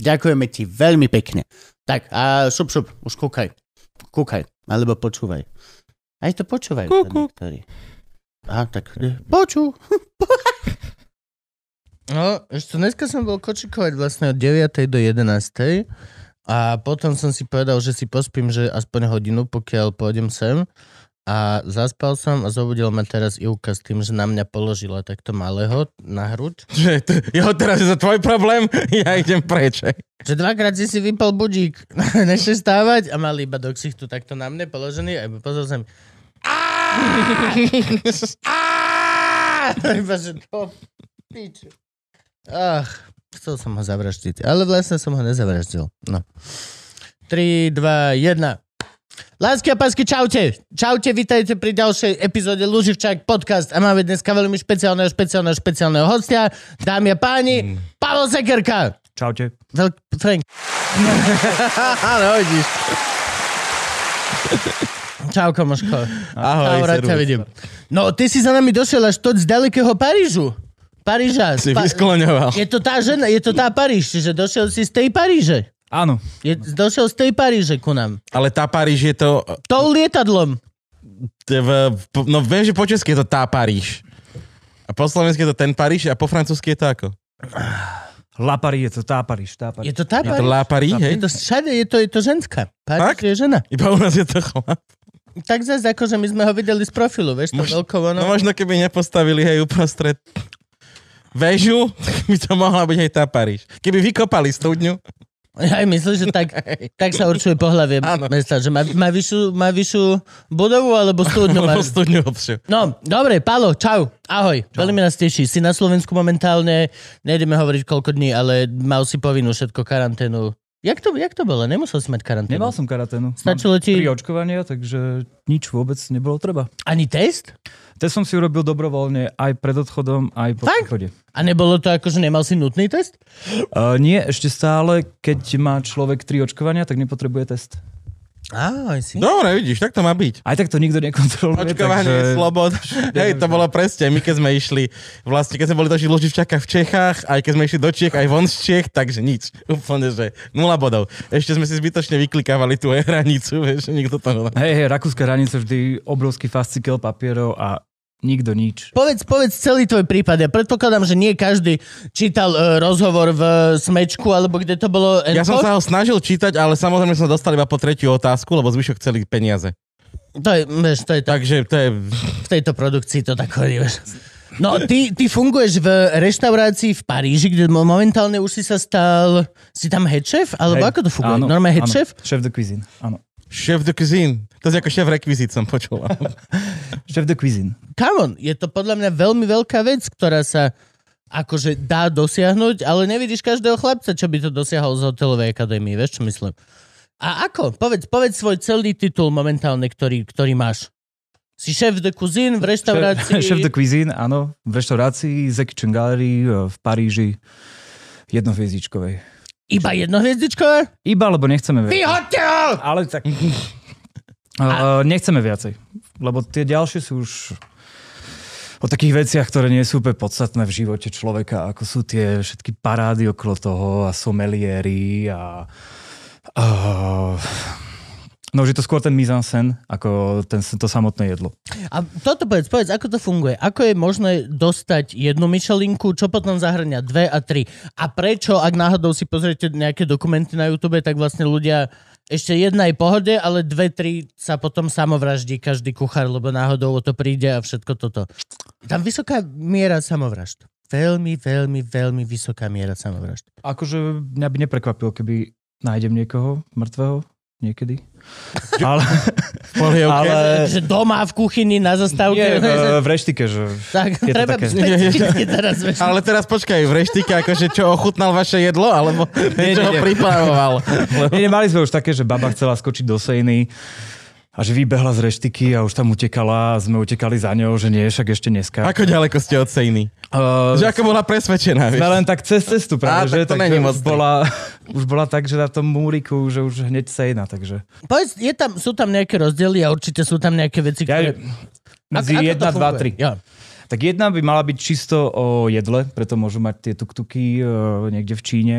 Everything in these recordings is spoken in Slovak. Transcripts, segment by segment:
Ďakujeme ti veľmi pekne. Tak a šup, šup, už kúkaj. Kúkaj, alebo počúvaj. Aj to počúvajú. Kúku. Aha, tak počú. No, ešte dneska som bol kočikovať vlastne od 9. do 11. A potom som si povedal, že si pospím, že aspoň hodinu, pokiaľ pôjdem sem. A zaspal som a zobudil ma teraz Ivka s tým, že na mňa položila takto malého na hruď. Že to, jo, teraz je to tvoj problém, ja idem preč. Že dvakrát si si vypal budík, nešli stávať a mal iba do ksichtu takto na mne položený a iba pozrel som! Iba, že to pič. Ach, chcel som ho zavraždiť, ale vlastne som ho nezavraždil. No. 3, 2, 1. Lásky a pásky, čaute. Čaute, vítajte pri ďalšej epizóde Luživčák podcast a máme dneska veľmi špeciálneho, špeciálneho, špeciálneho hostia. Dámy a páni, Pavel Sekerka. Čaute. Veľk... Frank. Áno, vidíš. Čau, kamoško. Ahoj, Čau, rád ťa vidím. No, ty si za nami došiel až to z ďalekého Parížu. Paríža. Si Pa- vyskloňoval. je to tá žena, je to tá Paríž, čiže došiel si z tej Paríže. Áno. Je, došiel z tej Paríže ku nám. Ale tá Paríž je to... Tou lietadlom. V, no viem, že po česky je to tá Paríž. A po slovensky je to ten Paríž a po francúzsky je to ako? La Paris, je to tá Paríž, tá Je Paríž. to tá Je to Paríž? La Paríž, Je hej? to všade, je to, je to ženská. Paríž Fakt? je žena. Iba u nás je to chlap. Tak zase ako, že my sme ho videli z profilu, vieš, to Mož- veľkou ono. No možno keby nepostavili hej uprostred väžu, tak by to mohla byť aj tá Paríž. Keby vykopali studňu, Ja aj myslím, že tak, tak sa určuje pohľavie Áno. mesta, že má, má, vyššiu, má vyššiu budovu alebo studňu. Má... studňu hlbšiu. No, dobre, Palo, čau, ahoj. Veľmi nás teší. Si na Slovensku momentálne, nejdeme hovoriť koľko dní, ale mal si povinnú všetko karanténu. Jak to, jak to bolo? Nemusel si mať karanténu. Nemal som karaténu. Stačilo Mám ti- Tri očkovania, takže nič vôbec nebolo treba. Ani test? Test som si urobil dobrovoľne aj pred odchodom, aj po Fakt? odchode. A nebolo to ako, že nemal si nutný test? Uh, nie, ešte stále, keď má človek tri očkovania, tak nepotrebuje test. Á, si. Dobre, vidíš, tak to má byť. Aj tak to nikto nekontroluje, Očkovanie, takže... slobod. Hej, to bolo presne. My keď sme išli, vlastne keď sme boli točiť Luživčaka v Čechách, aj keď sme išli do Čiech, aj von z Čiech, takže nič. Úplne, že nula bodov. Ešte sme si zbytočne vyklikávali tú hranicu, vieš, nikto to. Hej, hej, rakúska hranica vždy obrovský fascikel papierov a nikto nič. Povedz, povedz celý tvoj prípad. Ja predpokladám, že nie každý čítal uh, rozhovor v uh, Smečku, alebo kde to bolo. Ja som sa ho snažil čítať, ale samozrejme som dostal iba po tretiu otázku, lebo zvyšok chceli peniaze. To je, vieš, to je tak, Takže to je... v tejto produkcii to tak chodí, vieš. No, ty, ty funguješ v reštaurácii v Paríži, kde mo- momentálne už si sa stal... Si tam head chef? Alebo Hej, ako to funguje? áno, Normálne head áno, chef? Chef de cuisine, áno. Chef de cuisine. To je ako šéf rekvizit som počul. Chef de cuisine. Come on, je to podľa mňa veľmi veľká vec, ktorá sa akože dá dosiahnuť, ale nevidíš každého chlapca, čo by to dosiahol z hotelovej akadémie, vieš čo myslím? A ako? Povedz, povedz svoj celý titul momentálne, ktorý, ktorý máš. Si šéf de cuisine v reštaurácii. Chef de cuisine, áno, v reštaurácii The Kitchen Gallery eh, v Paríži, jednohviezdičkovej. Iba jednohviezdičkové? Iba, lebo nechceme viacej. Vyhoďte ho! Ale tak... Uh, nechceme viacej, lebo tie ďalšie sú už o takých veciach, ktoré nie sú úplne podstatné v živote človeka, ako sú tie všetky parády okolo toho a someliéry a... Uh, no, že to skôr ten mise en scène, ako ten, to samotné jedlo. A toto povedz, povedz, ako to funguje? Ako je možné dostať jednu myšelinku, čo potom zahrania dve a tri? A prečo, ak náhodou si pozriete nejaké dokumenty na YouTube, tak vlastne ľudia ešte jedna je pohode, ale dve, tri sa potom samovraždí každý kuchár, lebo náhodou o to príde a všetko toto. Tam vysoká miera samovražd. Veľmi, veľmi, veľmi vysoká miera samovražd. Akože mňa by neprekvapilo, keby nájdem niekoho mŕtvého. Niekedy. Ale, ale Že doma v kuchyni na zastávke. nie, v, v reštike, že tak, je to treba také- specificky teraz. vieš. Ale teraz počkaj, v reštike akože čo ochutnal vaše jedlo, alebo niečo nie, ho nie. pripravoval. Nie, nemali sme už také, že baba chcela skočiť do sejny a že vybehla z reštiky a už tam utekala a sme utekali za ňou, že nie, však ešte dneska. Ako ďaleko ste od Sejny? Uh, Že ako bola presvedčená, sme vieš? len tak cez cestu práve, že? tak to moc už bola, už bola tak, že na tom múriku, že už hneď sejna, takže... Povedz, je tam, sú tam nejaké rozdiely a určite sú tam nejaké veci, Ja, ktoré... medzi Ako- ako to 1, 2, funguje? 3. Jo. Tak jedna by mala byť čisto o jedle, preto môžu mať tie tuktuky uh, niekde v Číne,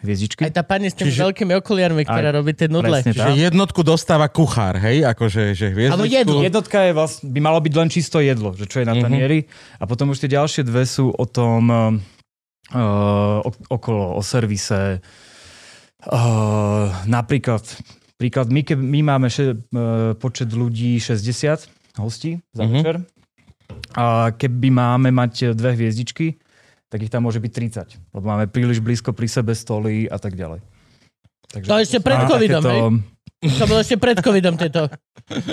hviezdičky. Aj tá pani s tými Čiže- veľkými okuliarmi, ktorá Aj, robí tie nudle. Čiže jednotku dostáva kuchár, hej? Akože, že hviezdičku. jedlo. Jednotka je vlastne, by malo byť len čisto jedlo, že čo je na Mhm. tanieri. A potom už tie ďalšie dve sú o tom uh, okolo, o servise. Uh, napríklad, príklad, my, ke, my máme še, uh, počet ľudí 60 hostí za Mhm. večer. A keby máme mať dve hviezdičky, tak ich tam môže byť 30. Lebo máme príliš blízko pri sebe stoly a tak ďalej. Takže To ešte pred covidom, takéto-? To bolo ešte pred covidom tieto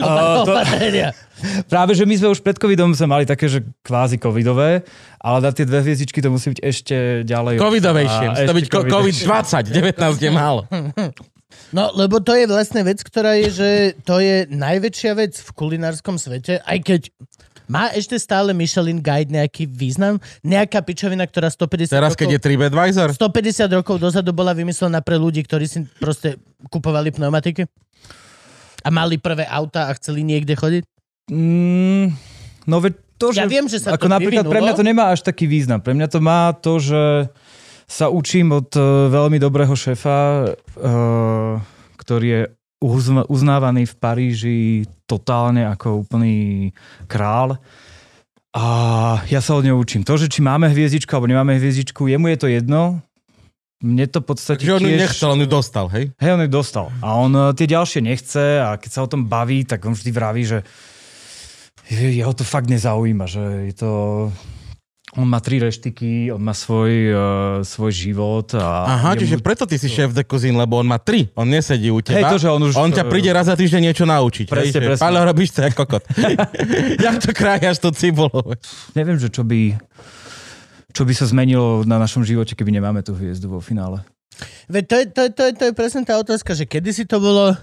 A, to, opatrenia. Práve, že my sme už pred covidom sme mali také, že kvázi covidové, ale na tie dve hviezdičky to musí byť ešte ďalej. Covidovejšie. Musí to byť ko- COVID-20, 19 je málo. No, lebo to je vlastne vec, ktorá je, že to je najväčšia vec v kulinárskom svete, aj keď má ešte stále Michelin Guide nejaký význam? Nejaká pičovina, ktorá 150 Teraz, rokov... keď je TripAdvisor, 150 rokov dozadu bola vymyslená pre ľudí, ktorí si proste kupovali pneumatiky? A mali prvé auta a chceli niekde chodiť? Mm, no veď to, že... Ja viem, že sa ako to napríklad pre mňa vyvinulo. to nemá až taký význam. Pre mňa to má to, že sa učím od uh, veľmi dobrého šéfa, uh, ktorý je uznávaný v Paríži totálne ako úplný král. A ja sa od neho učím. To, že či máme hviezdičku alebo nemáme hviezdičku, jemu je to jedno. Mne to v podstate že on ju tiež... nechcel, on ju dostal, hej? Hej, on ju dostal. A on eh, tie ďalšie nechce a keď sa o tom baví, tak on vždy vraví, že je- jeho to fakt nezaujíma, že je to... On má tri reštiky, on má svoj, uh, svoj život a... Aha, čiže preto ty si šéf de kuzín, lebo on má tri. On nesedí u teba. Hej, to, že on už... On ťa príde raz za týždeň niečo naučiť. Presne, hej, presne. Paľo, robíš to ako kokot. Jak to krájaš tú cibulu? Neviem, že čo by... Čo by sa zmenilo na našom živote, keby nemáme tú hviezdu vo finále. Veď to je, to, je, to, je, to je presne tá otázka, že kedy si to bolo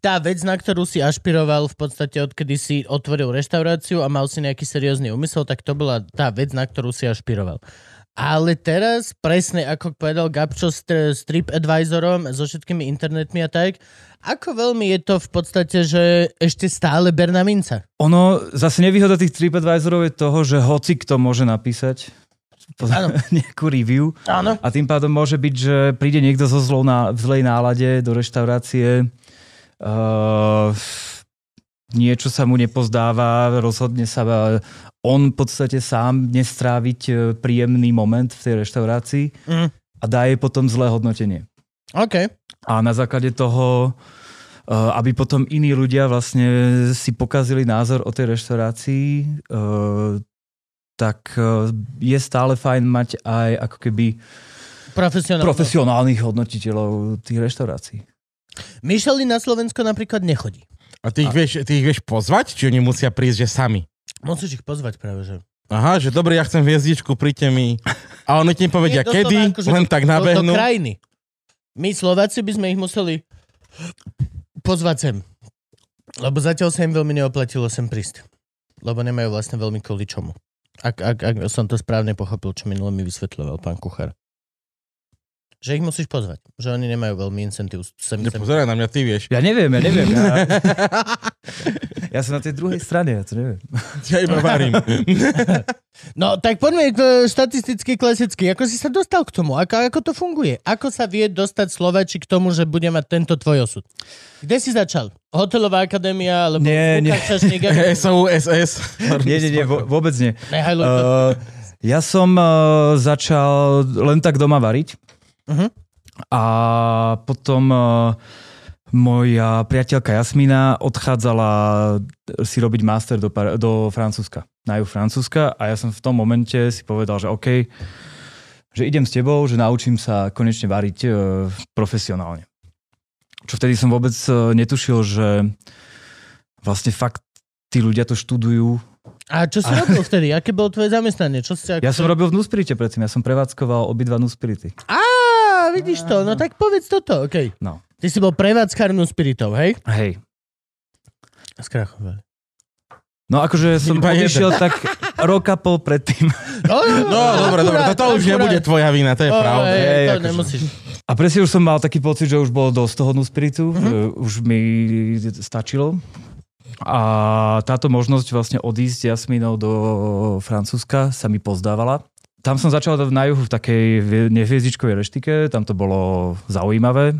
tá vec, na ktorú si ašpiroval v podstate odkedy si otvoril reštauráciu a mal si nejaký seriózny úmysel, tak to bola tá vec, na ktorú si ašpiroval. Ale teraz, presne ako povedal Gabčo s, tr- s TripAdvisorom, so všetkými internetmi a tak, ako veľmi je to v podstate, že ešte stále berná minca? Ono, zase nevýhoda tých TripAdvisorov je toho, že hoci kto môže napísať Áno. nejakú review Áno. a tým pádom môže byť, že príde niekto zo zlou na, v zlej nálade do reštaurácie, uh, niečo sa mu nepozdáva, rozhodne sa uh, on v podstate sám nestráviť uh, príjemný moment v tej reštaurácii Mhm. a dá jej potom zlé hodnotenie. OK. A na základe toho, aby potom iní ľudia vlastne si pokazili názor o tej reštaurácii, tak je stále fajn mať aj ako keby profesionálnych hodnotiteľov tých reštaurácií. Michelin na Slovensko napríklad nechodí. A ty ich, vieš, ty ich vieš pozvať? Či oni musia prísť, že sami? Musíš ich pozvať práve, že... Aha, že dobre, ja chcem hviezdičku, príďte mi. A oni ti povedia, Nie, kedy, akože len tak do, do nabehnú. krajiny. My Slováci by sme ich museli pozvať sem. Lebo zatiaľ sa im veľmi neoplatilo sem prísť. Lebo nemajú vlastne veľmi kvôli čomu. Ak, ak, ak som to správne pochopil, čo minule mi vysvetľoval pán kuchár. Že ich musíš pozvať. Že oni nemajú veľmi incentív. Sem, sem. Na mňa, ty vieš. Ja neviem, ja neviem. Ja, ja som na tej druhej strane, ja to neviem. Ja iba varím. No, tak poďme k štatisticky klasicky. Ako si sa dostal k tomu? Ako, ako to funguje? Ako sa vie dostať Slováči k tomu, že bude mať tento tvoj osud? Kde si začal? Hotelová akadémia? Alebo Nie, nie. Lukáš Šašník? SOU, SS. Nie, nie, nie, vôbec nie. Nehajluj to. Uh, ja som uh, začal len tak doma variť. Mhm. A potom uh, moja priateľka Jasmina odchádzala si robiť master do, Par- do Francúzska, na juh Francúzska a ja som v tom momente si povedal, že OK, že idem s tebou, že naučím sa konečne variť uh, profesionálne. Čo vtedy som vôbec eh, netušil, že vlastne fakt tí ľudia to študujú. A čo si robil vtedy? Aké bolo tvoje zamestnanie? Čo si, Ja som robil v Nuspirite predtým, ja som prevádzkoval obidva Nuspirity. Á, vidíš to, no tak povedz toto, okej. No. Ty si bol prevádzkar spiritov, hej? Hej. Skrachovali. No akože som Iba jeden. tak roka pol predtým. No, No, dobre, dobre, akurát, toto už akurát. nebude tvoja vina, to je O, pravda. hej, Hej, to akože- nemusíš. A presne už som mal taký pocit, že už bolo dosť toho Nuspiritu, Mhm. že už mi stačilo. A táto možnosť vlastne odísť Jasminou do Francúzska sa mi pozdávala. Tam som začal na juhu v takej vie- nehviezdičkovej reštike, tam to bolo zaujímavé.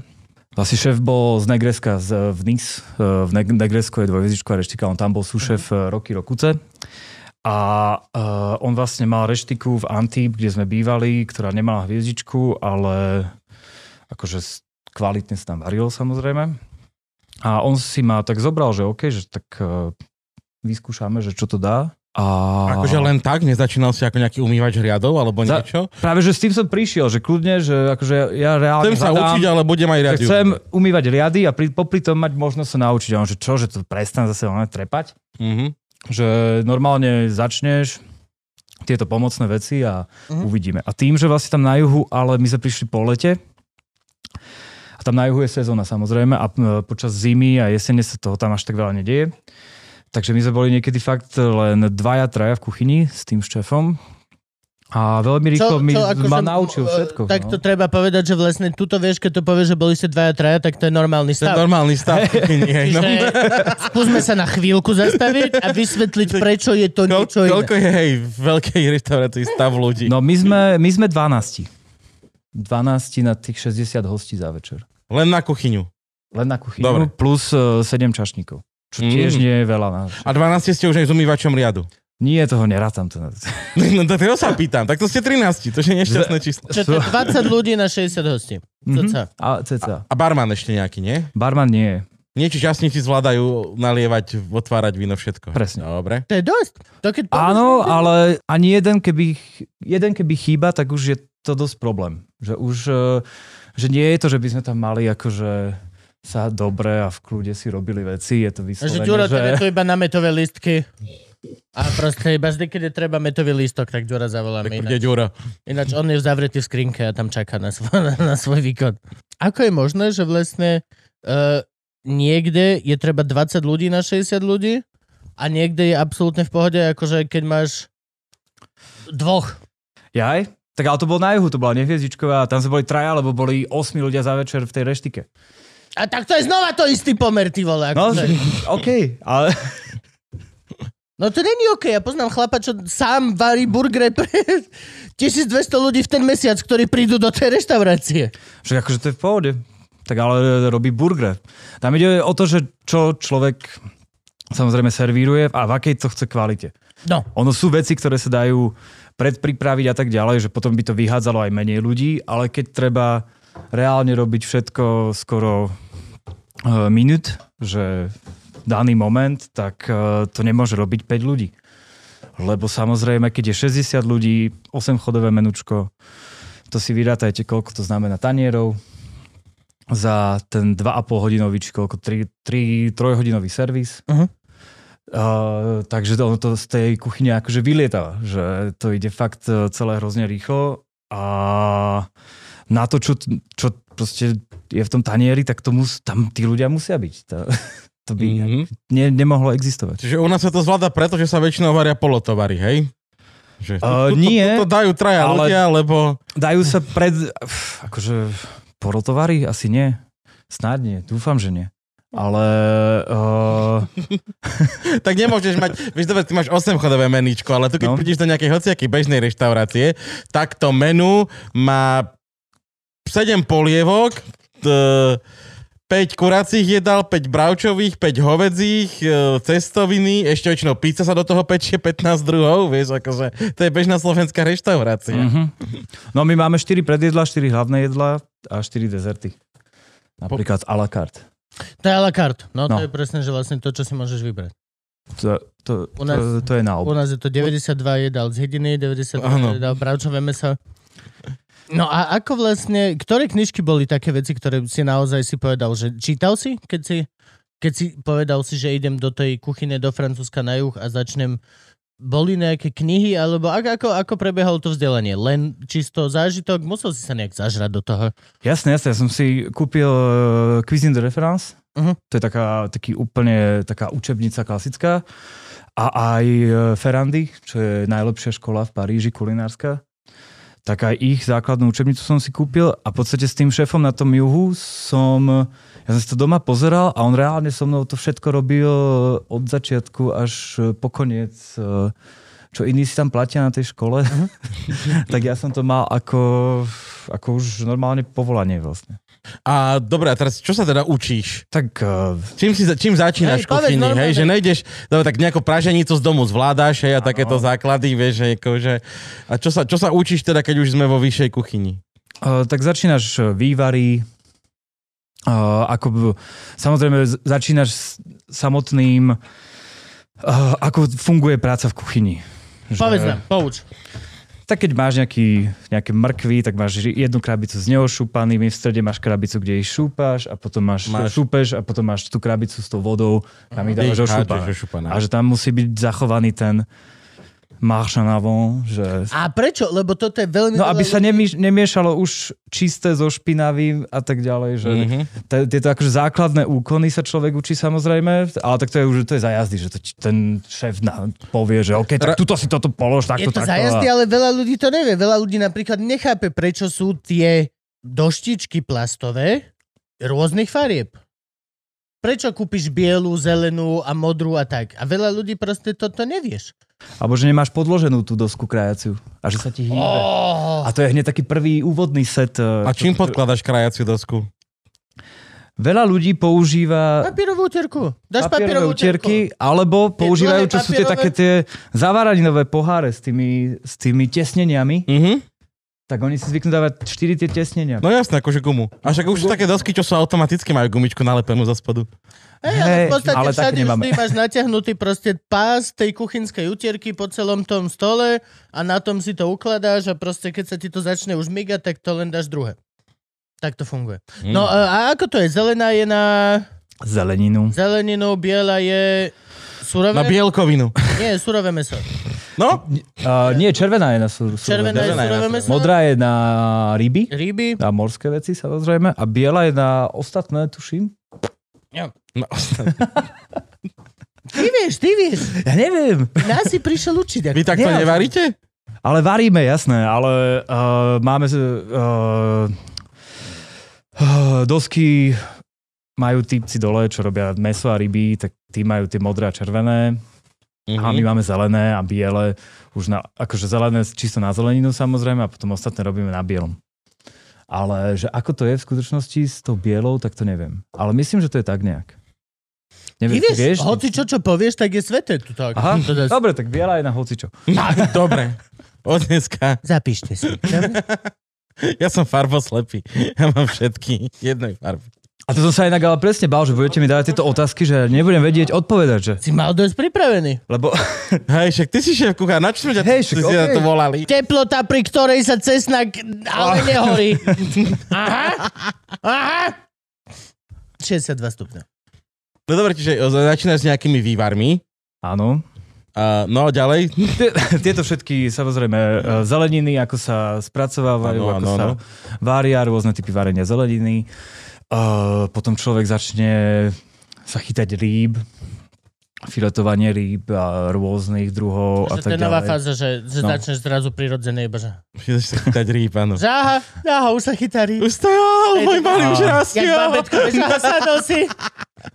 Vlastne šéf bol z Negreska, z, v Nice. V Ne- Negresko je dvojhviezdičková reštika, on tam bol súšef Mhm. uh roky Rokuce. A uh, on vlastne mal reštiku v Antib, kde sme bývali, ktorá nemala hviezdičku, ale akože kvalitne sa tam varilo samozrejme. A on si ma tak zobral, že OK, že tak uh, vyskúšame, že čo to dá. A Akože len tak, nezačínal si ako nejaký umývač riadov alebo Za- niečo? Práve, že s tým som prišiel, že kľudne, že akože ja reálne Chcem sa hľadám, učiť, ale budem aj riadiť. chcem umývať riady a pri, popri tom mať možnosť sa naučiť. A on, že čo, že to prestan zase len trepať? Mhm. Že normálne začneš tieto pomocné veci a Mhm. uvidíme. A tým, že vlastne tam na juhu, ale my sme prišli po lete, a tam na juhu je sezóna samozrejme a e, počas zimy a jesene sa toho tam až tak veľa nedieje. Takže my sme boli niekedy fakt len dvaja, traja v kuchyni s tým šéfom a veľmi rýchlo mi, ma naučil všetko. akože, Tak no. to treba povedať, že vlastne tuto vieš, keď to povieš, že boli ste dvaja, traja, tak to je normálny To je stav. normálny stav. hej, no. Skúsme sa na chvíľku zastaviť a vysvetliť, prečo je to Koľ, niečo iné. koľko je, hej, veľkej reštaurácii stav ľudí? No my sme, my sme 12. 12 na tých 60 hostí za večer. Len na kuchyňu. Len na kuchyňu Dobre. plus uh, 7 čašníkov. Čo Mm. tiež nie je veľa. Na... A 12 ste už aj s umývačom riadu. Nie, toho nerátam. To... No to toho sa pýtam. Tak to ste 13, to je nešťastné číslo. Čo to je 20 ľudí na 60 hostí. Mhm. Cca. A, ceca. A barman ešte nejaký, nie? Barman nie je. Nie, či časníci zvládajú nalievať, otvárať víno, všetko. Presne. Dobre. To je dosť. To keď Áno, ale ani jeden keby, jeden keby chýba, tak už je to dosť problém. Že už, eh, že nie je to, že by sme tam mali akože sa dobre a v kľude si robili veci, je to Že vyslovene, Ďuro, že... to je to iba na metové listky. A proste iba vždy, keď je treba metový lístok, tak Ďura Tak zavoláme. príde Ináč, Ďuro. ináč on je zavretý v skrinke a tam čaká na svoj, na svoj výkon. Ako je možné, že vlastne uh, niekde je treba 20 ľudí na 60 ľudí a niekde je absolútne v pohode, akože keď máš dvoch. Jaj? Tak ale to bol na juhu, to bola nehviezdičková tam sme boli traja, lebo boli 8 ľudia za večer v tej reštike. A tak to je znova to istý pomer, ty vole. No, Akože. OK, ale... No to není OK, ja poznám chlapa, čo sám varí burgery pre 1200 ľudí v ten mesiac, ktorí prídu do tej reštaurácie. Však akože to je v pohode. Tak ale robí burger. Tam ide o to, že čo človek samozrejme servíruje a v akej to chce kvalite. No, Ono sú veci, ktoré sa dajú predpripraviť a tak ďalej, že potom by to vyhádzalo aj menej ľudí, ale keď treba reálne robiť všetko skoro minút, že daný moment, tak uh, to nemôže robiť 5 ľudí. Lebo samozrejme, keď je 60 ľudí, 8 chodové menučko, to si vyrátajte, koľko to znamená tanierov, za ten 2,5 hodinový, či koľko, 3, 3, 3 hodinový servis. Mhm. Uh, takže ono to z tej kuchyne akože vylietava, že to ide fakt celé hrozne rýchlo a na to, čo, čo proste je v tom tanieri, tak to mus, tam tí ľudia musia byť. To, to by mm. Mhm. ne, nemohlo existovať. Čiže u nás sa to zvláda preto, že sa väčšinou varia polotovary, hej? Že Uh, to, nie, To, to, to dajú traja ale- ľudia, lebo... Dajú sa pred... Akože porotovary? Asi nie. Snáď nie. Dúfam, že nie. Ale... Uh, Tak nemôžeš mať, vieš, dobre, ty máš 8 chodové meníčko, ale tu keď no. prídeš do nejakej hociakej bežnej reštaurácie, tak to menu má 7 polievok, t- 5 kuracích jedál, 5 bravčových, 5 hovedzích, e, cestoviny, ešte väčšinou pizza sa do toho pečie 15 druhov, vieš, akože to je bežná slovenská reštaurácia. uh-huh. No my máme 4 predjedla, 4 hlavné jedla a 4 dezerty. Napríklad a la carte. to je a la carte. No, No. to je presne, že vlastne to, čo si môžeš vybrať. To, to, U nás- to, to je na U ob. nás je to 92 jedál z hydiny, 92 Áno. jedál bravčové meso. No a ako vlastne, ktoré knižky boli také veci, ktoré si naozaj si povedal, že čítal si, keď si, keď si povedal si, že idem do tej kuchyne do Francúzska na juh a začnem boli nejaké knihy, alebo ako, ako, ako prebiehalo to vzdelanie? Len čisto zážitok? Musel si sa nejak zažrať do toho? Jasne, jasne. Ja som si kúpil uh, Cuisine de Reference. Mhm. To je taká, taký úplne taká učebnica klasická. A aj uh, Ferrandy, čo je najlepšia škola v Paríži, kulinárska. Tak aj ich základnú učebnicu som si kúpil a v podstate s tým šéfom na tom juhu som, ja som si to doma pozeral a on reálne so mnou to všetko robil od začiatku až po koniec čo iní si tam platia na tej škole, tak ja som to mal ako, ako už normálne povolanie vlastne. A dobre, a teraz čo sa teda učíš? Tak uh, Čím, si, čím začínaš Hej, v povedz hej, že nejdeš, dobre, tak nejakú praženicu z domu zvládáš, hej, a takéto základy, vieš, že akože, a čo sa, čo sa učíš teda, keď už sme vo vyššej kuchyni? uh, tak začínaš uh, vývary, uh, ako, samozrejme začínaš s samotným, uh, ako funguje práca v kuchyni. Že- Povedz nám, pouč. Tak keď máš nejaký, nejaké mrkvy, tak máš jednu krabicu s neošúpanými, v strede máš krabicu, kde ich šúpaš a potom máš, Máš- šúpeš a potom máš tú krabicu s tou vodou, tam ich dávaš ošúpané. A že tam musí byť zachovaný ten marche en avant, že... A prečo? Lebo toto je veľmi... No aby sa nemieš, nemiešalo už čisté so špinavým a tak ďalej, že Mhm. mm-hmm. tieto akože základné úkony sa človek učí samozrejme, ale tak to je už to je za jazdy, že to, ten šéf na, povie, že OK, tak tuto si toto polož, Je takto, to takto. za jazdy, a... ale veľa ľudí to nevie. Veľa ľudí napríklad nechápe, prečo sú tie doštičky plastové rôznych farieb. Prečo kúpiš bielu, zelenú a modrú a tak? A veľa ľudí proste toto nevieš. Alebo že nemáš podloženú tú dosku krajaciu a že sa ti hýbe. Oh. A to je hneď taký prvý úvodný set. eh, A čím čo- podkladaš krajaciu dosku? Veľa ľudí používa Papierovú utierku. Dáš papierovú utierky, utierku. alebo používajú, čo sú tie také tie zavaraninové poháre s tými, s tými tesneniami, Mhm. Tak oni si zvyknú dávať 4 tie tesnenia. No jasné, akože gumu. A však už sú také dosky, čo sú automaticky, majú gumičku nalepenú zo spodu. Hej, ale v podstate ale všade vždy máš natiahnutý proste pás tej kuchynskej utierky po celom tom stole a na tom si to ukladáš a proste keď sa ti to začne už migať, tak to len dáš druhé. Tak to funguje. Mm. No a a ako to je? Zelená je na Zeleninu. zeleninu, biela je surové? Na bielkovinu. Nie, surové meso. No, Uh, nie, červená je na sú, Červená je Červená je surové na meso. Modrá je na ryby, Ryby. na morské veci samozrejme, a biela je na ostatné, tuším. no Ty vieš, ty vieš. Ja neviem. Nás si prišiel učiť. vy takto Nie, nevaríte? Ale varíme, jasné, ale uh, máme uh, uh, dosky majú typci dole, čo robia meso a ryby, tak tí majú tie modré a červené. Mhm. A my máme zelené a biele, už na, akože zelené čisto na zeleninu samozrejme a potom ostatné robíme na bielom. Ale že ako to je v skutočnosti s tou bielou, tak to neviem. Ale myslím, že to je tak nejak. Neviem, vieš, ty vieš? hoci čo, čo povieš, tak je sveté. Tu tak. Aha, Teda- dobre, tak biela je na hocičo. Dobre. Od dneska. Zapíšte si. Ja som farboslepý. Ja mám všetky jednej farby. A to som sa inak ale presne bál, že budete mi dávať tieto otázky, že nebudem vedieť odpovedať, že... Si mal dosť pripravený. Lebo Hej, však ty si šéf kuchár, na čo ťa Hej, ty však na okej. to volali? Teplota, pri ktorej sa cesnak ale nehorí. Aha. Aha. 62 stupňov. No dobre, čiže začínaš s nejakými vývarmi. áno, Uh, no a ďalej? Tie- Tieto všetky, samozrejme, e, zeleniny, ako sa spracovávajú, Áno, ako áno, sa áno. vária, rôzne typy varenia zeleniny. Uh, potom človek začne sa chytať rýb, filetovanie rýb a rôznych druhov a Že to tak je nová ďalej. fáza, že, že No. začneš zrazu prirodzené iba, že... Chceš sa chytať rýb, áno. Že aha, aha, už sa chytá rýb. Už to jo, môj malý už rastie. Jak babetko, že aha, sadol si.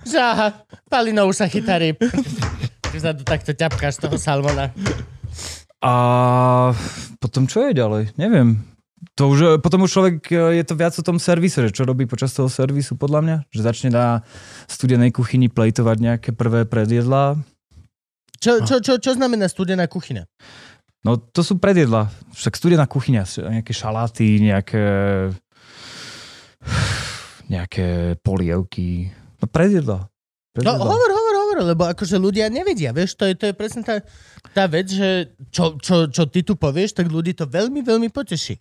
Že aha, Palino už sa chytá rýb. Vzadu takto ťapkáš toho salmona. A potom čo je ďalej? Neviem. To už, e, potom už človek, e, je to viac o tom servise, že čo robí počas toho servisu podľa mňa. Že začne na studenej kuchyni plejtovať nejaké prvé predjedlá. Čo, čo, čo, čo znamená studená kuchyňa? No to sú predjedla. Však studená kuchyňa, nejaké šaláty, nejaké nejaké polievky. No predjedla. No hovor, hovor, hovor, lebo akože ľudia nevedia, vieš, to je, to je presne tá, tá vec, že čo, čo, čo ty tu povieš, tak ľudí to veľmi, veľmi poteší.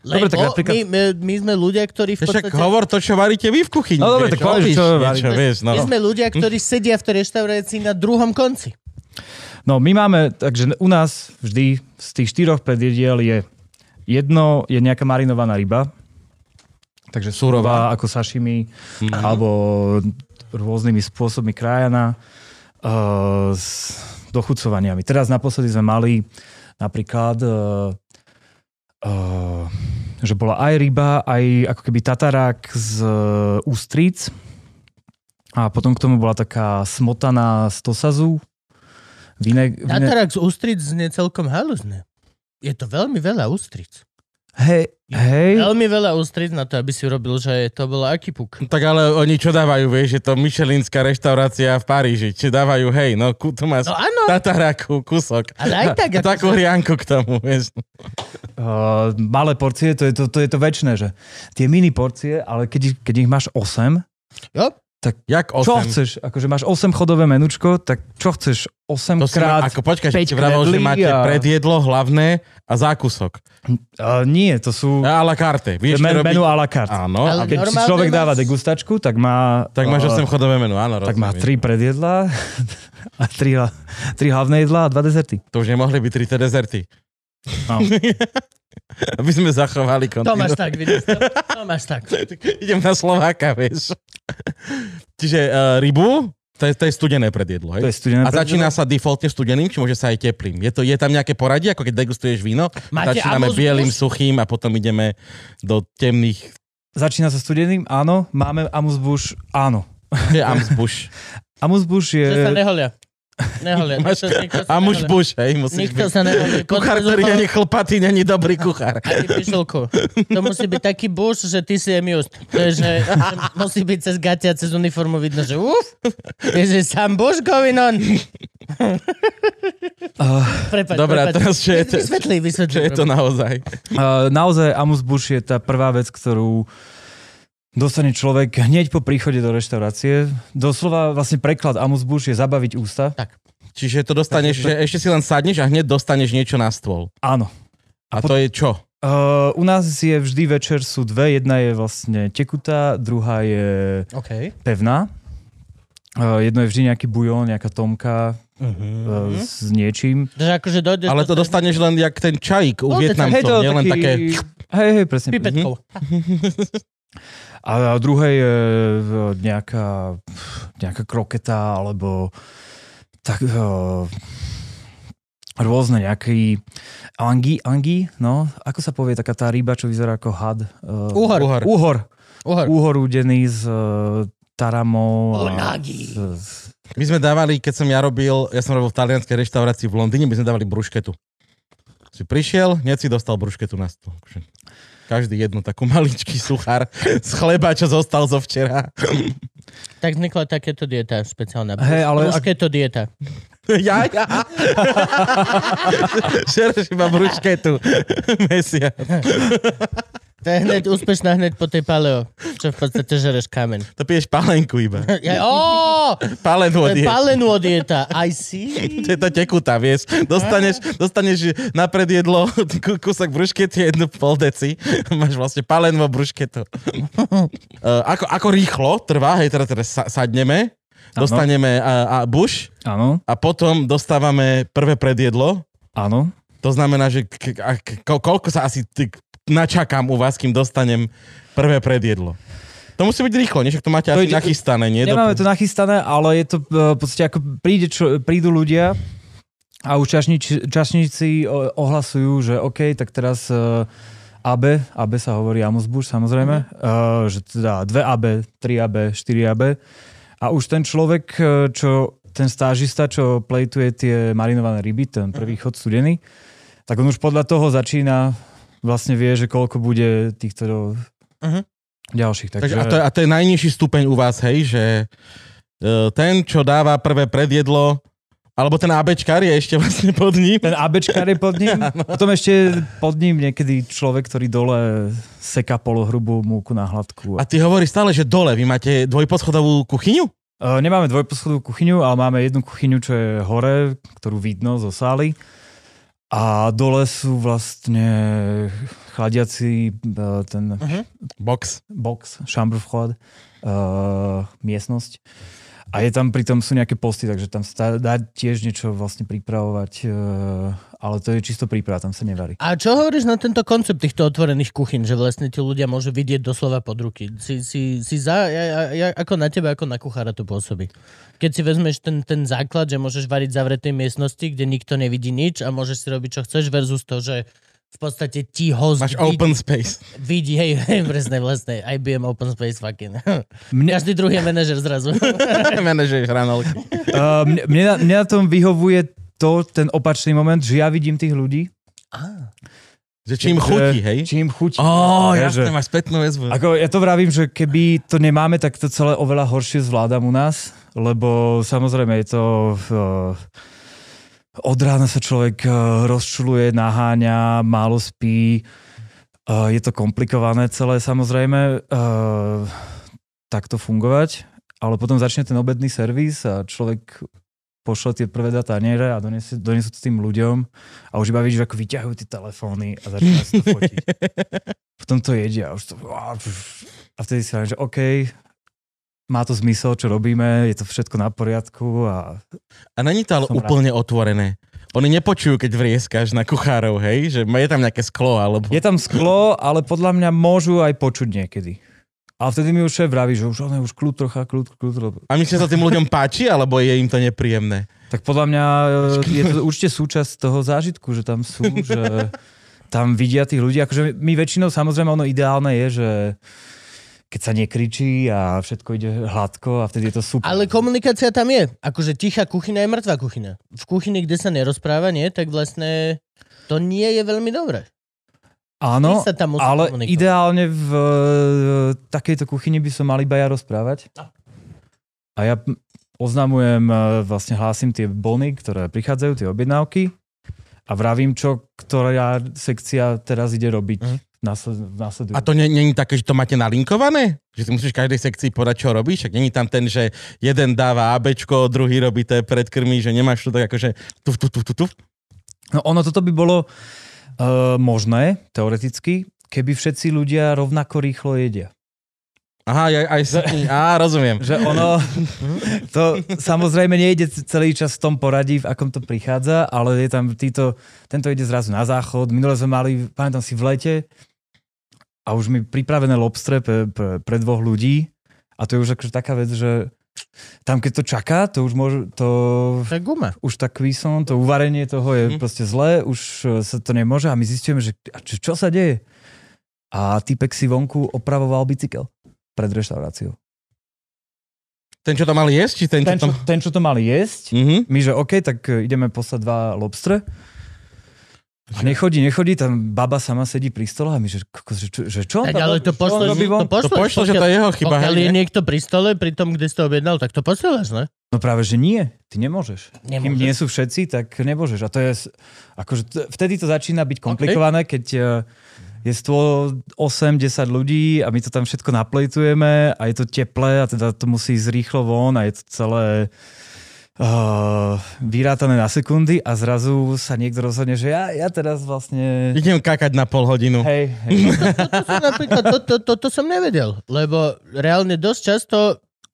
Dobre, tak Lebo napríklad- my, my, my sme ľudia, ktorí v Však podstate... hovor to, čo varíte vy v kuchyni. No dobre, tak povedz, čo niečo, varíte. vieš, no. My sme ľudia, ktorí sedia v tej reštaurácii na druhom konci. No my máme, takže u nás vždy z tých štyroch predjediel je jedno, je nejaká marinovaná ryba, takže surová ako sashimi, Mhm. alebo rôznymi spôsobmi krájana, s dochucovaniami. Teraz naposledy sme mali napríklad, uh, uh, že bola aj ryba, aj ako keby tatarák z uh, ústric a potom k tomu bola taká smotaná z tosazu. Vine, vine, Tatarak z ústric znie celkom haluzne. Je to veľmi veľa ústric. Hej, hej, Veľmi veľa ústric na to, aby si urobil, že to bolo aký puk. Tak ale oni čo dávajú, vieš, je to Michelinská reštaurácia v Paríži. Či dávajú, hej, no ku, tu máš No áno, tataráku, kúsok. ale aj tak. A takú hrianku k tomu, vieš. uh, malé porcie, to je to, to je to väčšie, že tie mini porcie, ale keď, keď ich máš 8, Jo, Jak čo 8? chceš? Akože máš 8 chodové menučko, tak čo chceš? 8 To si ma, krát... ako počkaj, že päť ti vravel, že máte a- predjedlo hlavné a zákusok. Uh, nie, to sú A la carte. Vieš, men, čo menu à la carte. Áno, Ale a Keď si človek dáva máš- degustačku, tak má... tak máš uh, 8 chodové menu, áno, tak má rozumiem. 3 predjedlá a 3, 3 hlavné jedlá a 2 dezerty. To už nemohli byť 3 dezerty. No. Aby sme zachovali to máš kontinuitu. tak, vidíš. To, to máš tak. Idem na Slováka, vieš. Čiže uh, rybu, to je, to je studené predjedlo, hej? To je studené A začína sa defaultne studeným, či môže sa aj teplým? Je, to, je tam nejaké poradie, ako keď degustuješ víno? Máte Začíname Amos bielým, suchým a potom ideme do temných... Začína sa studeným, áno. Máme Amusbush, áno. Je Amsbush. Amusbush je... Že sa neholia. Nikto sa A muž buš, hej, musíš Nikto byť. sa neholia. Kuchár, ktorý není chlpatý, není dobrý kuchár. Ani. To musí byť taký buš, že ty si amused. To je, že, že musí byť cez gatia, cez uniformu vidno, že uf, je, že sám buš going on. Uh, Prepač, Dobre, prepač. teraz čo je to, Vysvetli, vysvetli. čo je to naozaj? Uh, naozaj Amusbush je tá prvá vec, ktorú dostane človek hneď po príchode do reštaurácie. Doslova vlastne preklad Amusbush je zabaviť ústa. Čiže to dostaneš, že ešte si len sadneš a hneď dostaneš niečo na stôl. Áno. A to je čo? Uh, u nás je vždy večer sú dve. Jedna je vlastne tekutá, druhá je OK. pevná. Uh, jedno je vždy nejaký bujón, nejaká tomka uh, s niečím. Takže akože dojdeš... Ale to dostaneš len jak ten čajík u No, tak, Vietnamcov, to nie len taký... také... Hej, hej, presne. Pipetkou. A, druhé je e, nejaká, nejaká kroketa, alebo tak, uh, rôzne nejaký angi, angi, no, ako sa povie taká tá ryba, čo vyzerá ako had? Uh, Uhor. Uhor. Úhor. Uhor. Úhor udený z uh, taramou. a Unagi. z- z- My sme dávali, keď som ja robil, ja som robil v talianskej reštaurácii v Londýne, my sme dávali brušketu. Si prišiel, hneď si dostal brušketu na stôl. Každý jednu takú maličký suchár z chleba, čo zostal zo včera. Tak vznikla takéto dieta špeciálna. Hej, ale ak- Brušketo dieta. ja, ja. Žereš iba brušketu. Mesiac. To je hneď úspešná hneď po tej paleo, čo v podstate žereš kameň. To piješ palenku iba. Ja, ó, Palenú odješ. palenú dieta. I see. To je to tekutá, vieš. Dostaneš, dostaneš na predjedlo kú- kúsok bruškety, jednu pol deci. Máš vlastne palenú brušketu. Uh, ako, ako rýchlo trvá, hej, teraz, teraz sa, sadneme, Áno. dostaneme a, a buš Áno, a potom dostávame prvé predjedlo. áno. To znamená, že k, k, koľko sa asi ty, načakám u vás, kým dostanem prvé predjedlo. To musí byť rýchlo, nie? Však to máte To asi ide- nachystané, nie? Nemáme to nachystané, ale je to e, v podstate ako príde čo, prídu ľudia a už čašnič, čašníci ohlasujú, že OK, tak teraz uh, AB, AB sa hovorí Amusbush samozrejme, uh, že teda 2 AB, 3 AB, 4 AB a už ten človek, e, čo ten stážista, čo plejtuje tie marinované ryby, ten prvý chod studený, tak on už podľa toho začína vlastne vie, že koľko bude týchto Mhm. ďalších. Takže, Takže, a, to, je- a to je najnižší stupeň u vás, hej, že e, ten, čo dáva prvé predjedlo, alebo ten ABčkár je ešte vlastne pod ním. Ten ABčkár je pod ním. Potom ešte pod ním niekedy človek, ktorý dole seká polohrubú múku na hladku. A ty hovoríš stále, že dole, vy máte dvojposchodovú kuchyňu? Uh, nemáme dvojposchodovú kuchyňu, ale máme jednu kuchyňu, čo je hore, ktorú vidno zo sály. A dole sú vlastne chladiaci eh, ten Box. box, chambre froide, uh, miestnosť. A je tam pritom sú nejaké posty, takže tam sa dá tiež niečo vlastne pripravovať, uh, ale to je čisto príprava, tam sa nevarí. A čo hovoríš na tento koncept týchto otvorených kuchyn, že vlastne tí ľudia môžu vidieť doslova pod ruky? Si, si, si za, ja, ja, ako na teba, ako na kuchára to pôsobí? Keď si vezmeš ten, ten základ, že môžeš variť v zavretej miestnosti, kde nikto nevidí nič a môžeš si robiť, čo chceš, versus to, že v podstate ti host Máš vidí, open space. vidí, hej, hej, presne, vlastne, IBM Open Space fucking. Mne, Každý druhý je manažer zrazu. Manažuješ hranolky. uh, mne, mne, na, mne na tom vyhovuje to, ten opačný moment, že ja vidím tých ľudí. Že čím chutí, hej? Či im chutí. Ó, jasne, že- máš spätnú väzbu. Ako ja to vravím, že keby to nemáme, tak to celé oveľa horšie zvládam u nás, lebo samozrejme je to... Uh, od rána sa človek uh, rozčuluje, naháňa, málo spí, uh, je to komplikované celé samozrejme. Uh, takto fungovať, ale potom začne ten obedný servis a človek pošle tie prvé dá taniere a donesie, donesú to tým ľuďom. A už iba vidíš, ako vyťahujú tie telefóny a začínajú si to fotiť. Potom to jedia a už to... A vtedy si hovorím, že OK, má to zmysel, čo robíme, je to všetko na poriadku a A není to ale Som rád. úplne otvorené. Oni nepočujú, keď vrieskáš na kuchárov, hej? Že je tam nejaké sklo, alebo... je tam sklo, ale podľa mňa môžu aj počuť niekedy. A vtedy mi už šéf vraví, že už, ale už kľud trocha, kľud, kľud. A že sa tým ľuďom páči, alebo je im to nepríjemné? Tak podľa mňa e, je to určite súčasť toho zážitku, že tam sú, že tam vidia tých ľudí. Akože my väčšinou, samozrejme, ono ideálne je, že keď sa nekričí a všetko ide hladko a vtedy je to super. Ale komunikácia tam je. Akože tichá kuchyňa je mŕtva kuchyňa. V kuchyni, kde sa nerozpráva, nie, tak vlastne to nie je veľmi dobré. Áno, Ty sa tam ale komunikovať. ideálne v takejto kuchyni by som mal iba ja rozprávať. A ja oznamujem, e, vlastne hlásim tie bony, ktoré prichádzajú, tie objednávky a vravím, čo ktorá sekcia teraz ide robiť Mhm. V v následujúcom. A to je také, že to máte nalinkované? Že ty musíš každej sekcii povedať, čo robíš? Však není tam ten, že jeden dáva ABčko, druhý robí té predkrmy, že nemáš to tak akože tuf, tuf, tuf, tuf, tuf. No ono toto by bolo uh, možné, teoreticky, keby všetci ľudia rovnako rýchlo jedia. Aha, aj, aj si, á, rozumiem. Že ono, to samozrejme nejde celý čas v tom poradí, v akom to prichádza, ale je tam títo, tento ide zrazu na záchod. Minule sme mali, pamätám si, v lete a už mi pripravené lobstre pre, pre, pre dvoch ľudí a to je už akože taká vec, že tam keď to čaká, to už môže, to To je guma. už tak výson, to uvarenie toho je Mhm. proste zlé, už e, sa to nemôže a my zistíme, že čo, čo sa deje? A typek si vonku opravoval bicykel pred reštauráciou. Ten, čo to mal jesť? Či ten, Ten, čo to... ten, čo to mali jesť, Mhm. my, že OK, tak ideme poslať dva lobstre. A nechodí, nechodí, tam baba sama sedí pri stole a my, že, že, čo, že čo? on Tak tam ale to von? to pošleš. To pošlo, že to je jeho chyba, Pokiaľ hej, je nie? niekto pri stole, pri tom, kde si to objednal, tak to posielaš, ne? No práve, že nie. Ty nemôžeš. Kým Nemôžeš. nie sú všetci, tak nemôžeš. A to je, akože t- vtedy to začína byť komplikované, keď e, je 108-10 ľudí a my to tam všetko naplejtujeme a je to teplé a teda to musí ísť rýchlo von a je to celé uh, vyrátané na sekundy a zrazu sa niekto rozhodne, že ja, ja teraz vlastne... Idem kakať na pol hodinu. Hej, hej. To to, to, to, to som nevedel, lebo reálne dosť často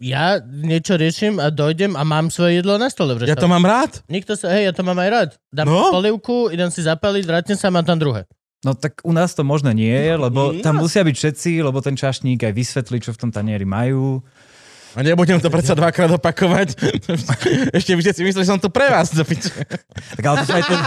ja niečo riešim a dojdem a mám svoje jedlo na stole v Ja to mám rád. Nikto sa, hej, ja to mám aj rád. Dám No. polievku, idem si zapaliť, vrátim sa a mám tam druhé. No tak u nás to možno nie je, lebo No. tam musia byť všetci, lebo ten čašník aj vysvetlí, čo v tom tanieri majú. A nebudem to predsa dvakrát opakovať. Ešte by ste si mysleli, že som tu pre vás. Tak ale to sa aj ten...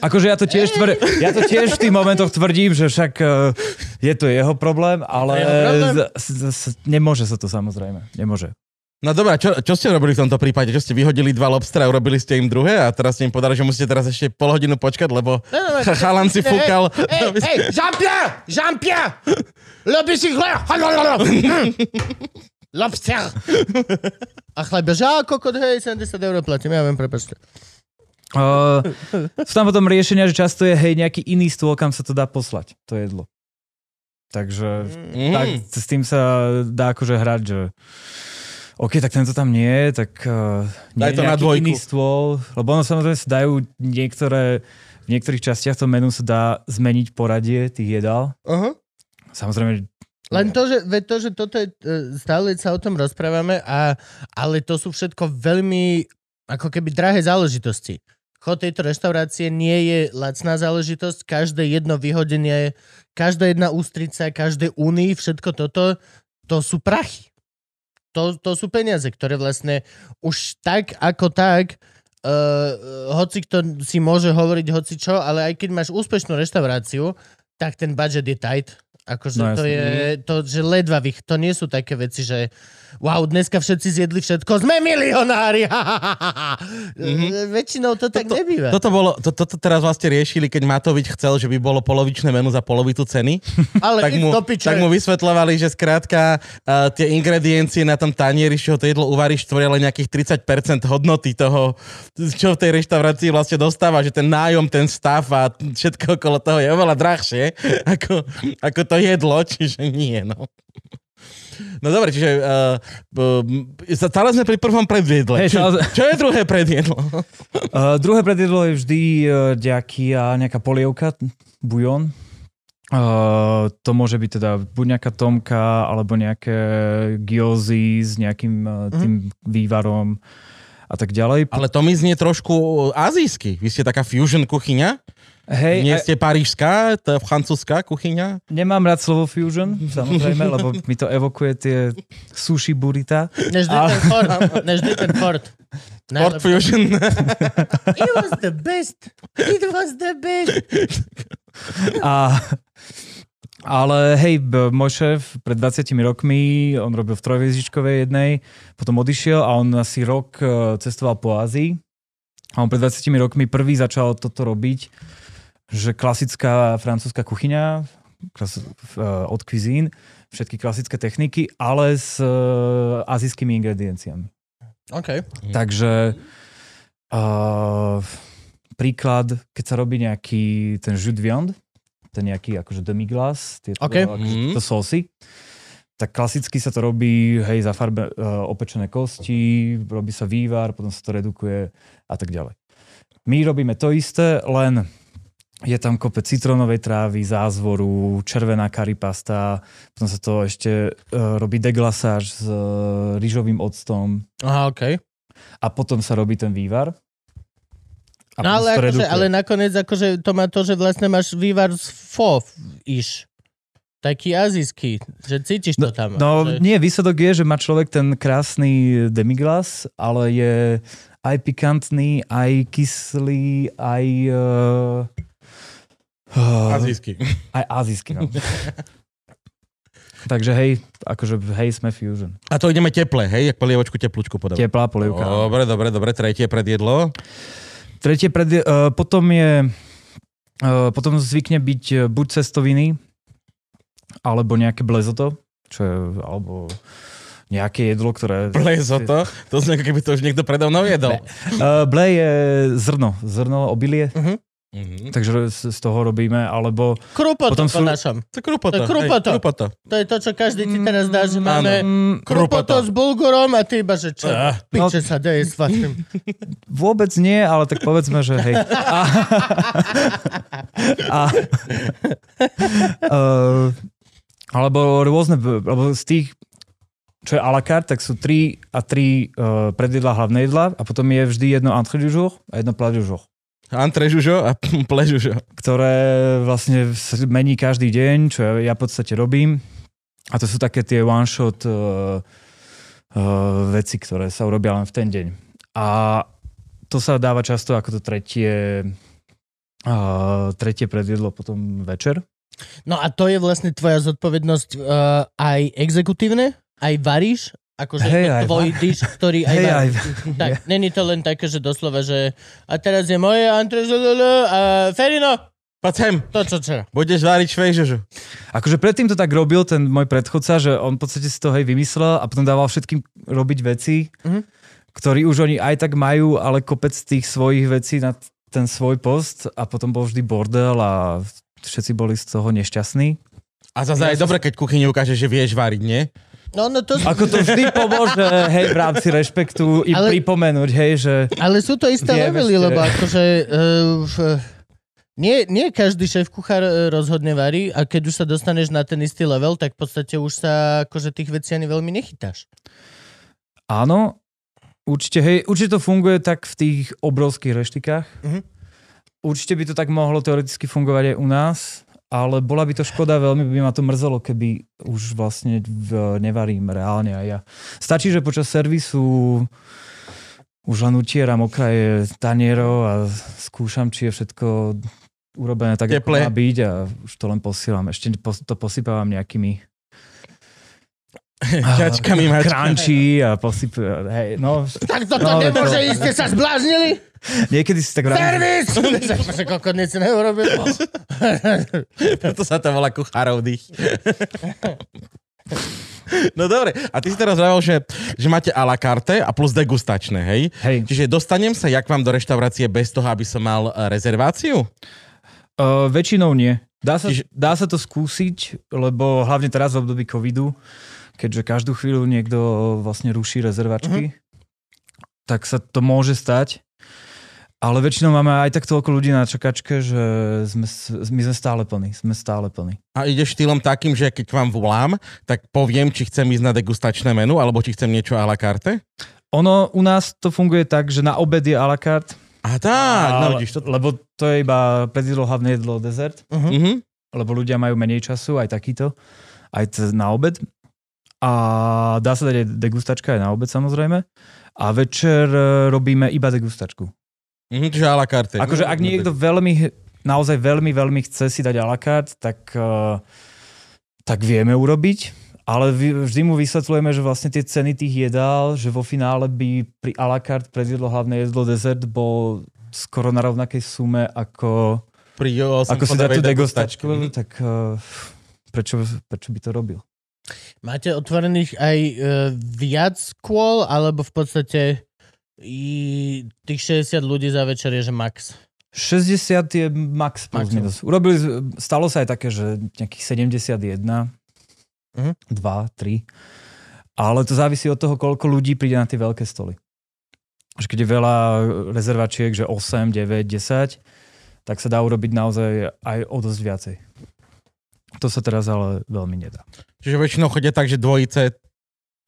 Akože ja to tiež tvr... ja to tiež v tých momentoch tvrdím, že však uh, je to jeho problém, ale To je jeho problém? z, z, z, nemôže sa to samozrejme. Nemôže. No dobré, čo, čo ste robili v tomto prípade? Čo ste vyhodili dva lobstra a urobili ste im druhé a teraz ste im povedali, že musíte teraz ešte pol hodinu počkať, lebo No, no, ch- chalan si fúkal. Hej, hej, Jean-Pierre! Jean-Pierre! Le bicycleur! Lobster! A chleba, že kokot, hej, 70 eur platím, ja viem, prepačte. Uh, sú tam potom riešenia, že často je hej nejaký iný stôl, kam sa to dá poslať, to jedlo. Takže Mm. tak s tým sa dá akože hrať, že OK, tak tento tam nie je, tak uh, nie Daj je to na dvojku. iný stôl, lebo ono samozrejme sa dajú niektoré, v niektorých častiach toho menu sa dá zmeniť poradie tých jedál. Uh-huh. Samozrejme, Len to, že, to, že toto je, e, stále sa o tom rozprávame, a, ale to sú všetko veľmi ako keby drahé záležitosti. Chod tejto reštaurácie nie je lacná záležitosť, každé jedno vyhodenie, každá jedna ústrica, každé úny, všetko toto, to sú prachy. To, to sú peniaze, ktoré vlastne už tak ako tak, uh, hoci kto si môže hovoriť hoci čo, ale aj keď máš úspešnú reštauráciu, tak ten budget je tight. Akože No to je, to, že ledva vych, to nie sú také veci, že wow, dneska všetci zjedli všetko, sme milionári, ha, ha, ha, ha, ha. Mhm. Väčšinou to tak nebýva. Toto, bolo, to, toto teraz vlastne riešili, keď Matovič chcel, že by bolo polovičné menu za polovicu ceny. ale tak mu, tak mu vysvetľovali, že skrátka uh, tie ingrediencie na tom tanieri, čoho to jedlo uvaríš, tvoria len nejakých 30% hodnoty toho, čo v tej reštaurácii vlastne dostáva, že ten nájom, ten stav a všetko okolo toho je oveľa drahšie ako, ako to jedlo, čiže nie, no. No dobre, čiže uh, uh, stále sme pri prvom predviedle. Hej, čo, čo je druhé predviedlo? Uh, druhé predjedlo je vždy uh, nejaký, a nejaká polievka, bujon. Uh, to môže byť teda buď nejaká tomka, alebo nejaké gyozy s nejakým uh, tým vývarom a tak ďalej. Ale to mi znie trošku azijsky. Vy ste taká fusion kuchyňa? Hej, Nie a- ste parížská, to je francúzska kuchyňa? nemám rád slovo fusion, samozrejme, lebo mi to evokuje tie sushi burita. Než ten Ford. Než ten Ford. Ford. Fusion. It was the best. It was the best. A, ale hej, môj šéf pred 20 rokmi, on robil v trojhviezdičkovej jednej, potom odišiel a on asi rok e, cestoval po Ázii. A on pred 20 rokmi prvý začal toto robiť, že klasická francúzska kuchyňa klas, e, od cuisine, všetky klasické techniky, ale s e, azijskými ingredienciami. OK. Takže uh, príklad, keď sa robí nejaký ten jus de viande, ten nejaký akože demi-glace, tieto OK. akože, to sosy, tak klasicky sa to robí, hej, za farbe uh, opečené kosti, robí sa vývar, potom sa to redukuje a tak ďalej. My robíme to isté, len je tam kopec citrónovej trávy, zázvoru, červená karipasta, potom sa to ešte uh, robí deglasáž s uh, rýžovým octom, Aha, OK. a potom sa robí ten vývar. A No ale, akože, ale nakoniec akože to má to, že vlastne máš vývar z fo iš. Taký azijský, že cítiš to tam. No že... nie, výsledok je, že má človek ten krásny demiglas, ale je aj pikantný, aj kyslý, aj... Uh, Azijský. aj azijský, no. Takže hej, akože hej, sme fusion. A to ideme teple, hej? Jak polievočku teplúčku podávať. Teplá polievka. Dobre, dobre, dobre. Tretie predjedlo. Tretie pred, uh, potom je uh, potom zvykne byť uh, buď cestoviny, alebo nejaké blezoto, čo je, alebo nejaké jedlo, ktoré... Plezo to. Znie, ako keby to už niekto predo mnou jedol. Uh, ble je zrno, zrno, obilie, Mhm. takže z, z toho robíme, alebo... Krupoto Potom po sú- našom. To je krupoto. To je krupoto. Hej, krupoto. To je to, čo každý ti teraz dá, že Áno. máme Mm, krupoto s bulgurom a ty iba, že čo? Ah. Piče sa deje s vašim. vôbec nie, ale tak povedzme, že hej. A, a, uh, alebo rôzne, alebo z tých, čo je à la carte, tak sú 3 a 3 uh, predjedla hlavné jedla a potom je vždy jedno entrée du jour a jedno plat du jour. Antre žužo a ple žužo. ktoré vlastne mení každý deň, čo ja, ja v podstate robím. A to sú také tie one-shot uh, uh, veci, ktoré sa urobia len v ten deň. A to sa dáva často ako to tretie, uh, tretie predjedlo potom večer. No a to je vlastne tvoja zodpovednosť uh, aj exekutívne? Aj varíš? Akože to tvoj diš, ktorý aj varíš. aj- Tak, není to len také, že doslova, že a teraz je moje antrezololo a Ferino, Poď sem, to čo včera. budeš váriť švejžužu. Akože predtým to tak robil ten môj predchodca, že on v podstate si to hej vymyslel a potom dával všetkým robiť veci, Mhm. ktorí už oni aj tak majú, ale kopec tých svojich vecí na ten svoj post a potom bol vždy bordel a všetci boli z toho nešťastní. A zase aj dobre, keď kuchyni ukáže, že vieš váriť, nie? No, no to, Ako to vždy pomôže, hej, v rámci rešpektu im Ale- pripomenúť, hej, že ale sú to isté levely, ste- lebo akože... Uh, v, nie, nie každý šéf kuchár e, rozhodne varí a keď už sa dostaneš na ten istý level, tak v podstate už sa akože tých vecí ani veľmi nechytáš. áno, určite, hej, určite to funguje tak v tých obrovských reštikách. Mhm. Určite by to tak mohlo teoreticky fungovať aj u nás, ale bola by to škoda, veľmi by ma to mrzelo, keby už vlastne v, nevarím reálne aj ja. Stačí, že počas servisu už len utieram okraje tanierov a skúšam, či je všetko urobené tak, ako Teple. má byť a už to len posielam. Ešte to posypávam nejakými Ťačkami máš. crunchy a posypujem, hej, no, Tak toto No, nemôže to- ísť, ste sa zbláznili? niekedy si tak vravím, Servis! Že kokot nic neurobil. Preto sa to volá kuchárov dých. No dobre, a ty si teraz vravel, že, že máte a la carte a plus degustačné, hej? hej, Čiže dostanem sa jak vám do reštaurácie bez toho, aby som mal e, rezerváciu? uh, väčšinou nie. Dá sa, Čiže- dá sa to skúsiť, lebo hlavne teraz v období covidu, keďže každú chvíľu niekto vlastne ruší rezervačky, tak sa to môže stať. Ale väčšinou máme aj tak toľko ľudí na čakačke, že sme, my sme stále plní. Sme stále plní. A ideš štýlom takým, že keď vám volám, tak poviem, či chcem ísť na degustačné menu, alebo či chcem niečo a la carte? Ono u nás to funguje tak, že na obed je a la carte, A tak, no vidíš to. lebo to je iba predjedlo, hlavné jedlo, dezert. Mhm. lebo ľudia majú menej času, aj takýto, aj na obed. A dá sa dať aj degustačka aj na obed samozrejme. A večer e, robíme iba degustačku. Mhm, čiže a la carte. Akože ak no, niekto veľmi, naozaj veľmi, veľmi chce si dať a la carte, tak, e, tak vieme urobiť. Ale vždy mu vysvetľujeme, že vlastne tie ceny tých jedál, že vo finále by pri a la carte predjedlo hlavné jedlo dezert bol skoro na rovnakej sume ako, Pri 8 ako si dať tú degustačku, Mhm. tak uh, prečo, prečo by to robil? Máte otvorených aj e, viac kôl, alebo v podstate i tých 60 ľudí za večer je, že max? 60 je max minus. Urobili, stalo sa aj také, že nejakých 71, Mhm. 2, 3. Ale to závisí od toho, koľko ľudí príde na tie veľké stoly. Že keď je veľa rezervačiek, že 8, 9, 10, tak sa dá urobiť naozaj aj o dosť viacej. To sa teraz ale veľmi nedá. Čiže väčšinou chodia tak, že dvojice,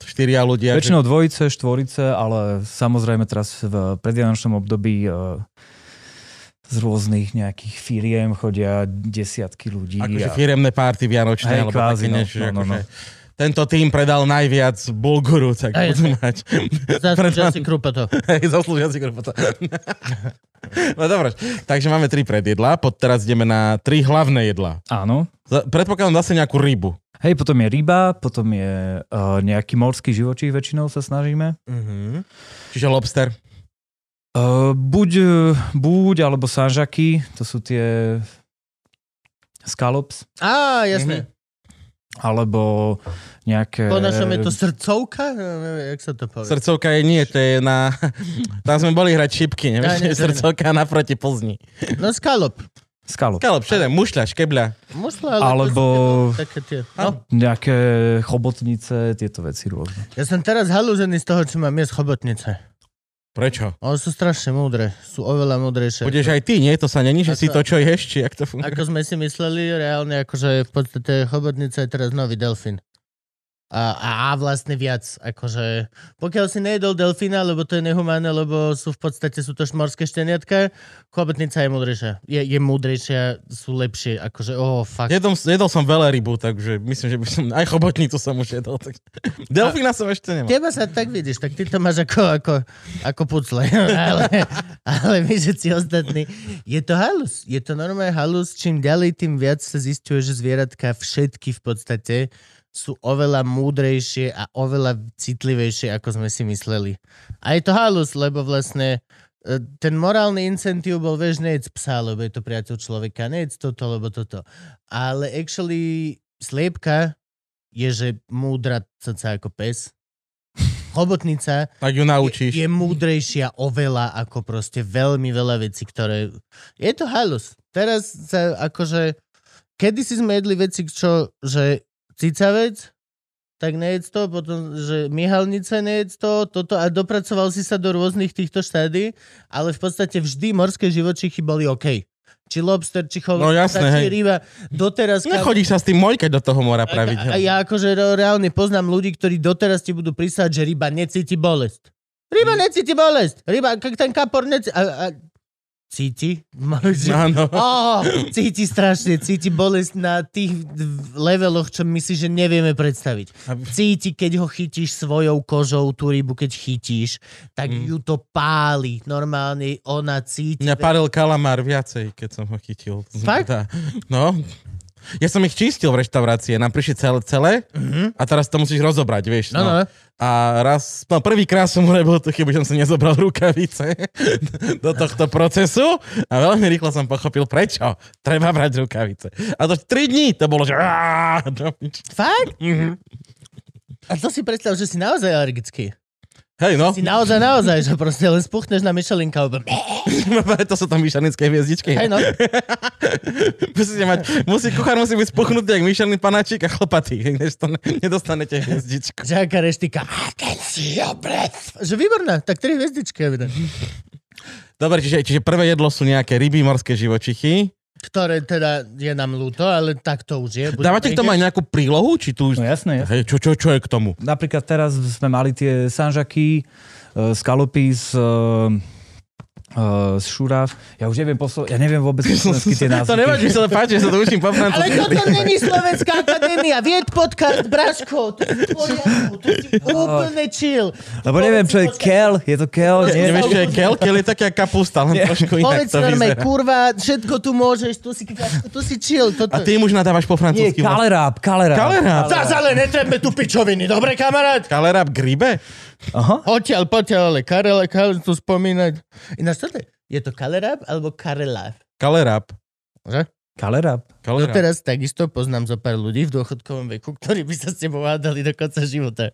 štyria ľudia. Väčšinou dvojice, štvorice, ale samozrejme teraz v predvianočnom období e, z rôznych nejakých firiem chodia desiatky ľudí. Že, akože a- firemné párty vianočné, Hej, alebo kvázi, také no, niečo, no, no, akože, no. Tento tým predal najviac bulguru, tak Hej. budú mať. Zaslúžia si krupa to. Hej, zaslúžia si grupa to. No dobre, takže máme tri predjedlá, pod teraz ideme na tri hlavné jedlá. Áno. Za- Predpokladám zase nejakú rybu. Hej, potom je ryba, potom je uh, nejaký morský živočích väčšinou sa snažíme. Mhm. Čiže lobster. Uh, buď, eh, buď, alebo sanžaky, to sú tie scallops, Á, jasné. Alebo nejaké... Po našom je to srdcovka? Neviem, Jak sa to povie? Srdcovka je nie, to je na... Tam sme boli hrať šipky, nevieš, to je- srdcovka naproti Plzni. No skalop. Scallop. Kalop, čo je, mušľa, škebľa. Musla, ale Alebo také tie. No. nejaké chobotnice, tieto veci rôzne. Ja som teraz halúzený z toho, čo mám jesť chobotnice. Prečo? Oni sú strašne múdre. Sú oveľa múdrejšie. Budeš aj ty, nie? To sa není, že si to, Ako- čo ješ, či jak to funguje? Ako sme si mysleli, reálne akože v podstate chobotnica je teraz nový delfín. A, a, a vlastne viac, akože pokiaľ si nejedol delfína, lebo to je nehumánne, lebo sú v podstate sú to šmorské šteniatka, chobotnica je múdrejšia. Je, je múdrejšia, sú lepšie, akože oh fuck. Jedol, jedol som veľa rybu, takže myslím, že by som... Aj chobotnicu som už jedol. Tak... Delfína som ešte nemal. Teba sa tak vidíš, tak ty to máš ako, ako, ako pucle. ale, ale my všetci ostatní. Je to halus. Je to normálne halus. Čím ďalej, tým viac sa zistuje, že zvieratka všetky v podstate sú oveľa múdrejšie a oveľa citlivejšie, ako sme si mysleli. A je to halus, lebo vlastne e, ten morálny incentív bol, vieš, nejedz psa, lebo je to priateľ človeka, nejedz toto, lebo toto. Ale actually sliepka je, že múdra caca ako pes. Chobotnica Tak ju naučíš. je, je múdrejšia oveľa ako proste veľmi veľa vecí, ktoré... Je to halus. Teraz sa akože... Kedy si sme jedli veci, čo, že cicavec, tak nejedz to, potom, že myhalnice nejedz to, toto a dopracoval si sa do rôznych týchto štádí, ale v podstate vždy morské živočichy boli OK. Či lobster, či chov, No jasné, či ryba. Doteraz... Nechodíš sa s tým mojkať do toho mora a, a pravidelne. ja akože re- reálne poznám ľudí, ktorí doteraz ti budú prísať, že ryba necíti bolesť. Ryba necíti bolesť. Ryba, k- ten kapor necíti... A, a, cíti? Áno. Oh, cíti strašne, cíti bolesť na tých leveloch, čo my si, že nevieme predstaviť. Cíti, keď ho chytíš svojou kožou, tú rybu, keď chytíš, tak Mm. ju to páli. Normálne ona cíti. Mňa páril kalamár viacej, keď som ho chytil. Fakt? No. Ja som ich čistil v reštaurácie, nám prišli celé, celé Mhm. a teraz to musíš rozobrať, vieš. No, no. A raz, no prvýkrát som urobil to chybu, že som si nezobral rukavice do tohto procesu a veľmi rýchlo som pochopil, prečo treba brať rukavice. A to 3 dní to bolo, že... Fakt? Mhm. A to si predstav, že si naozaj alergický. Hej, no, Si naozaj, naozaj, že proste len spuchneš na alebo- to sú tam myšanické hviezdičky. Hej, no. Musíte mať, musí, kuchár musí byť spuchnutý, jak myšelný panáčik a chlopatý, než to ne- nedostanete hviezdičku. Že aká reštika. Že výborná, tak tri hviezdičky. evidentne. Dobre, čiže, čiže prvé jedlo sú nejaké ryby, morské živočichy. Ktoré teda je nám ľúto, ale tak to už je. Budem Dávate k tomu aj nejakú prílohu, či tu už... No jasné, jasné. Hej, čo, čo, čo je k tomu? Napríklad teraz sme mali tie sanžaky, uh, skalopy z, uh, uh, z šúrav. Ja už neviem poslo- ja neviem vôbec po slovensky tie názvy. To nevadí, sa to páči, že sa to učím po Ale francúzsky. toto není Slovenská akadémia. Vied podcast, Braško. To je poriadku. To úplne chill. Lebo neviem, čo je kel. Je to kel? Nie? Nevieš, čo je kel? Kel je taká kapusta, len trošku inak Povedz to normálne, vyzerá. kurva, všetko tu môžeš, tu si, tu si chill. Toto. A ty im už nadávaš po Nie, francúzsky. kaleráb, kaleráb. Kaleráb. Zas ale netrebe tu pičoviny, dobre kamarát? Kalerab gribe? Aha. Odtiaľ, potiaľ, ale Karel, Karel tu spomínať. Ináč, čo to je? Je to Kalerab alebo Karelab? Kalerab. Že? Kaleráb. Kalerab. Doteraz takisto poznám zo pár ľudí v dôchodkovom veku, ktorí by sa s tebou hádali do konca života.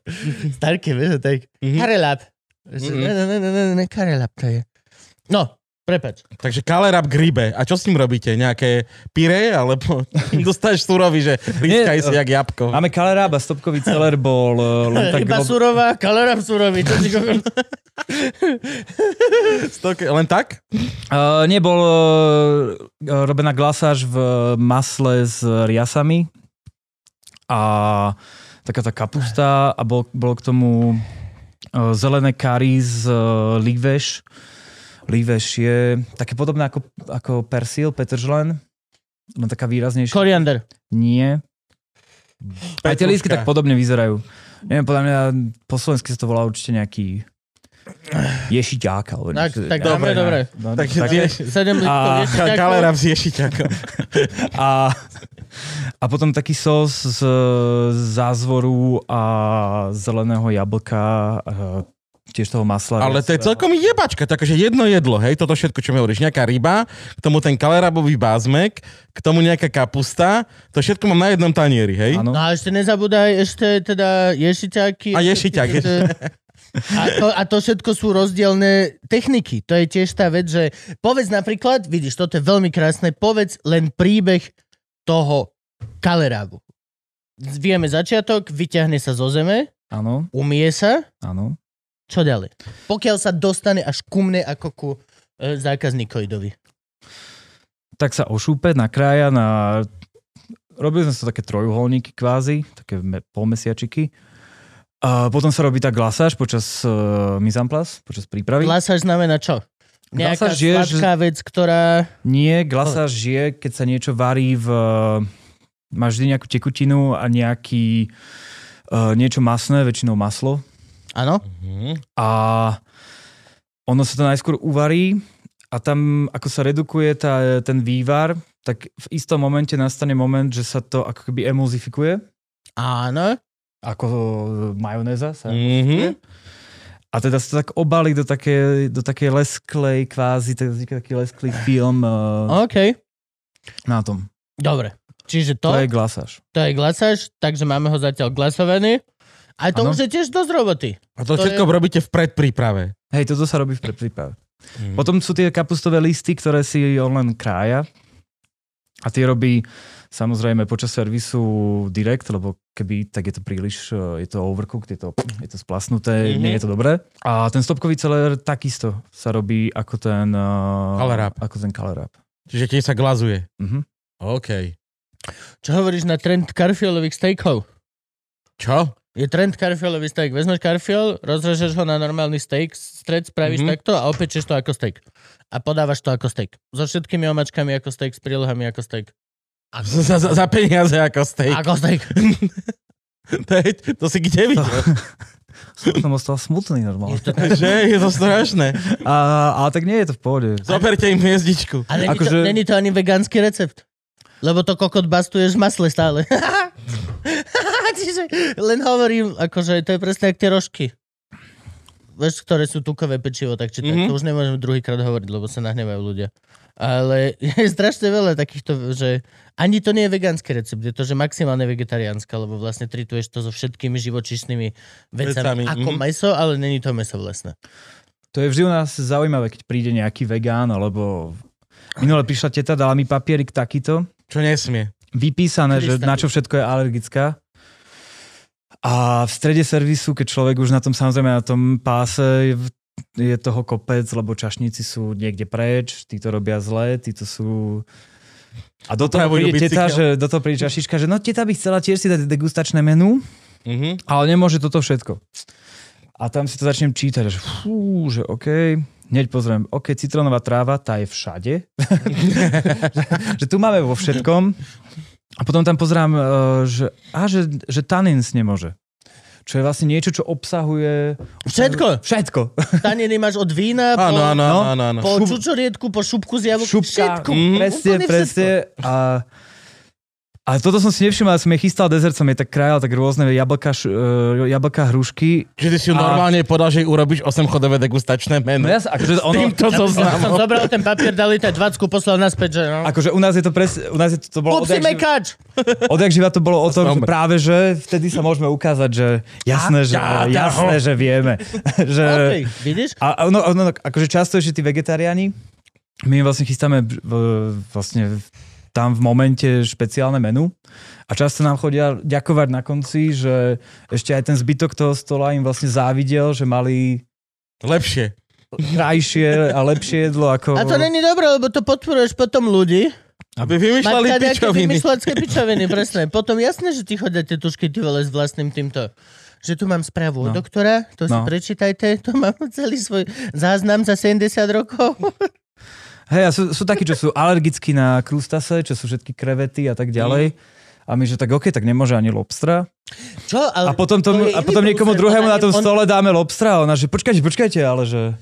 Starké, vieš, tak Mhm. Karelab. Mhm. Ne, ne, ne, ne, ne, ne, Karelab to je. No, prepač. Takže kalerab gribe. A čo s ním robíte? Nejaké pyré? Alebo dostáš surový, že Nie, si jak jabko? Máme kaleráb a stopkový celer bol len tak... Iba surová, Kalerab surový. To si Stok, len tak? Uh, nebol uh, robená glasáž v masle s riasami a taká tá kapusta a bol, bolo k tomu uh, zelené kari z uh, líveš. Líveš je také podobné ako, ako persil, petržlen, len taká výraznejšia. Koriander. Nie. Aj tie Petruška. tak podobne vyzerajú. Neviem, podľa mňa po slovensky sa to volá určite nejaký ješiťák. Alebo Tak, niečo- tak dobre, dobre. No, Tak tak, tie- Sedem A- s a, a potom taký sos z zázvoru a zeleného jablka, a tiež toho masla. Ale to je celkom jebačka, takže jedno jedlo, hej, toto všetko, čo mi hovoríš, nejaká ryba, k tomu ten kalerabový bázmek, k tomu nejaká kapusta, to všetko mám na jednom tanieri, hej? Áno. No a ešte nezabúdaj, ešte teda ješiťáky. A ješiťák, A to, a to všetko sú rozdielne techniky. To je tiež tá vec, že povedz napríklad, vidíš, toto je veľmi krásne, povedz len príbeh toho kalerábu. Vieme začiatok, vyťahne sa zo zeme, Áno, umie sa, áno. Čo ďalej? Pokiaľ sa dostane až ku mne ako ku e, zákazníkoidovi. Tak sa ošúpe, nakrája na... Robili sme sa také trojuholníky kvázi, také me- polmesiačiky. A potom sa robí tá glasáž počas uh, en place, počas prípravy. Glasáž znamená čo? Nejaká Glasáž je, sladká vec, ktorá... Nie, glasáž je, keď sa niečo varí v... Máš vždy nejakú tekutinu a nejaký uh, niečo masné, väčšinou maslo. Áno? Mhm. A ono sa to najskôr uvarí a tam, ako sa redukuje tá, ten vývar, tak v istom momente nastane moment, že sa to ako keby emulzifikuje, Áno. ako majonéza sa Mhm. A teda sa to tak obalí do také, do také lesklej kvázi, tak vzniká taký lesklý film uh, OK. na tom. Dobre. Čiže to, To je glasáž. to je glasáž, takže máme ho zatiaľ glasovaný. A to Áno. už je tiež dosť roboty. A to, To všetko je- robíte v predpríprave. Hej, toto sa robí v predpríprave. Mhm. Potom sú tie kapustové listy, ktoré si on len krája. A tie robí Samozrejme počas servisu direct, lebo keby, tak je to príliš, eh, je to overcooked, je to, je to splasnuté, Mhm. nie je to dobré. A ten stopkový celer takisto sa robí ako ten... Uh, Color up. Ako ten color up. Čiže tiež sa glazuje. Mhm. OK. Čo hovoríš na trend karfiolových steakov? Čo? Je trend karfiolový steak. Vezmeš karfiol, rozrežeš ho na normálny steak, stred spravíš Mhm. mm-hmm. takto a opečeš to ako steak. A podávaš to ako steak. So všetkými omačkami ako steak, s prílohami ako steak. Za, za, za peniaze ako steak. Ako steak. To, je, to si kde videl? Som ostal smutný normálne. že? Je to strašné. A, ale tak nie je to v pohode. Zoberte im hviezdičku. A není, Akože- to, není to ani vegánsky recept. Lebo to kokot bastuješ v masle stále. Čiže len hovorím, akože to je presne jak tie rožky. Vieš, ktoré sú tukové pečivo, tak či tak. Mhm. To už nemôžem druhýkrát hovoriť, lebo sa nahnevajú ľudia. Ale je strašne veľa takýchto, že ani to nie je vegánsky recept, je to, že maximálne vegetariánska, lebo vlastne trituješ to so všetkými živočíšnymi vecami, Vecami, ako mhm. meso, ale není to meso vlastne. To je vždy u nás zaujímavé, keď príde nejaký vegán, alebo minule prišla teta, dala mi papierik takýto, Čo nesmie. vypísané, že na čo všetko je alergická. A v strede servisu, keď človek už na tom samozrejme na tom páse je- toho kopec, lebo čašníci sú niekde preč, títo robia zle, títo sú... A do toho príde teta, že do toho príde čašička, že no teta by chcela tiež si dať degustačné menu, Mhm. ale nemôže toto všetko. A tam si to začnem čítať, že fú, že OK, hneď pozriem, OK, citrónová tráva, tá je všade. že tu máme vo všetkom. A potom tam pozerám, eh, že, a, že, že tanins nemôže. Čo je vlastne niečo, čo obsahuje... Všetko? Všetko. Taniny máš od vína po, Áno, áno, No. áno, áno. po čučoriedku, po šupku z jablok. Všetko. mm, presne, presne. A, a toto som si nevšimol, ja som je chystal dezert, som je tak krajal tak rôzne jablka, š- eh, jablka hrušky. Čiže ty si ju A- normálne podal, že urobíš 8-chodové degustačné No menu. ja sa, akože ono, Týmto Som zoznamom. zobral ten papier, dali ten 20, poslal naspäť, že no. akože u nás je to pres, u nás je to, to bolo Kúp si mekač! odjak živa to bolo o tom, že práve, že vtedy sa môžeme ukázať, že jasné, že, Ja, ja, jasné, že vieme. že, OK, vidíš? A ono, ono, akože často ešte tí vegetariáni, my vlastne chystáme vlastne tam v momente špeciálne menu a často nám chodia ďakovať na konci, že ešte aj ten zbytok toho stola im vlastne závidel, že mali Lepšie. krajšie a lepšie jedlo ako... A to není dobré, lebo to podporuješ potom ľudí. Aby vymýšľali kadejaké pičoviny. vymyslecké pičoviny, presne. Potom jasné, že ty chodia tie tušky ty vole s vlastným týmto. Že tu mám správu od No. doktora, to si No. prečítajte, to mám celý svoj záznam za 70 rokov. Hej, a sú, sú takí, čo sú alergickí na krustase, čo sú všetky krevety a tak ďalej. A my, že tak OK, tak nemôže ani lobstra. Čo? Ale A potom, to tomu, a potom niekomu druhému na tom on- stole dáme lobstra a ona, že počkajte, počkajte, ale že...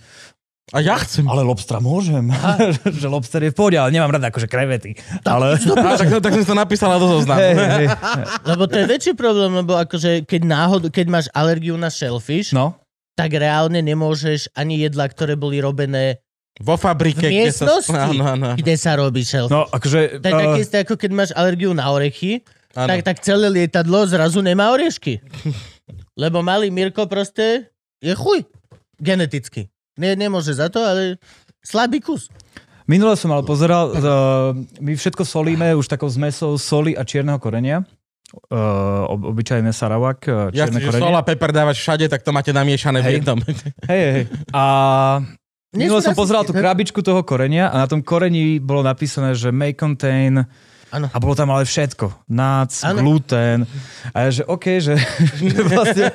A ja chcem. Ale lobstra môžem. že lobster je v pohode, ale nemám rada akože krevety. Ale... A, tak, tak som to napísala do zoznamu. Hej, hej, hej. Lebo to je väčší problém, lebo akože keď náhodou, keď máš alergiu na shellfish, No, tak reálne nemôžeš ani jedla, ktoré boli robené Vo fabrike, v kde sa... miestnosti, Áno, áno. kde sa robí shellfish. no akože... To je také eh, isté, ako keď máš alergiu na orechy, áno. tak, tak celé lietadlo zrazu nemá oriešky. Lebo malý Mirko proste je chuj. Geneticky. Ne, nemôže za to, ale slabý kus. Minule som ale pozeral, uh, my všetko solíme už takou zmesou soli a čierneho korenia. Uh, ob, obyčajné sarawak, Ja čierne že korenie. sol a pepper dávať všade, tak to máte namiešané v Hej. jednom. Hej, hej. A Sú som pozeral tú krabičku toho korenia a na tom korení bolo napísané, že may contain Áno. a bolo tam ale všetko. Áno. gluten. A ja, že OK, že, že vlastne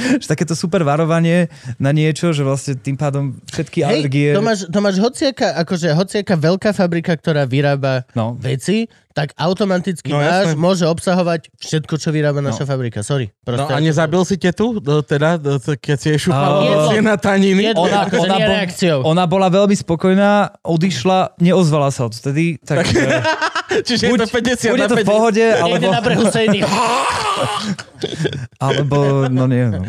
že takéto super varovanie na niečo, že vlastne tým pádom všetky alergie... Hej, to máš, to máš hociaka, akože hociaka veľká fabrika, ktorá vyrába No. veci, tak automaticky No, náš jasné. môže obsahovať všetko, čo vyrába naša fabrika. Sorry. No Proste. a nezabil si tetu, teda, keď si jej ovocie na taniny? Jedlo, Ona- akože ona nie bo- reakciou. Ona bola veľmi spokojná, odišla, neozvala sa odtedy, tak, Čiže je to 50 bude na to v 50. pohode, alebo, na brehu sejny. alebo no nie, no.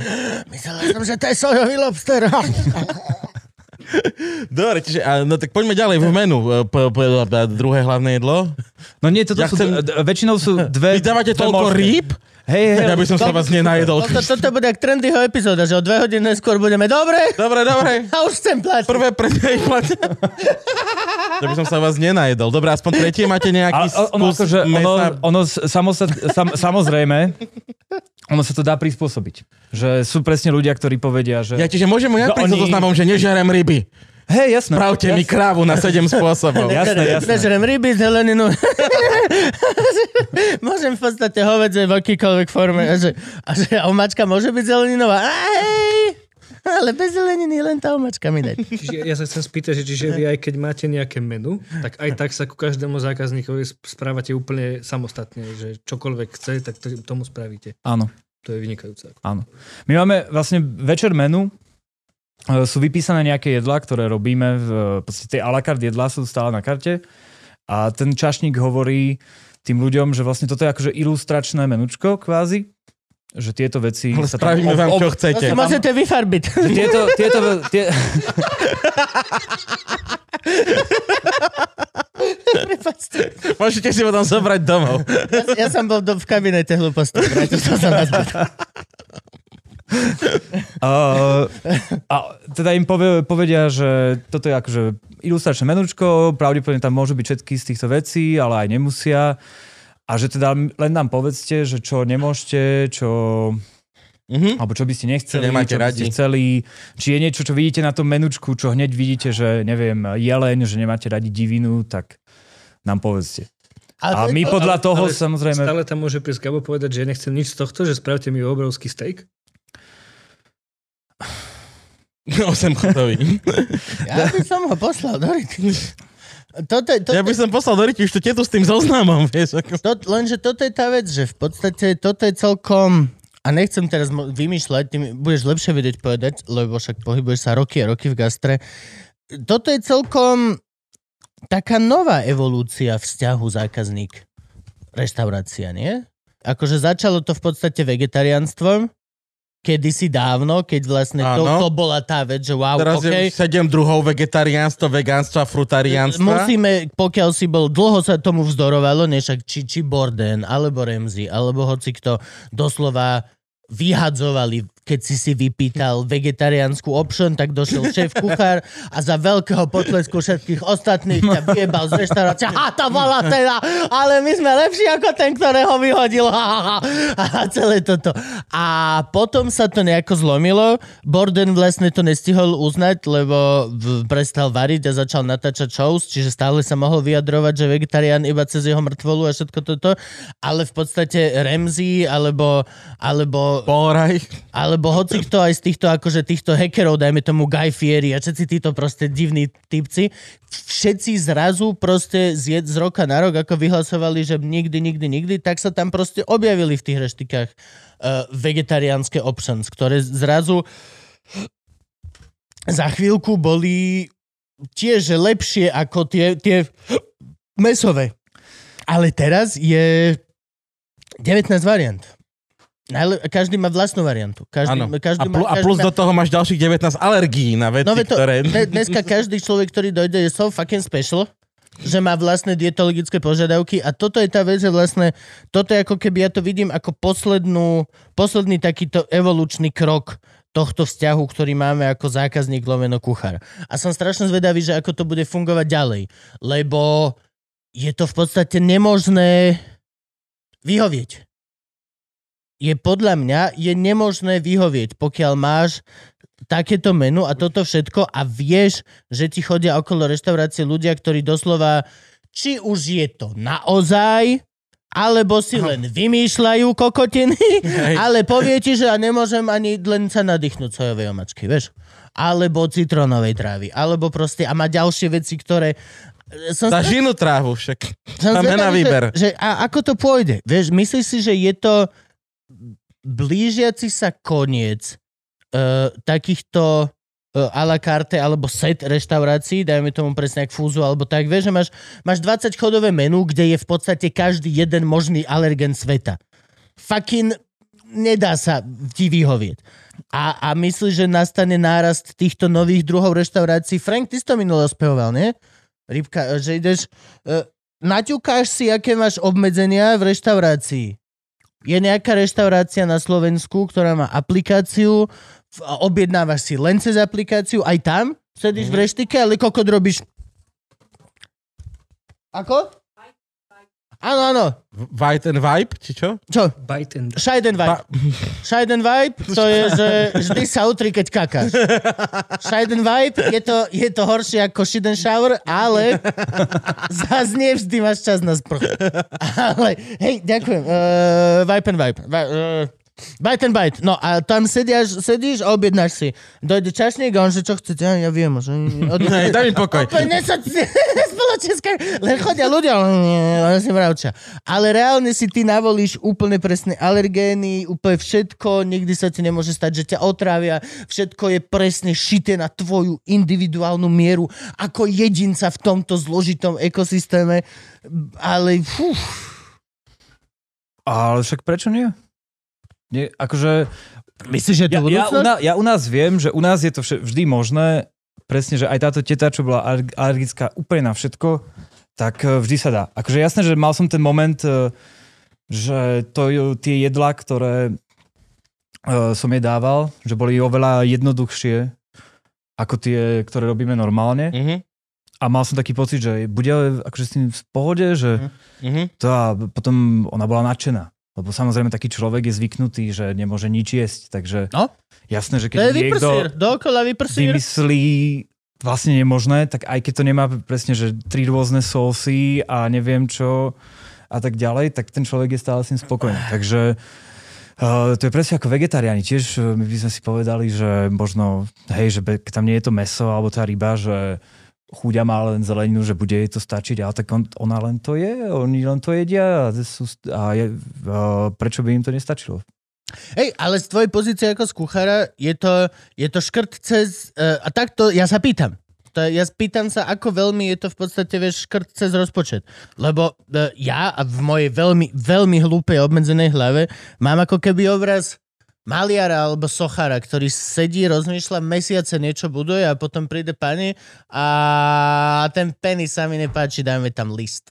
Myslel som, že to je sojový lobster. Dobre, čiže, a, no tak poďme ďalej v menu. P, p, p, druhé hlavné jedlo. No nie, toto Ja sú, chcem- d- väčšinou sú dve... Vy dávate toľko rýb? Hej, hej, Ja by som sa vás nenajedol. Toto, toto bude jak trendyho epizóda, že o dve hodiny neskôr budeme dobre Dobre, dobre. a už chcem platiť. Prvé platia. že by som sa vás nenajedol. Dobre, aspoň tretie máte nejaký Ale ono, akože, ono, mesa? ono s- samosad, sam, samozrejme, ono sa to dá prispôsobiť. Že sú presne ľudia, ktorí povedia, že... Ja čiže môžem mu ja No prísť so oni- zoznamom, že nežerem ryby. Hej, jasné. Pravte mi jasné. krávu na sedem spôsobov. Jasné, jasné. Nežerem ryby, zeleninu. Môžem v podstate hovedzie v akýkoľvek forme. A že, a že omačka môže byť zeleninová. A hej! Ale bez zeleniny len tá omačka mi dať. Čiže ja sa chcem spýtať, že čiže vy aj keď máte nejaké menu, tak aj tak sa ku každému zákazníkovi sp- správate úplne samostatne, že čokoľvek chce, tak to, tomu spravíte. Áno. To je vynikajúce. Áno. My máme vlastne večer menu, e, sú vypísané nejaké jedlá, ktoré robíme, v podstate tie a la carte jedlá sú stále na karte a ten čašník hovorí tým ľuďom, že vlastne toto je akože ilustračné menučko kvázi, že tieto veci Ale sa tam spravíme vám, čo To chcete. si môžete vyfarbiť. tieto, tieto, tie, Prepačte. Môžete si potom zobrať domov. Ja, ja som bol do, v kabinete hlúposti. Vrátil som sa nazad. Uh, a teda im povie, povedia, že toto je akože ilustračné menučko, pravdepodobne tam môžu byť všetky z týchto vecí, ale aj nemusia. A že teda len nám povedzte, že čo nemôžete, čo, Mhm. alebo čo by ste nechceli, Čo nemáte čo by ste chceli. Či je niečo, čo vidíte na tom menučku, čo hneď vidíte, že neviem, jeleň, že nemáte radi divinu, tak nám povedzte. A Ale my podľa toho ale samozrejme... Stále tam môže prísť Gabo povedať, že nechcem nič z tohto, že spravte mi obrovský steak. 8 chodový. ja by som ho poslal do. Toto, toto, Ja by som poslal do ryti už tú tetu s tým zoznamom, vieš. Ako... To, lenže toto je tá vec, že v podstate toto je celkom... A nechcem teraz vymýšľať, ty budeš lepšie vedieť povedať, lebo však pohybuješ sa roky a roky v gastre. Toto je celkom taká nová evolúcia vzťahu zákazník reštaurácia, nie? Akože začalo to v podstate vegetariánstvom, kedysi dávno, keď vlastne to, Áno. to bola tá vec, že wow, Teraz okay, je 7 druhov vegetariánstva, vegánstva, frutariánstva. Musíme, pokiaľ si bol, dlho sa tomu vzdorovalo, než ak či, či Borden, alebo Remzi, alebo hoci kto doslova vyhadzovali, keď si si vypýtal vegetariánsku option, tak došiel šéf kuchár a za veľkého potlesku všetkých ostatných ťa vyjebal z reštaurácie. Ha, to bola teda, ale my sme lepší ako ten, ktorého vyhodil. Ha, ha, ha. A celé toto. A potom sa to nejako zlomilo. Borden vlastne to nestihol uznať, lebo prestal variť a začal natáčať shows, čiže stále sa mohol vyjadrovať, že vegetarián iba cez jeho mŕtvolu a všetko toto. Ale v podstate Remzi alebo, alebo Poraj. Alebo hoci kto aj z týchto, akože týchto hackerov, dajme tomu Guy Fieri a všetci títo proste divní typci, všetci zrazu proste z, z roka na rok, ako vyhlasovali, že nikdy, nikdy, nikdy, tak sa tam proste objavili v tých reštikách uh, vegetariánske options, ktoré zrazu za chvíľku boli tiež lepšie ako tie, tie mesové. Ale teraz je 19 variant. Najle- každý má vlastnú variantu. Každý, každý A, plu, má, a každý plus má... do toho máš ďalších 19 alergií na veci, No to, ktoré... dne- dneska každý človek, ktorý dojde, je so fucking special, že má vlastné dietologické požiadavky a toto je tá vec, že vlastne toto je ako keby ja to vidím ako poslednú, posledný takýto evolučný krok tohto vzťahu, ktorý máme ako zákazník lomeno kuchár. A som strašne zvedavý, že ako to bude fungovať ďalej, lebo je to v podstate nemožné vyhovieť. Je podľa mňa, je nemožné vyhovieť, pokiaľ máš takéto menu a toto všetko a vieš, že ti chodia okolo reštaurácie ľudia, ktorí doslova, či už je to naozaj, alebo si len vymýšľajú kokotiny, Hej. ale povie ti, že ja nemôžem ani len sa nadýchnúť sojovej omačky, vieš? Alebo citronovej trávy, alebo proste, a má ďalšie veci, ktoré... Som Dá strašne- žinu trávu však. som Máme na výber. Že, že, a ako to pôjde? Vieš, myslíš si, že je to blížiaci sa koniec uh, takýchto uh, a la carte alebo set reštaurácií, dajme tomu presne jak fúzu alebo tak, vieš, že máš, máš 20 chodové menu, kde je v podstate každý jeden možný alergen sveta. Fucking nedá sa ti vyhovieť. A, a myslíš, že nastane nárast týchto nových druhov reštaurácií? Frank, ty si to minulo spevoval, nie? Rybka, že ideš... Uh, naťukáš si, aké máš obmedzenia v reštaurácii. Je nejaká reštaurácia na Slovensku, ktorá má aplikáciu objednávaš si len cez aplikáciu, aj tam sedíš v reštike, ale kokot robíš Ako? Áno, áno. White and Vibe, či čo? Čo? Bite and... Scheiden Vibe. Scheiden Vibe, to je, že vždy sa utri, keď kakáš. Scheiden Vibe, je to, je to horšie ako Shiden Shower, ale zase nie vždy máš čas na sprchu. Ale, hej, ďakujem. Uh, vibe and Vibe. Vi- Uh, Bite and bite. No a tam sediaš, sedíš a objednáš si. Dojde čašník a on, že čo chcete? Ja, ja viem. Že... Od... Hej, daj mi pokoj. Úplne sa spoločenská, len chodia ľudia, len si mravčia. Ale reálne si ty navolíš úplne presné alergény, úplne všetko, nikdy sa ti nemôže stať, že ťa otrávia, všetko je presne šité na tvoju individuálnu mieru ako jedinca v tomto zložitom ekosystéme. Ale fú, Ale však prečo nie? Nie akože, myslíš, že je to ja, ja, u nás, ja u nás viem, že u nás je to vždy možné, presne, že aj táto teta, čo bola aler- alergická úplne na všetko, tak eh, vždy sa dá. Akože jasné, že mal som ten moment, eh, že to, tie jedlá, ktoré eh, som jej dával, že boli oveľa jednoduchšie ako tie, ktoré robíme normálne. Mhm, A mal som taký pocit, že bude akože s tým v pohode, že mhm. to a potom ona bola nadšená. Lebo samozrejme taký človek je zvyknutý, že nemôže nič jesť, takže No. jasné, že keď je niekto vyprsír. vymyslí vlastne nemožné, tak aj keď to nemá presne, že tri rôzne sósy a neviem čo a tak ďalej, tak ten človek je stále s tým spokojný. Takže Uh, to je presne ako vegetariáni. Tiež uh, my by sme si povedali, že možno, hej, že tam nie je to meso alebo tá ryba, že chúďa má len zeleninu, že bude jej to stačiť, ale tak on, ona len to je, oni len to jedia a, sú, a je, uh, prečo by im to nestačilo? Hej, ale z tvojej pozície ako z kuchára je to, je to škrt cez... Uh, a takto, ja sa pýtam. To, ja pýtam sa, ako veľmi je to v podstate, vieš, škrt cez rozpočet. Lebo uh, ja a v mojej veľmi, veľmi hlúpej, obmedzenej hlave mám ako keby obraz maliara alebo sochára, ktorý sedí, rozmýšľa, mesiace niečo buduje a potom príde pani a ten penny sa mi nepáči, dajme tam list.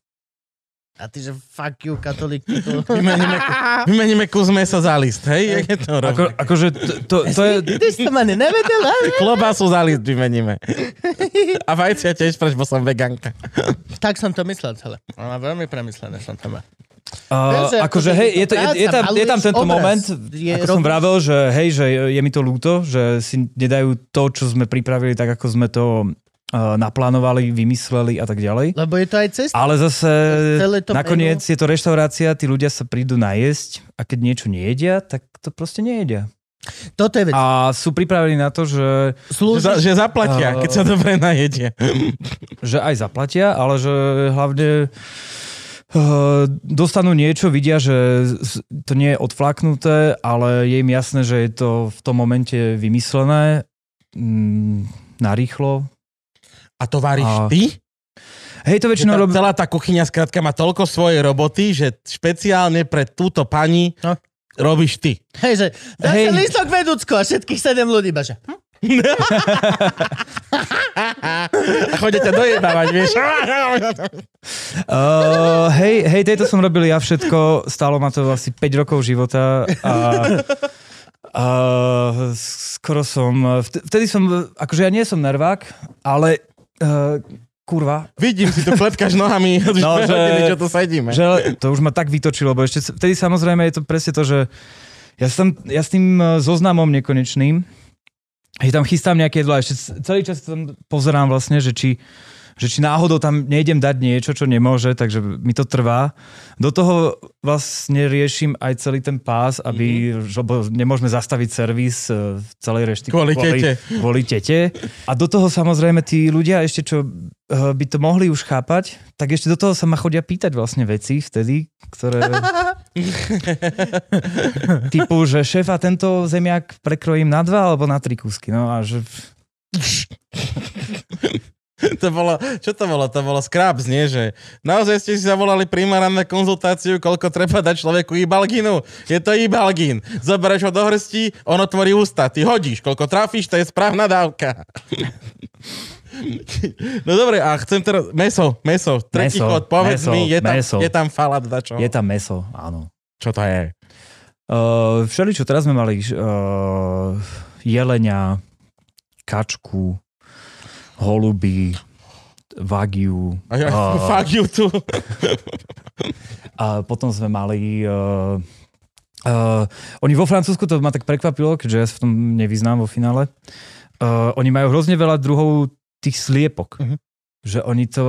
A ty, že fuck you, katolík. Vymeníme, vymeníme kus mesa za list, hej? Jak je to Ako, akože to, to, to je... Si to ma nevedel. Klobásu za list vymeníme. A vajcia tiež, preč, bo som veganka. Tak som to myslel celé. Veľmi premyslené som to mal. Uh, že akože hej, je to je, je, tam, je tam tento obraz. moment, Je ako som robíš- vravel, že hej, že je mi to ľúto, že si nedajú to, čo sme pripravili tak, ako sme to uh, naplánovali, vymysleli a tak ďalej. Lebo je to aj cesta. Ale zase to nakoniec je to reštaurácia, tí ľudia sa prídu najesť a keď niečo nejedia, tak to proste nejedia. Toto je vec. A sú pripravení na to, že, Že, Slúžiš... za, že zaplatia, keď sa dobre najedia. že aj zaplatia, ale že hlavne Uh, dostanú niečo, vidia, že to nie je odflaknuté, ale je im jasné, že je to v tom momente vymyslené mm, narýchlo. A to varíš A- ty? Hej, to väčšinou tá, robí... celá tá kuchyňa skrátka má toľko svojej roboty, že špeciálne pre túto pani No. robíš ty. Hej, že dá Hej. sa lístok vedúcko a všetkých sedem ľudí baže. Hm? A chodia ťa dojebávať, vieš. Uh, hej, hej, tejto som robil ja všetko, stálo ma to asi 5 rokov života a a skoro som, vt- vtedy som, akože ja nie som nervák, ale uh, kurva, Vidím si tu klepkáš nohami, No, že- hodiny, čo tu sedíme. Že to už ma tak vytočilo, lebo ešte vtedy samozrejme je to presne to, že ja, som, ja s tým eh, zoznamom nekonečným, že tam chystám nejaké jedlo a ešte celý čas tam pozerám vlastne, že či, že či náhodou tam nejdem dať niečo, čo nemôže, takže mi to trvá. Do toho vlastne riešim aj celý ten pás, aby, mm-hmm. nemôžeme zastaviť servis eh, v celej reštike. Kvôli tete. Kvôli tete. A do toho samozrejme tí ľudia ešte, čo eh, by to mohli už chápať, tak ešte do toho sa ma chodia pýtať vlastne veci vtedy, ktoré... typu, že šéf a tento zemiak prekrojím na dva alebo na tri kúsky. No a že... To bolo, čo to bolo? To bolo Scraps, nie? Že naozaj ste si zavolali primárne na konzultáciu, koľko treba dať človeku ibalginu? Je to ibalgín. Zoberieš ho do hrsti, on otvorí ústa. Ty hodíš, koľko trafíš, to je správna dávka. No dobre, a chcem teraz... Meso, meso. Tretí Meso, chod, povedz meso, mi, je tam, meso. je tam falát, dačo? Je tam meso, áno. Čo to je? Uh, všeličo, teraz sme mali uh, jelenia, kačku, holuby, Wagyu. A ja, fuck you tu. a potom sme mali... Uh, uh, oni vo Francúzsku, to ma tak prekvapilo, keďže ja sa v tom nevyznám vo finále, uh, oni majú hrozne veľa druhov tých sliepok. Mhm. Že oni to...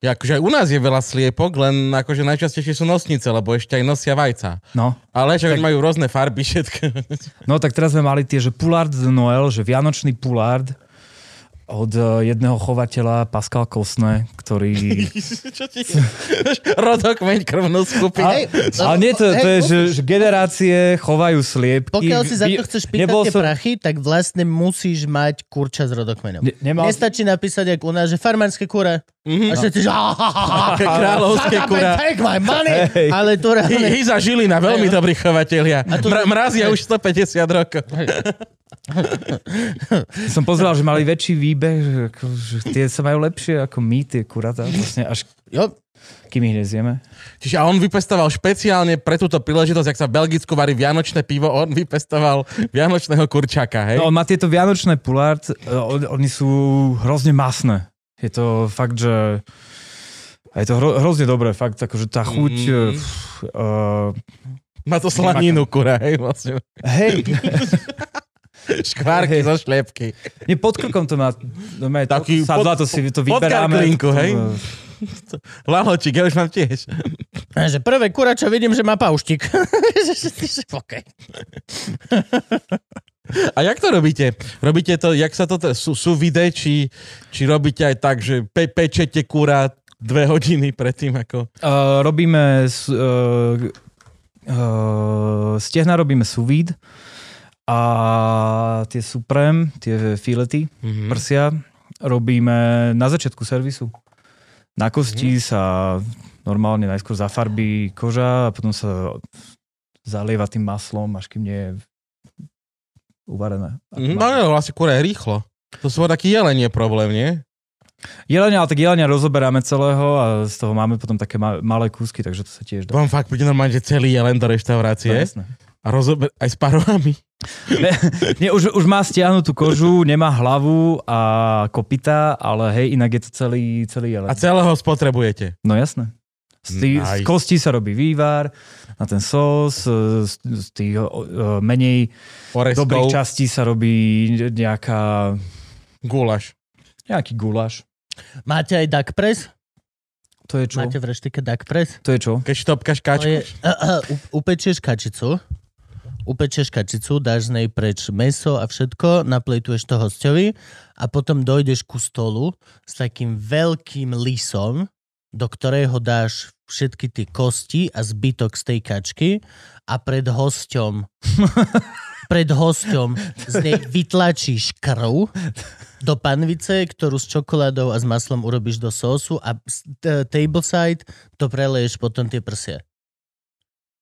Ja, akože aj u nás je veľa sliepok, len akože najčastejšie sú nosnice, lebo ešte aj nosia vajca. No, Ale že Tak- majú rôzne farby, všetko. no tak teraz sme mali tie, že Poulard de Noël, že Vianočný Poulard od eh, jedného chovateľa Pascal Kosne, ktorý... Čo ti... Rodok, meň krvnú skupinu. Hej, Ale nie, to, to je, že, že generácie chovajú sliepky. Pokiaľ si za to chceš pýtať tie som- prachy, tak vlastne musíš mať kurča s rodokmenom. Ne, nemal... Nestačí napísať, jak u nás, že farmárske kure. Mhm. A všetci, že Aké kráľovské kura. Take my money. Hej. Ale to reálne... Hyza Žilina, veľmi dobrí chovatelia. A to- Mra- mrazia už 150 rokov. Som pozeral, že mali väčší výbeh, že, ako, že tie sa majú lepšie ako my, tie kuratá, vlastne až Jo, kým ich nezieme. Čiže a on vypestoval špeciálne pre túto príležitosť, ak sa v Belgicku varí vianočné pivo, on vypestoval vianočného kurčaka, hej? No, on má tieto vianočné pulát, e, on, oni sú hrozne masné. Je to fakt, že a je to hro, hrozne dobré, fakt, akože tá chuť... Mhm. Mm. Uh, Má to slaninu, kura, hej, vlastne. hej, Škvárky zo šliepky. nie pod krkom to má, no, má Taký to, sadla, pod- to si to pod vyberáme. karklinku, to- hej? Laločík, ja už mám tiež. Že prvé kurača vidím, že má pauštík. OK. A jak to robíte? Robíte to, jak sa to, sú, sú vide, či, či robíte aj tak, že pe, pečete kura dve hodiny predtým, ako... Uh, robíme uh, uh, stehna robíme sous vide a tie suprem, tie filety, Mhm. prsia, robíme na začiatku servisu. Na kosti Mhm. sa normálne najskôr zafarbí koža a potom sa zalieva tým maslom, až kým nie je uvarené. Mhm, No, no, vlastne kura je rýchlo. To sú taký jelenie problém, nie? Jelenia, ale tak jelenia rozoberáme celého a z toho máme potom také ma- malé kúsky, takže to sa tiež dá. Vám fakt príde normálne, že celý jelen do reštaurácie jasné. A rozober aj s parovami. Ne, nie, už, už má stiahnutú kožu, nemá hlavu a kopita, ale hej, inak je to celý, celý jelen. A celého spotrebujete. No jasné. Z, z Nice. kostí sa robí vývar na ten sós, e, z, z tých o, menej Oreskov, dobrých častí sa robí nejaká, gulaš. nejaký guláš. Máte aj duck press? To je čo? Máte v reštike duck press? To je čo? Keď štopkaš To kačku. je, uh, uh, upečieš kačicu, upečieš kačicu, dáš z nej preč meso a všetko, naplejtuješ to hosťovi a potom dojdeš ku stolu s takým veľkým lisom, do ktorého dáš všetky tie kosti a zbytok z tej kačky a pred hosťom pred hosťom z nej vytlačíš krv do panvice, ktorú s čokoládou a s maslom urobíš do sósu a z t- tableside to preleješ potom tie prsia.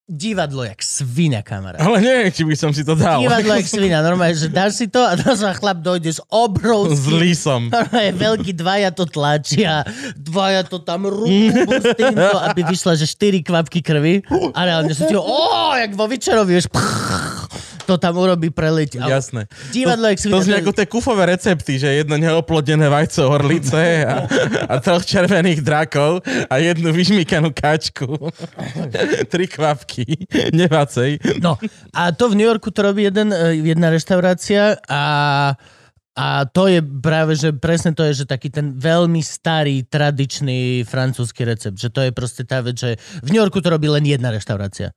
Divadlo jak svina, kamarát. Ale neviem, či by som si to dal. Divadlo jak svina, normálne, že dáš si to a teraz sa chlap dojde s obrovským lisom. Normálne veľký dvaja to tlačia, dvaja to tam s týmto, aby vyšla, že štyri kvapky krvi a reálne sú ti, ó, jak vo Vyčerovi, vieš, to tam urobí preleť. Jasné. Divadlo To svina. znie ako tie kufové recepty, že jedno neoplodené vajco orlice a, a troch červených drakov a jednu vyžmíkanú kačku. Tri kvapky, nevacej. No, a to v New Yorku to robí jeden, eh, jedna reštaurácia a a to je práve, že presne to je, že taký ten veľmi starý, tradičný francúzsky recept. Že to je proste tá vec, že v New Yorku to robí len jedna reštaurácia.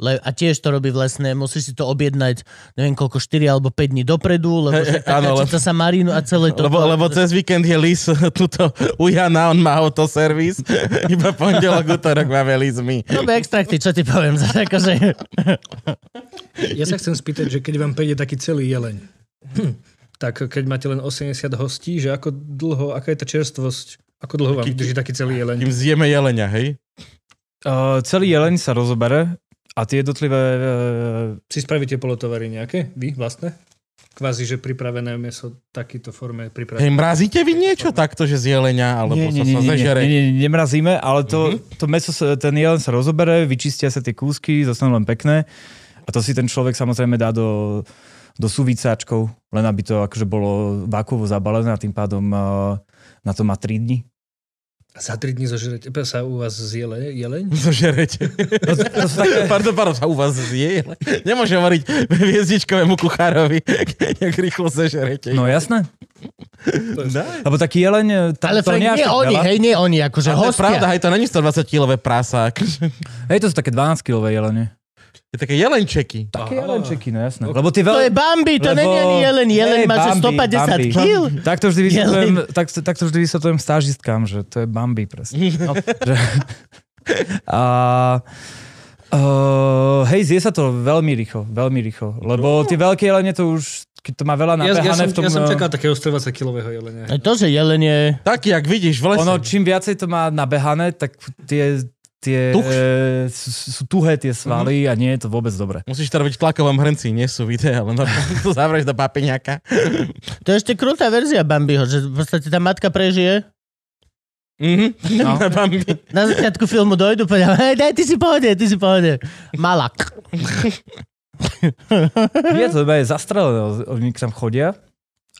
Le, a tiež to robí vlastne, musíš si to objednať, neviem koľko, 4 alebo 5 dní dopredu, lebo že tá áno, kačica sa marínu a celé to... Lebo, lebo cez víkend je lis tuto u Jana, on má autoservis. Iba pondelok, útorok máme lismy. Robí extrakty, čo ti poviem. Zase akože... Ja sa chcem spýtať, že keď vám príde taký celý jeleň, hm, tak keď máte len 80 hostí, že ako dlho, aká je tá čerstvosť, ako dlho vám vydrží taký celý jeleň? Kým zjeme jelenia, hej? Uh, celý jeleň sa rozobere a tie jednotlivé... Uh, Si spravíte polotovary nejaké, vy vlastne? Kvázi, že pripravené meso takýto forme pripravené. Hej, mrazíte vy niečo takto, že z jelenia, alebo nie, nie, sa, nie, sa nie, nie, zežere? nie, nie, nemrazíme, ale to, Mhm. to meso, sa- ten jelen sa rozobere, vyčistia sa tie kúsky, zostanú len pekné a to si ten človek samozrejme dá do, do suvícáčkov, len aby to akože bolo vákuovo zabalené a tým pádom uh, na to má 3 dní. Za tri dní zožerete sa u vás zjele, jeleň? Zožerete. No, to, to sú také, Pardon, pardon, sa u vás zje. Nemôže hovoriť hviezdičkovému kuchárovi, jak rýchlo zožerete. no jasné. Daj. Lebo taký jeleň, tam Ale to Frank, nie, oni, hej, nie oni, akože Ale hostia. pravda, hej, to není 120-kilové prasa. akože. Hej, to sú také 12-kilové jelene. Je také jelenčeky. Také Aha. jelenčeky, no jasné. Lebo tie To je veľ... Bambi, to není ani jelen. Jelen Hej, má Bambi, 150 Bambi. kg. Tak to vždy vysvetľujem, tak, tak to vždy vysvetľujem stážistkám, že to je Bambi presne. No, že, a, uh, hej, zje sa to veľmi rýchlo, veľmi rýchlo. Lebo tie veľké jelene to už, keď to má veľa Ja, ja, nabehané som, v tom... ja som čakal takého 120-kilového jelenia. A To, že jelen je... Taký, jak vidíš v lese. Ono, čím viacej to má nabehané, tak tie, tie Tuch. e, sú, sú tuhé tie svaly a nie je to vôbec dobré. Musíš to robiť v tlakovom hrnci, nie sú videá, ale normálne to zavrieš do papiňaka. To je ešte krutá verzia Bambiho, že v podstate tá matka prežije. Mhm. No. Na Bambi. Na začiatku filmu dojdu, povedia, hej, daj, ty si pohode, ty si pohode. Malak. Je to iba je zastrelené, oni tam chodia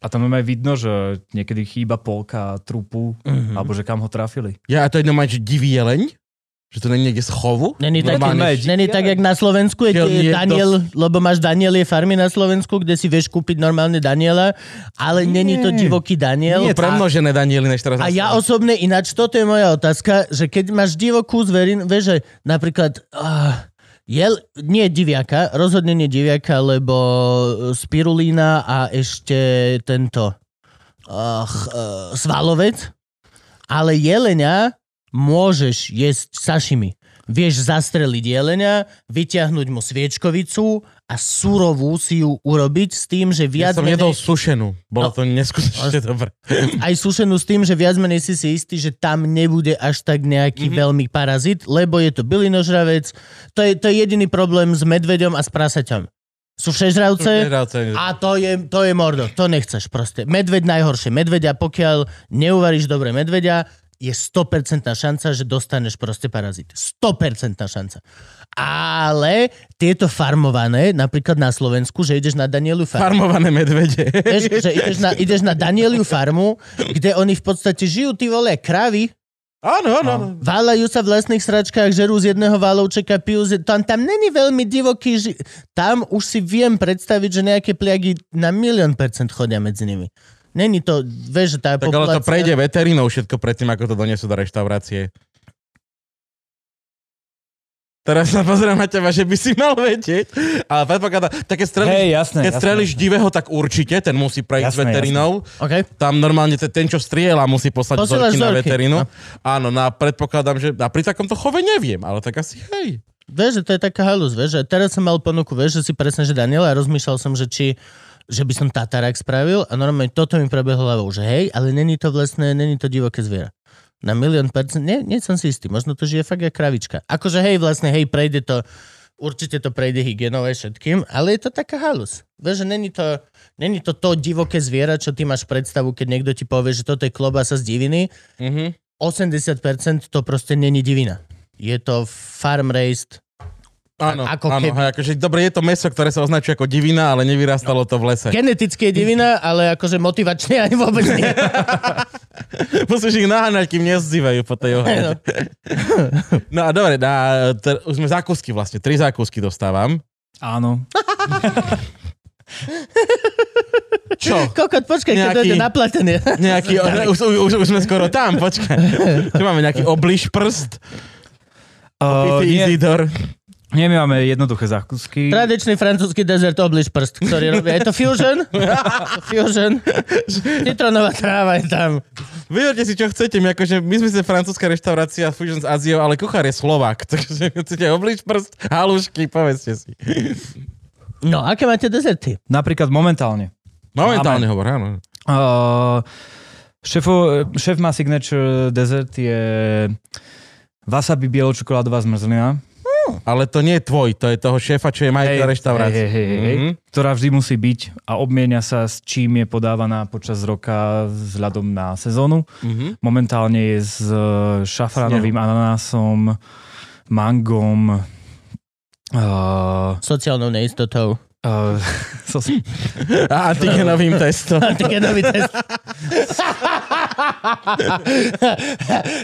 a tam aj vidno, že niekedy chýba polka trupu, Mhm. alebo že kam ho trafili. Ja, a to je normálne, že divý jeleň? Že to není niekde z chovu? Není tak, Normálne, není tak, jak na Slovensku, je je Daniel, lebo máš Danielie farmy na Slovensku, kde si vieš kúpiť normálne Daniela, ale není to Nie. divoký Daniel. Nie, premnožené Daniely, než teraz. A ja osobne, ináč toto je moja otázka, že keď máš divokú zverin, vieš, že napríklad uh, jel, nie diviaka, rozhodne nie diviaka, lebo spirulína a ešte tento uh, uh, svalovec, ale jelenia môžeš jesť sašimi. Vieš zastreliť jelenia, vyťahnuť mu sviečkovicu a surovú si ju urobiť s tým, že ja viac som menej- jedol sušenú. Bolo No. to neskutočne dobré. aj sušenú s tým, že viac menej si si istý, že tam nebude až tak nejaký mm-hmm. veľmi parazit, lebo je to bylinožravec. To je, to je jediný problém s medveďom a s prasaťom. Sú všežravce a to je, to je mordo. To nechceš proste. Medveď najhoršie. Medveďa, pokiaľ neuvaríš dobre medveďa, je 100% šanca, že dostaneš proste parazit. 100% šanca. Ale tieto farmované, napríklad na Slovensku, že ideš na Danielu farmu, Farmované medvede. Vieš, že ideš na, ideš na Danieliu farmu, kde oni v podstate žijú, ty vole, kravy, Áno, áno. váľajú sa v lesných sračkách, žerú z jedného válovčeka, pijú z... Tam, tam není veľmi divoký ži... Tam už si viem predstaviť, že nejaké pliagy na milión percent chodia medzi nimi. Není to, vieš, že tá Tak ale populácia... to prejde veterinou všetko predtým, ako to donesú do reštaurácie. Teraz sa pozerám na teba, že by si mal vedieť. Ale predpokladá, také strelíš, Hej, jasné. keď jasné. strelíš divého, tak určite, ten musí prejsť Jasné, veterinou. Okay. Tam normálne ten, ten, čo strieľa, musí poslať Posielaš vzorky na veterinu. no. Áno, no a predpokladám, že a pri takomto chove neviem, ale tak asi hej. Vieš, že to je taká halus, vieš, že teraz som mal ponuku, vieš, že si presne, že Daniela a rozmýšľal som, že či že by som tatarák spravil a normálne toto mi prebehlo hlavou, že hej, ale není to vlastné, není to divoké zviera. Na milión percent, nie, nie som si istý, možno to žije fakt jak kravička. Akože hej, vlastne, hej, prejde to, určite to prejde hygienou aj všetkým, ale je to taká halus. Vieš, že není to, není to to divoké zviera, čo ty máš predstavu, keď niekto ti povie, že toto je klobasa z diviny, Mhm. 80% to proste není divina. Je to farm raised Áno, ako áno, keby- hej, akože dobre, je to meso, ktoré sa označuje ako divina, ale nevyrastalo to v lese. Geneticky je divina, ale akože motivačne ani vôbec nie. Musíš ich naháňať, kým nezdívajú po tej ohľade. No a dobre, na, ter, už sme zákusky vlastne, tri zákusky dostávam. Áno. Čo? Kokot, počkaj, keď Nejaký- dojde na platenie. Nejaký, už, už, už sme skoro tam, počkaj. Čo máme, nejaký obliž prst? Uh, Pity nie, Isidor. Nie, my máme jednoduché zákusky. Tradičný francúzsky dezert obliž prst, ktorý robí. Je to fusion? fusion. Citronová tráva je tam. Vyberte si, čo chcete. My, akože, my sme sa francúzska reštaurácia Fusion s Aziou, ale kuchár je Slovák. Takže chcete obliž prst, halušky, povedzte si. No, aké máte dezerty? Napríklad momentálne. Momentálne hovor, áno. Uh, šéfo, šéf má signature dezert je wasabi bieločokoládová zmrzlina, Ale to nie je tvoj, to je toho šéfa, čo je majiteľ reštaurácie. hej, hej, hej, hej, Mhm. ktorá vždy musí byť a obmienia sa s čím je podávaná počas roka vzhľadom na sezónu. Mhm. Momentálne je s e, šafránovým ananásom, mangom, uh, Sociálnou neistotou. Uh, so, antigenovým testom. Antigenový test.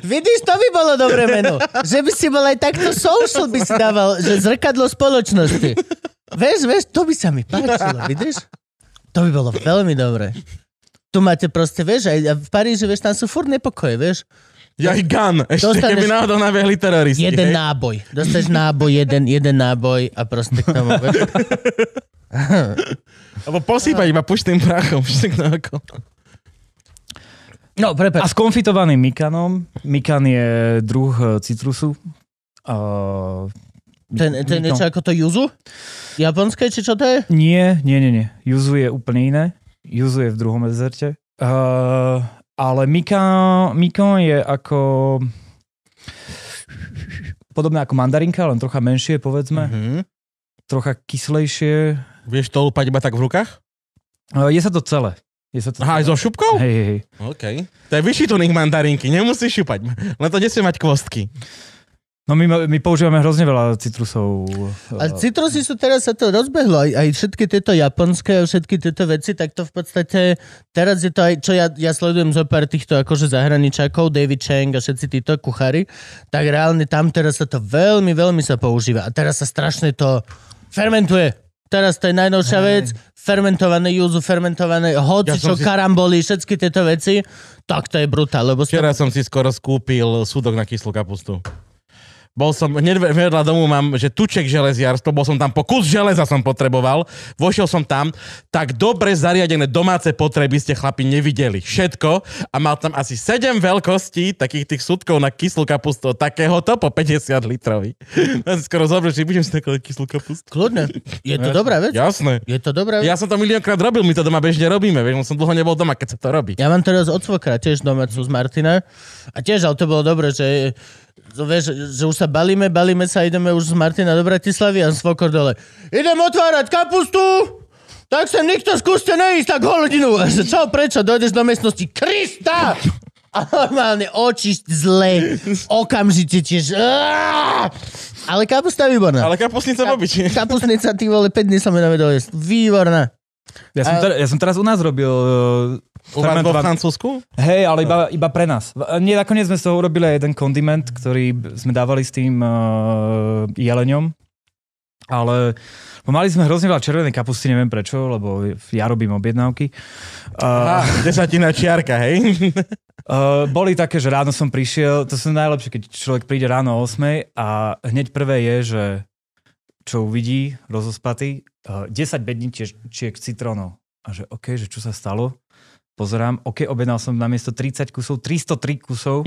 Vidíš, to by bolo dobré meno. Že by si bol aj takto social by si dával, že zrkadlo spoločnosti. Vieš, vieš, to by sa mi páčilo, vidíš? To by bolo veľmi dobré. Tu máte proste, vieš, aj v Paríži, vieš, tam sú furt nepokoje, vieš. Ja i gun. Ešte Dostaneš- keby náhodou nabehli teroristi. Jeden hej. náboj. Dostaneš náboj, jeden, jeden náboj a proste k tomu. Alebo posýpať iba puštým prachom. No, a prepáč. s konfitovaným mikanom. Mikan je druh eh, citrusu. Uh, Ten, ten niečo ako to juzu? Japonské, či čo to je? Nie, nie, nie, nie. Juzu je úplne iné. Juzu je v druhom dezerte. Uh, ale Mika, Mikon je ako podobné ako mandarinka, len trocha menšie, povedzme. Mhm. Trocha kyslejšie. Vieš to lúpať iba tak v rukách? Uh, je sa to celé. Je sa to Aha, aj so šupkou? Hej, hej, hej. OK. To je vyšší tuning mandarinky, nemusíš šupať. Len to nesmie mať kvostky. No my, my používame hrozne veľa citrusov. A citrusy sú teraz sa to rozbehlo, aj, aj všetky tieto japonské a všetky tieto veci, tak to v podstate, teraz je to aj, čo ja, ja sledujem zo pár týchto akože zahraničákov, David Chang a všetci títo kuchári, tak reálne tam teraz sa to veľmi, veľmi sa používa a teraz sa strašne to fermentuje. Teraz to je najnovšia vec, fermentované juzu, fermentované hoci, Ja čo si- karamboli, všetky tieto veci, tak to je brutál, lebo Včera som si skoro skúpil súdok na kyslú kapustu. Bol som, hneď vedľa domu mám, že tuček železiarstvo, bol som tam po kus železa som potreboval, vošiel som tam, tak dobre zariadené domáce potreby ste chlapi nevideli. Všetko a mal tam asi 7 veľkostí takých tých súdkov na kyslú kapustu, takéhoto po 50 litrovi. Ja si skoro zobrať, že budem si takú kyslú kapustu. kľudne, je to dobrá vec. Jasné. Je to dobrá vec. Ja som to miliónkrát robil, my to doma bežne robíme, vieš, som dlho nebol doma, keď sa to robí. Ja mám teraz od svokra tiež domácu z Martina a tiež, ale to bolo dobre, že, že, vieš, že už sa balíme, balíme sa, ideme už z Martina do Bratislavy a svokor dole. Idem otvárať kapustu! Tak sem nikto skúste neísť tak že čo, prečo? Dojdeš do miestnosti. Krista! A normálne oči zle. Okamžite tiež. Ale kapusta je výborná. Ale kapusnica v obyči. Kapustnica, ty vole, 5 dní som ju jesť. Výborná. Ja som, ter, ja som teraz u nás robil uh, U vás vo Francúzsku? Hej, ale iba, iba pre nás. Nie, nakoniec sme z toho urobili aj jeden kondiment, ktorý sme dávali s tým uh, jeleňom. Ale mali sme hrozne veľa červenej kapusty, neviem prečo, lebo ja robím objednávky. Uh, Á, desatina čiarka, hej? uh, boli také, že ráno som prišiel, to sú najlepšie, keď človek príde ráno o 8 a hneď prvé je, že čo uvidí, rozospatý, uh, 10 bedničiek citrónov. A že OK, že čo sa stalo? Pozerám, OK, objednal som namiesto 30 kusov, 303 kusov.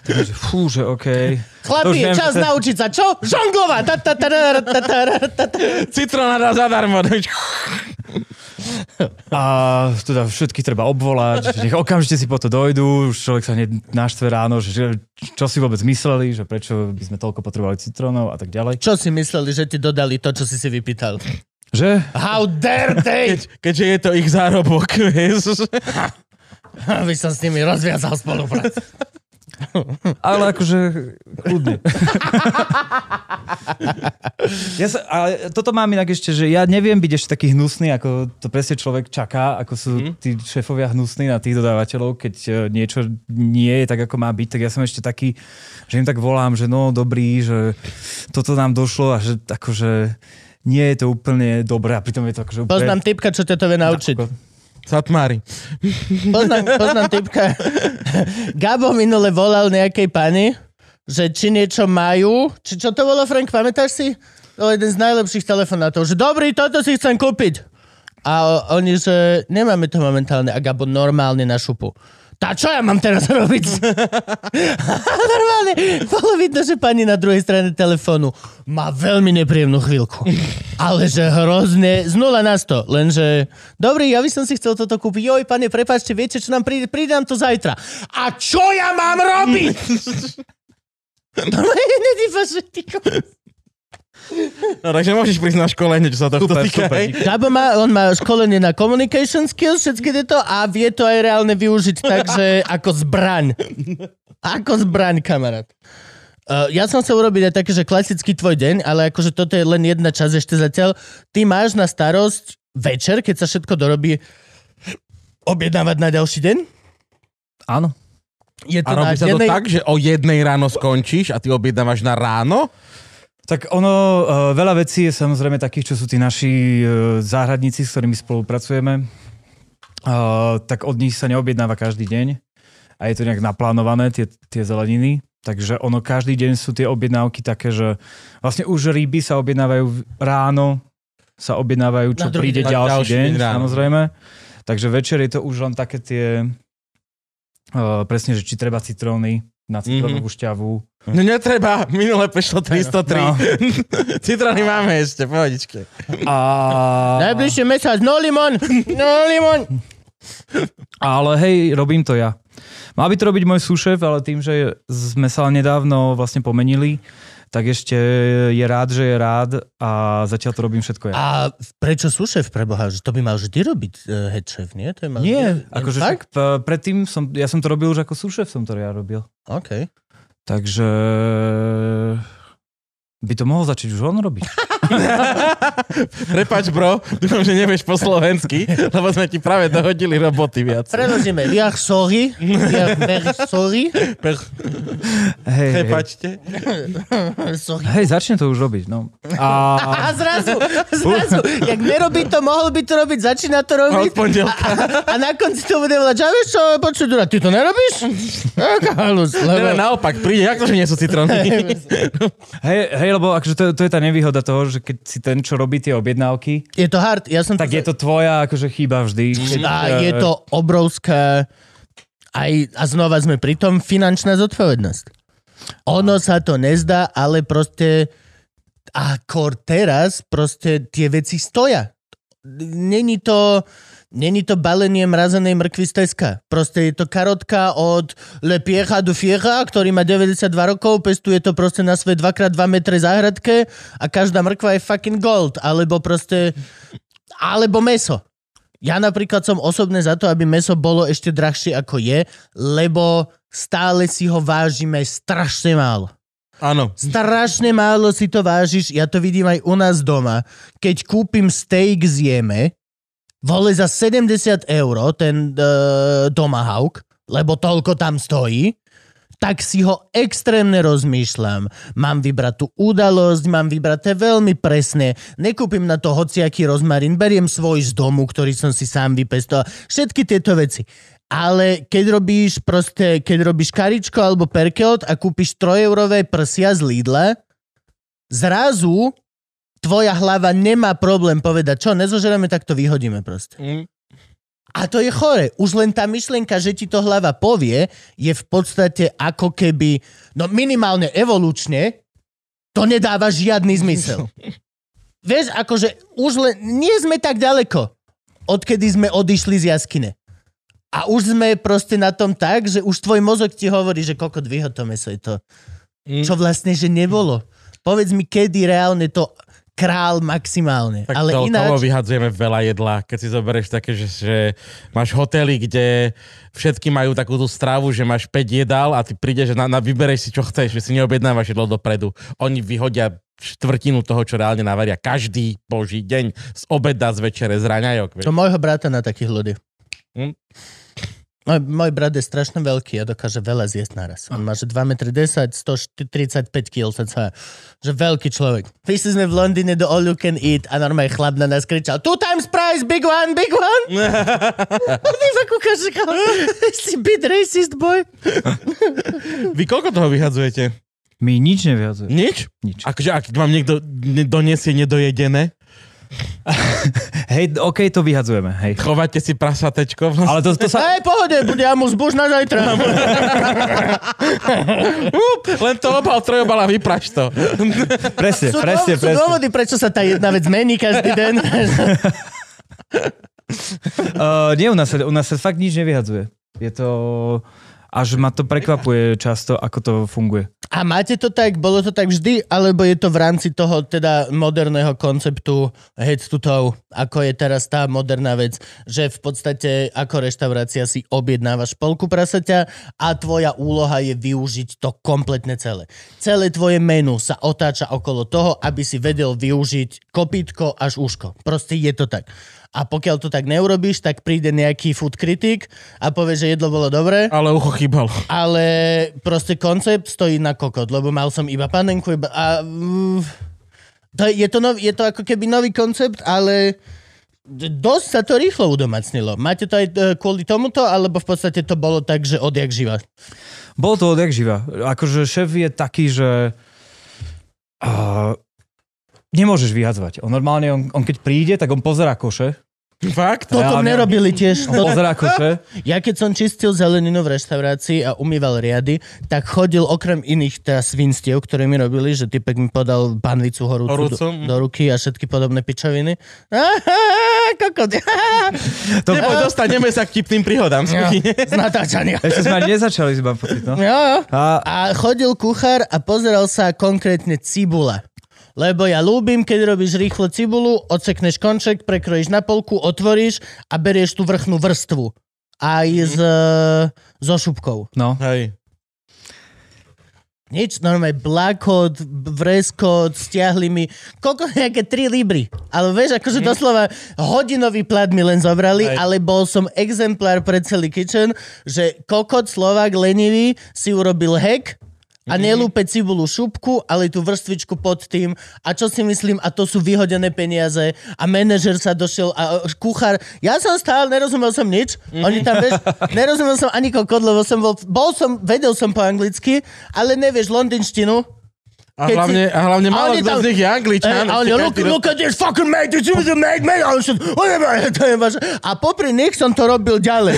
Takže fú, že OK. Chlapi, je čas naučiť sa, čo? Žonglovať! Ta, ta, ta, ta, ta, ta, ta, ta. Citrona dá zadarmo. A teda všetky treba obvolať, že nech okamžite si po to dojdú, už človek sa hneď naštve ráno, že, že čo si vôbec mysleli, že prečo by sme toľko potrebovali citrónov a tak ďalej. Čo si mysleli, že ti dodali to, čo si si vypýtal? Že? How dare they? Keď, keďže je to ich zárobok, vieš. Aby som s nimi rozviazal spoluprácu. Ale akože kľudne. ja sa, ale toto mám inak ešte, že ja neviem byť ešte taký hnusný, ako to presne človek čaká, ako sú Mhm. tí šéfovia hnusní na tých dodávateľov, keď e, niečo nie je tak, ako má byť, tak ja som ešte taký, že im tak volám, že no dobrý, že toto nám došlo a že akože nie je to úplne dobré a pritom je to akože úplne... Poznám typka, čo ťa to vie naučiť. Satmári. Poznám, poznám typka. Gabo minule volal nejakej pani, že či niečo majú, či čo to bolo, Frank, pamätáš si? To jeden z najlepších telefonátov, že dobrý, toto si chcem kúpiť. A oni, že nemáme to momentálne. A Gabo normálne na šupu. Tá čo ja mám teraz robiť? normálne. Bolo vidno, že pani na druhej strane telefónu má veľmi nepríjemnú chvíľku. Ale že hrozne, z 0 na 100. Lenže, dobrý, ja by som si chcel toto kúpiť. Joj, pane, prepáčte, viete, čo nám príde? Nám to zajtra. A čo ja mám robiť? Normálne, nedýva, že ty No, takže môžeš prísť na školenie, čo sa to Super, týka. super. Gabo má, on má školenie na communication skills, všetky tieto a vie to aj reálne využiť takže ako zbraň. Ako zbraň, kamarát. Uh, ja som chcel urobiť aj také, že klasický tvoj deň, ale akože toto je len jedna časť ešte zatiaľ. Ty máš na starosť večer, keď sa všetko dorobí, objednávať na ďalší deň? Áno. Je A robí sa to tak, že o jednej ráno skončíš a ty objednávaš na ráno? Tak ono, uh, veľa vecí je samozrejme takých, čo sú tí naši uh, záhradníci, s ktorými spolupracujeme. Uh, tak od nich sa neobjednáva každý deň a je to nejak naplánované, tie, tie zeleniny. Takže ono každý deň sú tie objednávky také, že vlastne už ryby sa objednávajú ráno, sa objednávajú, čo druhý príde ďalší, Ďalší deň, deň samozrejme. Takže večer je to už len také tie, uh, presne, že či treba citróny na citrónovú Mhm. šťavu. No netreba, minule prešlo 303. No. Citróny máme ešte, pohodičke. A... Najbližšie mesiac, no limon, no limon. Ale hej, robím to ja. Mal by to robiť môj súšef, ale tým, že sme sa nedávno vlastne pomenili, tak ešte je rád, že je rád a zatiaľ to robím všetko ja. A prečo sú šéf preboha? Že to by mal vždy robiť uh, head chef, nie? To je mal Nie, vždy- akože však p- predtým som, ja som to robil už ako súšef, som to ja robil. OK. Takže by to mohol začať už on robiť. Prepač, bro, dúfam, že nevieš po slovensky, lebo sme ti práve dohodili roboty viac. Preložíme. We are sorry. We are very sorry. Hej. Prepačte. sorry. hej, začne to už robiť. No. A, A zrazu, zrazu, jak nerobí to, mohol by to robiť, začína to robiť. Od pondelka. A na konci to bude volať, že a vieš čo, počuj, Dura, ty to nerobíš? Halus, lebo... naopak, príde, jak to, že nie sú citróny? hej, hej, lebo akože to, to je tá nevýhoda toho, že keď si ten, čo robí tie objednávky, Je to hard, ja som... tak je to tvoja akože chyba vždy. Keď, A je to obrovská aj, a znova sme pri tom, finančná zodpovednosť. Ono sa to nezdá, ale proste ako teraz proste tie veci stoja. Není to, není to balenie mrazenej mrkvy z Teska. Proste je to karotka od Le Piecha do Fiecha, ktorý má 92 rokov, pestuje to proste na svojej 2x2 metre záhradke a každá mrkva je fucking gold. Alebo proste... Alebo meso. Ja napríklad som osobne za to, aby meso bolo ešte drahšie ako je, lebo stále si ho vážime strašne málo. Áno. Strašne málo si to vážiš, ja to vidím aj u nás doma. Keď kúpim steak zjeme, vole za 70 eur ten uh, tomahawk, lebo toľko tam stojí, tak si ho extrémne rozmýšľam. Mám vybrať tú udalosť, mám vybrať to veľmi presne. Nekúpim na to hociaký rozmarín, beriem svoj z domu, ktorý som si sám vypestoval. Všetky tieto veci. Ale keď robíš proste, keď robíš karičko alebo perkeot a kúpiš 3-eurové prsia z Lidla, zrazu tvoja hlava nemá problém povedať, čo, nezožereme, tak to vyhodíme proste. Mm. A to je chore. Už len tá myšlienka, že ti to hlava povie, je v podstate ako keby, no minimálne evolučne, to nedáva žiadny zmysel. Vieš, akože už len, nie sme tak ďaleko, odkedy sme odišli z jaskyne. A už sme proste na tom tak, že už tvoj mozog ti hovorí, že koľko dvího to meso je to. Mm. Čo vlastne, že nebolo. Povedz mi, kedy reálne to král maximálne. Tak Ale to, ináč... vyhadzujeme veľa jedla. Keď si zoberieš také, že, že máš hotely, kde všetky majú takú tú stravu, že máš 5 jedál a ty prídeš na, na vybereš si, čo chceš, že si neobjednávaš jedlo dopredu. Oni vyhodia štvrtinu toho, čo reálne navaria každý boží deň z obeda, z večere, z raňajok. vieš. To môjho brata na takých ľudí. Hm? Môj, môj brat je strašne veľký a dokáže veľa zjesť naraz. On má že 2 m 10, 135 kg cca. Že veľký človek. Vyšli sme v Londýne do All You Can Eat a normálne chlap na nás kričal Two times price, big one, big one! A ty sa kúkaš, že si bit racist, boy. Vy koľko toho vyhadzujete? My nič neviazujeme. Nič? Nič. Akože ak vám niekto ne- donesie nedojedené, Hej, OK, to vyhadzujeme, hej. chovate si prasatečko. Vlastne. Ale to, to sa... Hej, pohode, bude ja mu zbuž na zajtra. Up, len to obal, trojobal a vypraš to. Presne, Sú, presne, sú presne. dôvody, prečo sa tá jedna vec mení každý deň. Uh, nie, u nás, u nás sa fakt nič nevyhadzuje. Je to... a že ma to prekvapuje často, ako to funguje. A máte to tak, bolo to tak vždy, alebo je to v rámci toho teda moderného konceptu head to toe, ako je teraz tá moderná vec, že v podstate ako reštaurácia si objednávaš polku prasaťa a tvoja úloha je využiť to kompletne celé. Celé tvoje menu sa otáča okolo toho, aby si vedel využiť kopítko až uško. Proste je to tak. A pokiaľ to tak neurobíš, tak príde nejaký food critic a povie, že jedlo bolo dobré Ale ucho chýbalo. ale proste koncept stojí na kokot, lebo mal som iba panenku iba, a mm, to je, je, to nov, je to ako keby nový koncept, ale dosť sa to rýchlo udomacnilo. Máte to aj e, kvôli tomuto, alebo v podstate to bolo tak, že odjak živa? Bolo to odjak živa. Akože šéf je taký, že uh, nemôžeš vyhadzovať. On normálne, on, on keď príde, tak on pozerá koše. Fakt? Toto Reálne. nerobili tiež. On pozerá koše. Ja keď som čistil zeleninu v reštaurácii a umýval riady, tak chodil okrem iných teda svinstiev, ktoré mi robili, že typek mi podal panvicu horúcu, Horúcu, do, mm. do ruky a všetky podobné pičoviny. Kokot. To, Neboj, dostaneme sa k tipným príhodám. Ja, z natáčania. ešte sme ani nezačali, si mám pocit, no. Jo, jo. A, A chodil kuchár a pozeral sa konkrétne cibula. Lebo ja ľúbim, keď robíš rýchlo cibulu, odsekneš konček, prekrojíš na polku, otvoríš a berieš tú vrchnú vrstvu. Aj s, Mhm. so šupkou. no. Hej. Nič, normálne blakot, vreskot, stiahli mi, koľko nejaké 3 libry. Ale vieš, akože doslova hodinový plat mi len zobrali, Hej. ale bol som exemplár pre celý kitchen, že kokot Slovák lenivý si urobil hack a nelúpe cibulu šupku, ale tú vrstvičku pod tým. A čo si myslím, a to sú vyhodené peniaze. A manažer sa došiel a kuchár. Ja som stál, nerozumel som nič. Oni tam, vieš, nerozumel som ani kokot, lebo som bol, bol som, vedel som po anglicky, ale nevieš londýnštinu. A Keď hlavne, si- a hlavne A málo kto z nich je angličan. a oni, look, look at this fucking mate, this is a mate, mate. A, on je vaš- a popri nich som to robil ďalej.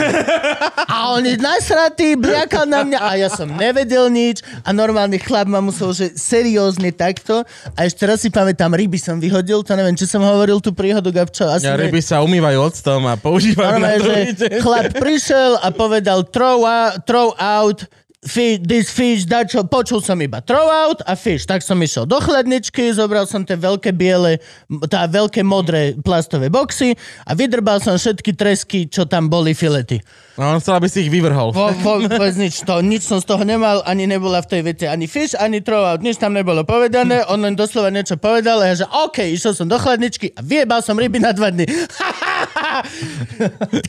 A oni nasratí, bliakal na mňa a ja som nevedel nič a normálny chlap ma musel, že seriózne takto. A ešte raz si pamätám, ryby som vyhodil, to neviem, či som hovoril tú príhodu, Gabčo. Asi Ja, ne- ryby sa umývajú octom a používajú na druhý chlap prišiel a povedal throw out, throw out fish, this fish, dačo, počul som iba throw out a fish. Tak som išiel do chladničky, zobral som tie veľké biele, tá veľké modré plastové boxy a vydrbal som všetky tresky, čo tam boli filety. No, on chcel, aby si ich vyvrhol. Vo, vo, vôbec nič, to, nič som z toho nemal, ani nebola v tej vete ani fish, ani throw out, nič tam nebolo povedané, on len doslova niečo povedal a ja že OK, išiel som do chladničky a vyjebal som ryby na dva dny.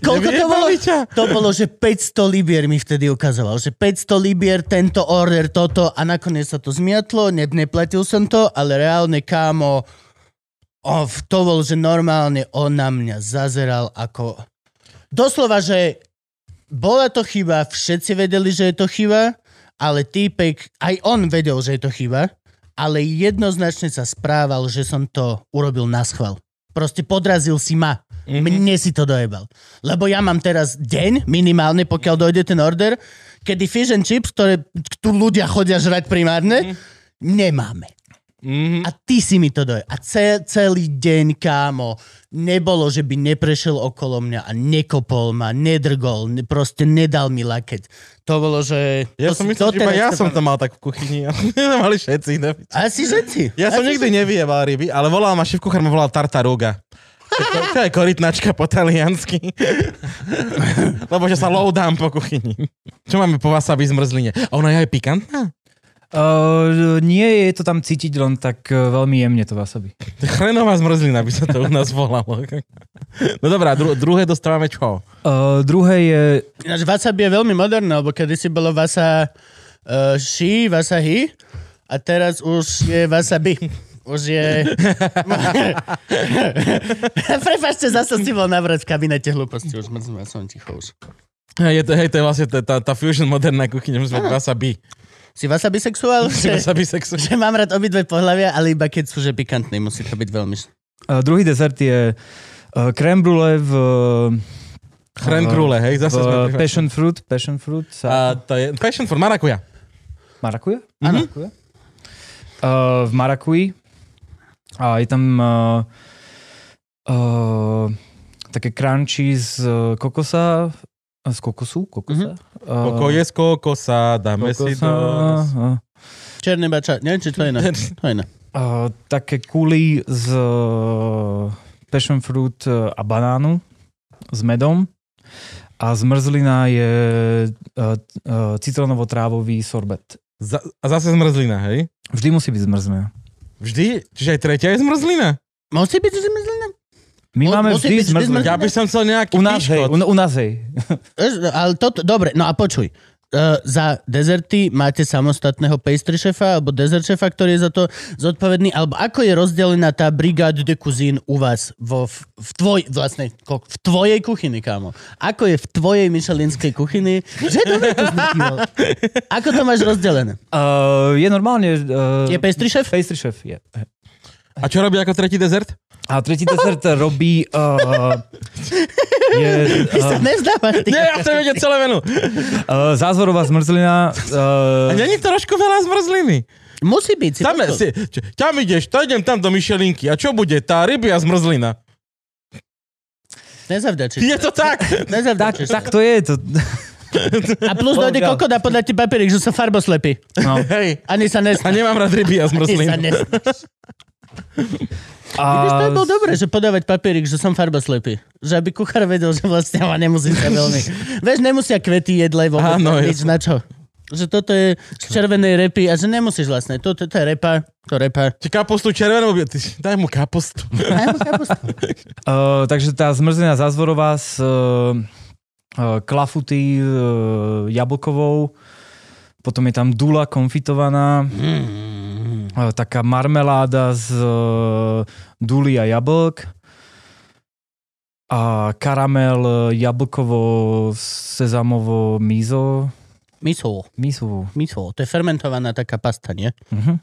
Koľko to bolo? To bolo, že 500 libier mi vtedy ukazoval, že 500 libier, tento order, toto a nakoniec sa to zmiatlo, ne, neplatil som to, ale reálne kámo, oh, to bol, že normálne on na mňa zazeral ako... Doslova, že bola to chyba, všetci vedeli, že je to chyba, ale týpek, aj on vedel, že je to chyba, ale jednoznačne sa správal, že som to urobil na schvál. Proste podrazil si ma. Mm-hmm. Mne si to dojebal. Lebo ja mám teraz deň, minimálne, pokiaľ dojde ten order, kedy fish and chips, ktoré tu ľudia chodia žrať primárne, mm-hmm. nemáme. Mhm. A ty si mi to doj. A ce, celý deň, kámo, nebolo, že by neprešiel okolo mňa a nekopol ma, nedrgol, ne, proste nedal mi lakeť. To bolo, že... Ja to som myslel, že iba ja som to mal tak v kuchyni. Mali všetci. Asi všetci. Ja som Asi nikdy nevyjebal ryby, ale volal ma šéf kuchár, ma volal tartaruga. To, to je korytnačka po taliansky. Lebo že sa loudám po kuchyni. Čo máme po wasabi zmrzline? A ona je aj pikantná? Uh, nie je to tam cítiť len tak uh, veľmi jemne to wasabi. Chrenová zmrzlina by sa to u nás volalo. No dobrá, dru- druhé dostávame čo? Uh, druhé je... Ináč wasabi je veľmi moderné, lebo kedysi bolo vasa uh, shi, wasahi a teraz už je wasabi. Už je... Prepačte, zase si bol navrať v kabinete hlúposti. Už mrzím, ja som ticho už. Hej, je to, hej, to je vlastne tá, tá, fusion moderná kuchyňa, musíme mať wasabi. Si wasabi sexuál? Že, Wasabi sexu. že mám rád obidve pohľavia, ale iba keď sú že pikantní, musí to byť veľmi... Uh, druhý dezert je uh, crème brûlée v... Chren krúle, hej, zase sme passion fruit. Passion fruit. Sa... A to je passion for marakuja. Marakuja? Áno. Marakuja? Uh, v Marakuji. A je tam uh, uh, také crunchy z uh, kokosa Z kokosu? Kokosa? Uh, Koko je z kokosa, dáme si kokosa, do... uh, Černý bača, neviem, či to je iné. To je iné. uh, také kuly z uh, passion fruit uh, a banánu s medom a zmrzlina je uh, uh, citronovo-trávový sorbet. Za, a zase zmrzlina, hej? Vždy musí byť zmrzlina. Vždy? Čiže aj tretia je zmrzlina? Musí byť zmrzlina? My Mu- máme musí vždy zmrzlinu. Ja by som chcel nejaký U nás, hej, u, u nás hej. Ale toto, dobre, no a počuj. Uh, za dezerty máte samostatného pastry šefa alebo dezert šefa, ktorý je za to zodpovedný, alebo ako je rozdelená tá brigád de cuisine u vás vo, v, v, tvoj, vlastne, v tvojej kuchyni, kámo? Ako je v tvojej myšelinskej kuchyni? Že dobre to. Ako to máš rozdelené? Uh, je normálne... Uh, Je pastry šéf? Pastry šéf, je. A čo robí ako tretí dezert? A tretí dezert robí... Uh, je, Ty sa uh, nezdávaš, ty. Nie, ja chcem vedieť celé menu. uh, zázvorová zmrzlina. A Uh, není trošku veľa zmrzliny. Musí byť. Si Tam, počul. si, čo, tam ideš, to idem tam do Michelinky. A čo bude? Tá rybia zmrzlina. Nezavďačíš. Je to tak? tak, Nezavďačíš. tak to je. To, A plus dojde Bohužiaľ. kokot a podľa ti papierik, že sa farboslepí. no. Hej. Ani sa A nesná. nemám rád ryby a Ani sa zmrzlinu. A, Vidíš, to je bol dobre, že podávať papierik, že som farboslepý. Že aby kuchár vedel, že vlastne ma nemusí sa veľmi... Vieš, nemusia kvety jedle vôbec, Áno, nič na čo. Že toto je z červenej repy a že nemusíš vlastne. Toto to je repa, to repa. Či kapustu červenú, ty, daj mu kapustu. Aj mu kapustu. uh, takže tá zmrzlina zázvorová s uh, uh, klafuty uh, jablkovou, potom je tam dula konfitovaná, uh, taká marmeláda z uh, duly a jablk a karamel uh, jablkovo-sezamovo miso. Miso, Miso. miso. To je fermentovaná taká pasta, nie? Uh-huh.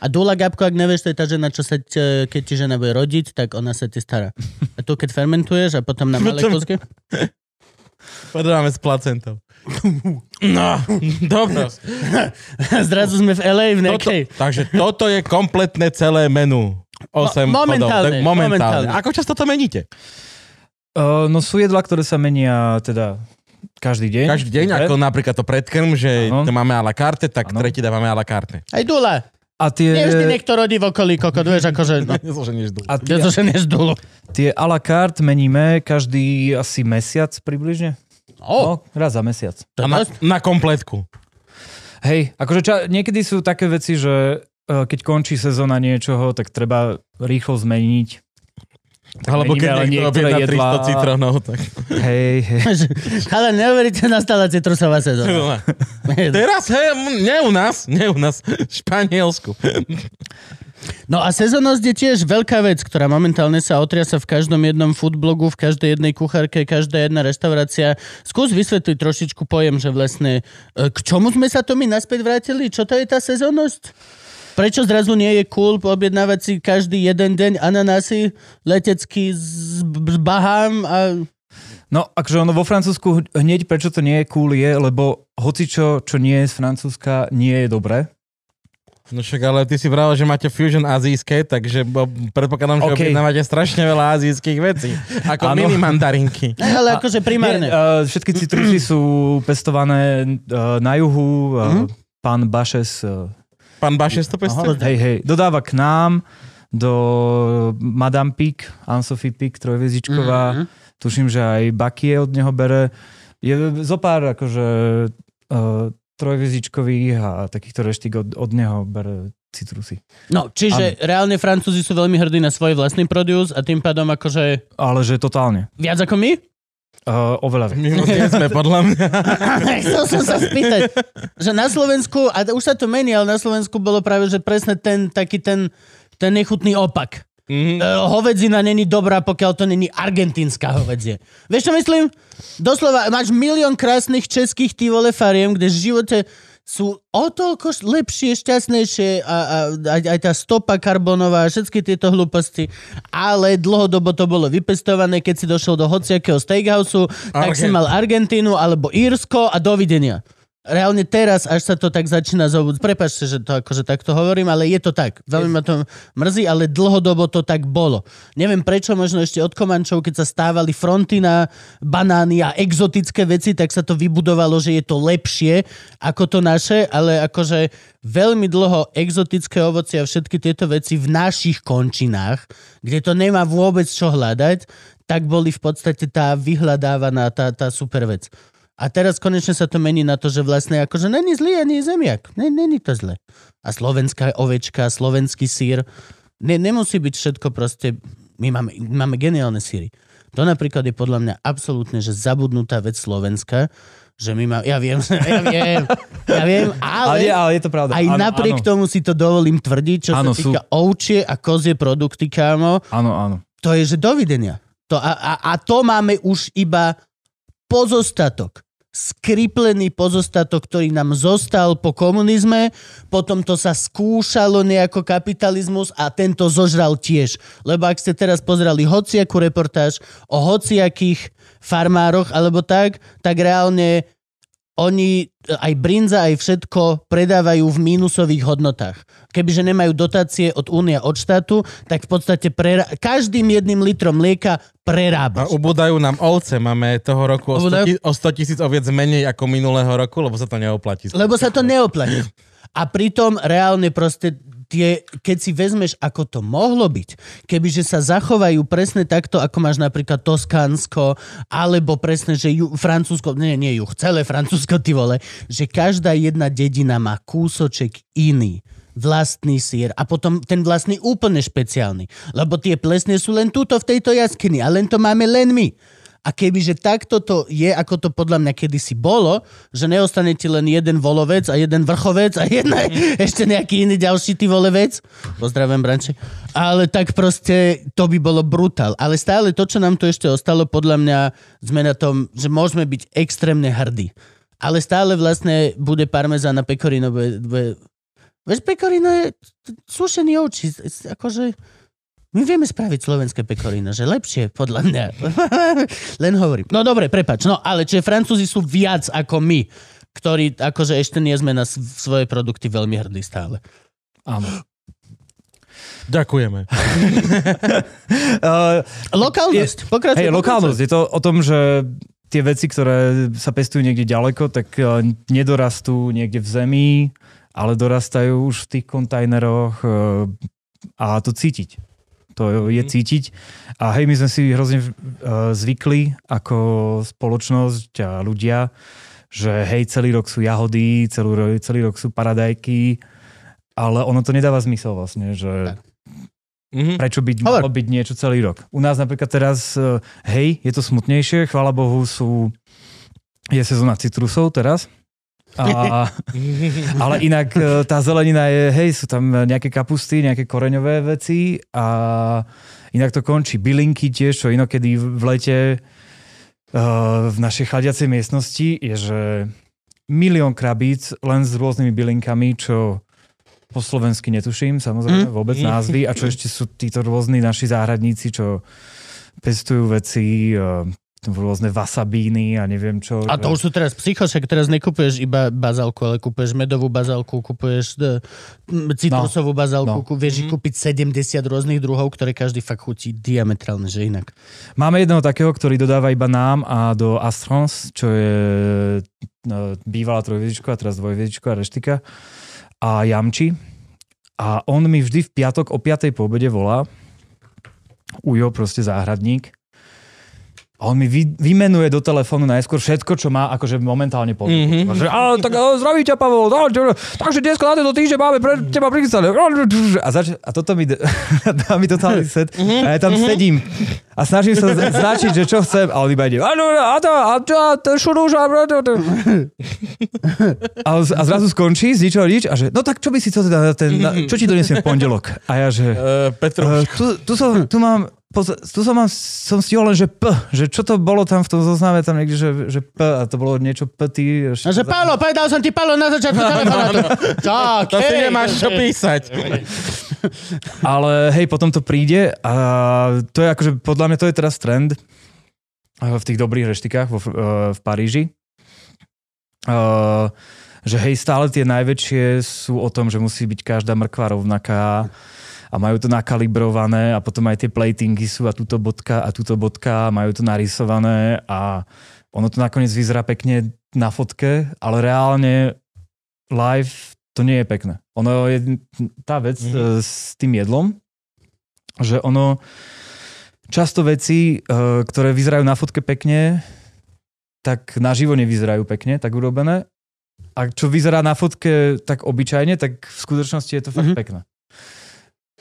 A Dula Gabko, ak nevieš, to je tá žena, čo sa te, keď ti žena bude rodiť, tak ona sa ti stará. A tu keď fermentuješ a potom na malé kúsky... Podáme s placentou. No, dobre. Zrazu sme v LA v Toto, nejakej... takže toto je kompletné celé menu. 8 Mo- momentálne, momentálne. momentálne. Ako často to meníte? Uh, no sú jedlá, ktoré sa menia teda každý deň. Každý deň, Dobre. ako napríklad to predkrm, že to máme a la carte, tak Áno. tretí dávame a la carte. Aj Dula. A tie, Nie vždy niekto rodí v okolí kokot, vieš, akože... No. Nezloženieš dlho. a tie, Ja to, že nie z Dulu. tie a la carte meníme každý asi mesiac približne. O, No, raz za mesiac. A na, na kompletku. Hej, akože ča, niekedy sú také veci, že eh, keď končí sezóna niečoho, tak treba rýchlo zmeniť. Alebo meníme keď ale niekto objedná 300 jedlá. citrónov, tak... Hej, hej. Ale neuveríte, nastala citrusová sezóna. Teraz, hej, nie u nás, nie u nás, v Španielsku. No a sezónnosť je tiež veľká vec, ktorá momentálne sa otriasa v každom jednom foodblogu, v každej jednej kuchárke, každá jedna reštaurácia. Skús vysvetliť trošičku pojem, že vlastne e, k čomu sme sa to my naspäť vrátili? Čo to je tá sezónnosť? Prečo zrazu nie je cool objednávať si každý jeden deň ananásy letecky z Bahám a... No, akože ono vo Francúzsku hneď prečo to nie je cool je, lebo hocičo, čo nie je z Francúzska, nie je dobré. No však, ale ty si vravel, že máte fusion azijské, takže predpokladám, že OK. objednávate strašne veľa azijských vecí. Ako Áno. mini mandarinky. Ne, ale akože primárne. Nie, uh, všetky citrusy sú pestované uh, na juhu. Uh, Pán Bašes uh, Pán Bašes to pestuje? hej, hej, dodáva k nám do Madame Pik, Anne-Sophie Pik, trojvezičková. Mhm. Tuším, že aj Bakie od neho bere. Je zopár akože uh, trojvezičkových a takýchto reštík od, od neho bere citrusy. No, čiže reálne Francúzi sú veľmi hrdí na svoj vlastný produce a tým pádom akože Ale že totálne. viac ako my? Uh, oveľa viac. Sme, podľa mňa. Chcel som sa spýtať, že na Slovensku, a už sa to mení, ale na Slovensku bolo práve, že presne ten taký ten, ten nechutný opak. Mhm. E, hovedzina není dobrá, pokiaľ to není argentínska hovedzie. Vieš čo myslím? Doslova, máš milión krásnych českých ty vole fariem, kde v živote sú o toľko lepšie, šťastnejšie a, a aj, aj tá stopa karbonová a všetky tieto hlúposti, ale dlhodobo to bolo vypestované, keď si došiel do hociakého steakhouse, tak si Argent- mal Argentínu alebo Írsko a dovidenia. Reálne teraz, až sa to tak začína zobúť. Prepačte, že to akože takto hovorím, ale je to tak. Veľmi ma to mrzí, ale dlhodobo to tak bolo. Neviem prečo, možno ešte od Komančov, keď sa stávali fronty na banány a exotické veci, tak sa to vybudovalo, že je to lepšie ako to naše, ale akože veľmi dlho exotické ovocie a všetky tieto veci v našich končinách, kde to nemá vôbec čo hľadať, tak boli v podstate tá vyhľadávaná, tá, tá super vec. A teraz konečne sa to mení na to, že vlastne akože není zlý ani zemiak. Ne, není to zle. A slovenská ovečka, slovenský sír. Ne, nemusí byť všetko proste... My máme, máme geniálne síry. To napríklad je podľa mňa absolútne, že zabudnutá vec Slovenska, že my máme... Ja viem, ja viem, ja viem, ale... Ale, je, ale je to pravda. Aj áno, napriek áno. tomu si to dovolím tvrdiť, čo Áno, sa týka ovčie a kozie produkty, kámo, Áno, áno. to je, že dovidenia. To, a, a, a to máme už iba pozostatok. Skriplený pozostatok, ktorý nám zostal po komunizme, potom to sa skúšalo nejako kapitalizmus a tento zožral tiež. Lebo ak ste teraz pozerali hociakú reportáž o hociakých farmároch alebo tak, tak reálne oni aj brinza, aj všetko predávajú v mínusových hodnotách. Kebyže nemajú dotácie od únie, od štátu, tak v podstate prera- každým jedným litrom mlieka A prerábaš. ubúdajú nám ovce. Máme toho roku o 100, ti- o 100 tisíc oviec menej ako minulého roku, lebo sa to neoplatí. Lebo sa to neoplatí. A pritom reálne proste tie, keď si vezmeš, ako to mohlo byť, kebyže sa zachovajú presne takto, ako máš napríklad Toskánsko, alebo presne, že ju, Francúzsko, nie, nie juh, celé Francúzsko, ty vole, že každá jedna dedina má kúsoček iný vlastný sír a potom ten vlastný úplne špeciálny. Lebo tie plesne sú len túto v tejto jaskyni a len to máme len my. A kebyže takto to je, ako to podľa mňa kedysi bolo, že neostane ti len jeden volovec a jeden vrchovec a jedna, ešte nejaký iný ďalší ty volevec. Pozdravujem, Branči. Ale tak proste to by bolo brutál. Ale stále to, čo nám tu ešte ostalo, podľa mňa sme na tom, že môžeme byť extrémne hrdí. Ale stále vlastne bude parmezán a pekorino. Bude, bude... Veď pekorino je sušený oči. Akože my vieme spraviť slovenské pekorino, že lepšie, podľa mňa. Len hovorím. No dobre, prepač. No ale čiže Francúzi sú viac ako my, ktorí akože ešte nie sme na svoje produkty veľmi hrdí stále. áno. Ďakujeme. Uh, Lokálnosť. Pokračuj, Hej, lokálnosť. Je to o tom, že tie veci, ktoré sa pestujú niekde ďaleko, tak eh, nedorastú niekde v zemi, ale dorastajú už v tých kontajneroch eh, a to cítiť. To je cítiť. A hej, my sme si hrozne eh, zvykli ako spoločnosť a ľudia, že hej, celý rok sú jahody, celý, celý rok sú paradajky, ale ono to nedáva zmysel vlastne, že Tak. Mhm. prečo by Hovor. malo byť niečo celý rok. U nás napríklad teraz, eh, hej, je to smutnejšie, chvála Bohu sú, je sezóna citrusov teraz, a, ale inak eh, tá zelenina je, hej, sú tam nejaké kapusty, nejaké koreňové veci a inak to končí. Bylinky tiež, čo inokedy v lete eh, v našej chladiacej miestnosti je, že milión krabíc len s rôznymi bylinkami, čo po slovensky netuším, samozrejme, vôbec názvy a čo ešte sú títo rôzni naši záhradníci, čo pestujú veci, eh, rôzne wasabíny a neviem čo. A to už sú teraz psycho, však teraz nekupuješ iba bazálku, ale kupuješ medovú bazálku, kupuješ e, citrusovú bazálku, no. vieš ich kúpiť 70 rôznych druhov, ktoré každý fakt chutí diametrálne, že inak. Máme jedného takého, ktorý dodáva iba nám a do Astrons, čo je no, bývalá trojviedičková, teraz dvojviedičková reštika a Jamči. A on mi vždy v piatok o 5. po obede volá, Ujo, proste záhradník. A on mi vy, vymenuje do telefónu najskôr všetko, čo má akože momentálne pod. Mhm. Mm-hmm. Že, a, tak a, zdraví ťa, Pavol. A, čo, takže dneska na tento týždeň máme pre teba prichystané. A, zač- a toto mi d- dá mi totálny set. A ja tam sedím a snažím sa z- značiť, že čo chcem. A on iba ide. A, no, a to, a to, a to, šurúž, a, a, a zrazu skončí, z ničoho nič. A že, no tak čo by si to teda, ten, na- čo ti donesiem v pondelok? A ja že... Uh, Petro, Uh, tu, tu, som, tu mám, poz- tu som, mám, som stihol len, že P, že čo to bolo tam v tom zozname, tam niekde, že, že P, a to bolo niečo P, ty. A že Pálo, povedal som ti Pálo na začiatku telefonátu. Tak, to si hej, nemáš čo písať. Ale hej, potom to príde a to je akože, podľa mňa to je teraz trend eh, v tých dobrých reštikách vo, eh, v Paríži. uh, že hej, stále tie najväčšie sú o tom, že musí byť každá mrkva rovnaká a majú to nakalibrované a potom aj tie platingy sú a túto bodka a túto bodka majú to narysované a ono to nakoniec vyzerá pekne na fotke, ale reálne live to nie je pekné. Ono je tá vec Mhm. mm-hmm. s tým jedlom, že ono často veci, eh, ktoré vyzerajú na fotke pekne, tak naživo nevyzerajú pekne, tak urobené. A čo vyzerá na fotke tak obyčajne, tak v skutočnosti je to fakt Mhm. mm-hmm. pekné.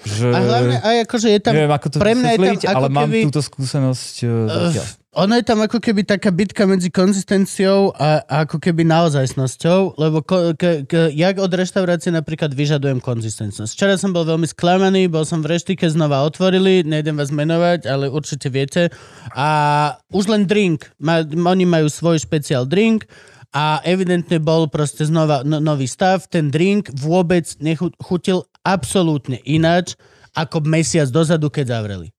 Že, A hlavne, aj akože je tam... neviem, ako to pre mňa je tam ako ale mám keby- túto skúsenosť uh, zatiaľ. Ono je tam ako keby taká bitka medzi konzistenciou a, a ako keby naozajstnosťou, lebo ko, k, k, jak od reštaurácie napríklad vyžadujem konzistentnosť. Včera som bol veľmi sklamaný, bol som v reštike, znova otvorili, nejdem vás menovať, ale určite viete. A už len drink, ma, oni majú svoj špeciál drink a evidentne bol proste znova no, nový stav, ten drink vôbec nechutil absolútne ináč ako mesiac dozadu, keď zavreli.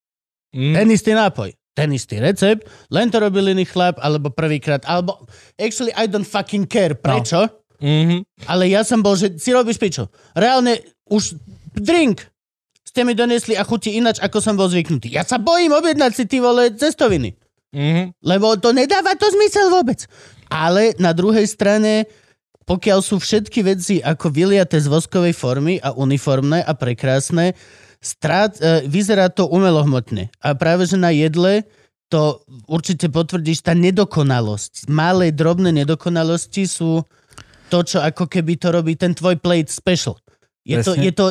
Mm. Ten istý nápoj, ten istý recept, len to robil iný chlap, alebo prvýkrát, alebo actually I don't fucking care, prečo, no. Mhm. ale ja som bol, že si robíš pičo. Reálne už drink ste mi donesli a chutí inač, ako som bol zvyknutý. Ja sa bojím objednať si ty vole cestoviny, Mhm. lebo to nedáva to zmysel vôbec. Ale na druhej strane, pokiaľ sú všetky veci ako vyliaté z voskovej formy a uniformné a prekrásne, strát, e, vyzerá to umelohmotne. A práve, že na jedle to určite potvrdíš, tá nedokonalosť. Malé, drobné nedokonalosti sú to, čo ako keby to robí ten tvoj plate special. Je to, je to,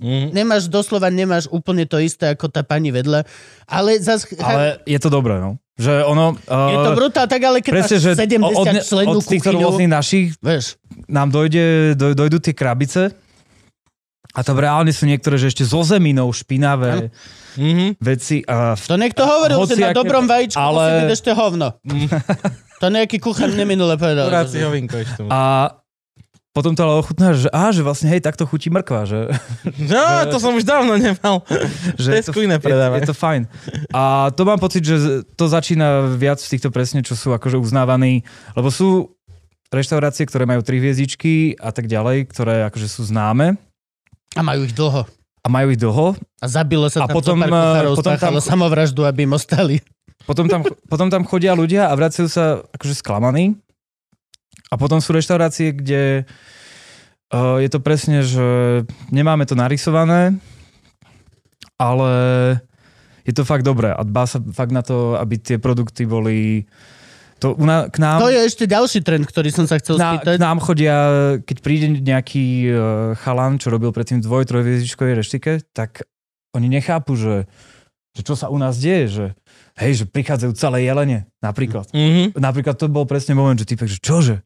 Mhm. nemáš doslova, nemáš úplne to isté ako tá pani vedľa, ale zas, Ale je to dobré, no. Že ono... je to Uh, brutál, tak ale keď presne, máš že 70 od, členú od týchto rôznych našich vieš, nám dojde, doj, dojdú tie krabice a tam reálne sú niektoré, že ešte so zeminou špinavé Mhm. veci. A to niekto hovoril, že na dobrom vajíčku ale... musí byť ešte hovno. to nejaký kuchár neminule povedal. Akurát si hovinko ešte. a potom to ale ochutná, že, á, že vlastne hej, takto chutí mrkva, že, No, to som už dávno nemal. že Tesku iné je, je to fajn. A to mám pocit, že to začína viac v týchto presne, čo sú akože uznávaní, lebo sú reštaurácie, ktoré majú tri hviezdičky a tak ďalej, ktoré akože sú známe A majú ich dlho. a majú ich dlho. A zabilo sa A tam potom, pár eh, kuchárov, potom tam- samovraždu, aby im ostali. Potom tam, potom tam chodia ľudia a vracajú sa akože sklamaní. A potom sú reštaurácie, kde uh, je to presne, že nemáme to narysované, ale je to fakt dobré a dbá sa fakt na to, aby tie produkty boli... To u na, k nám... To je ešte ďalší trend, ktorý som sa chcel na, spýtať. k nám chodia, keď príde nejaký uh, chalan, čo robil predtým dvoj, trojviezdičkovej reštike, tak oni nechápu, že, že čo sa u nás deje, že hej, že prichádzajú celé jelene, napríklad. Mhm. Napríklad to bol presne moment, že typek, že čože?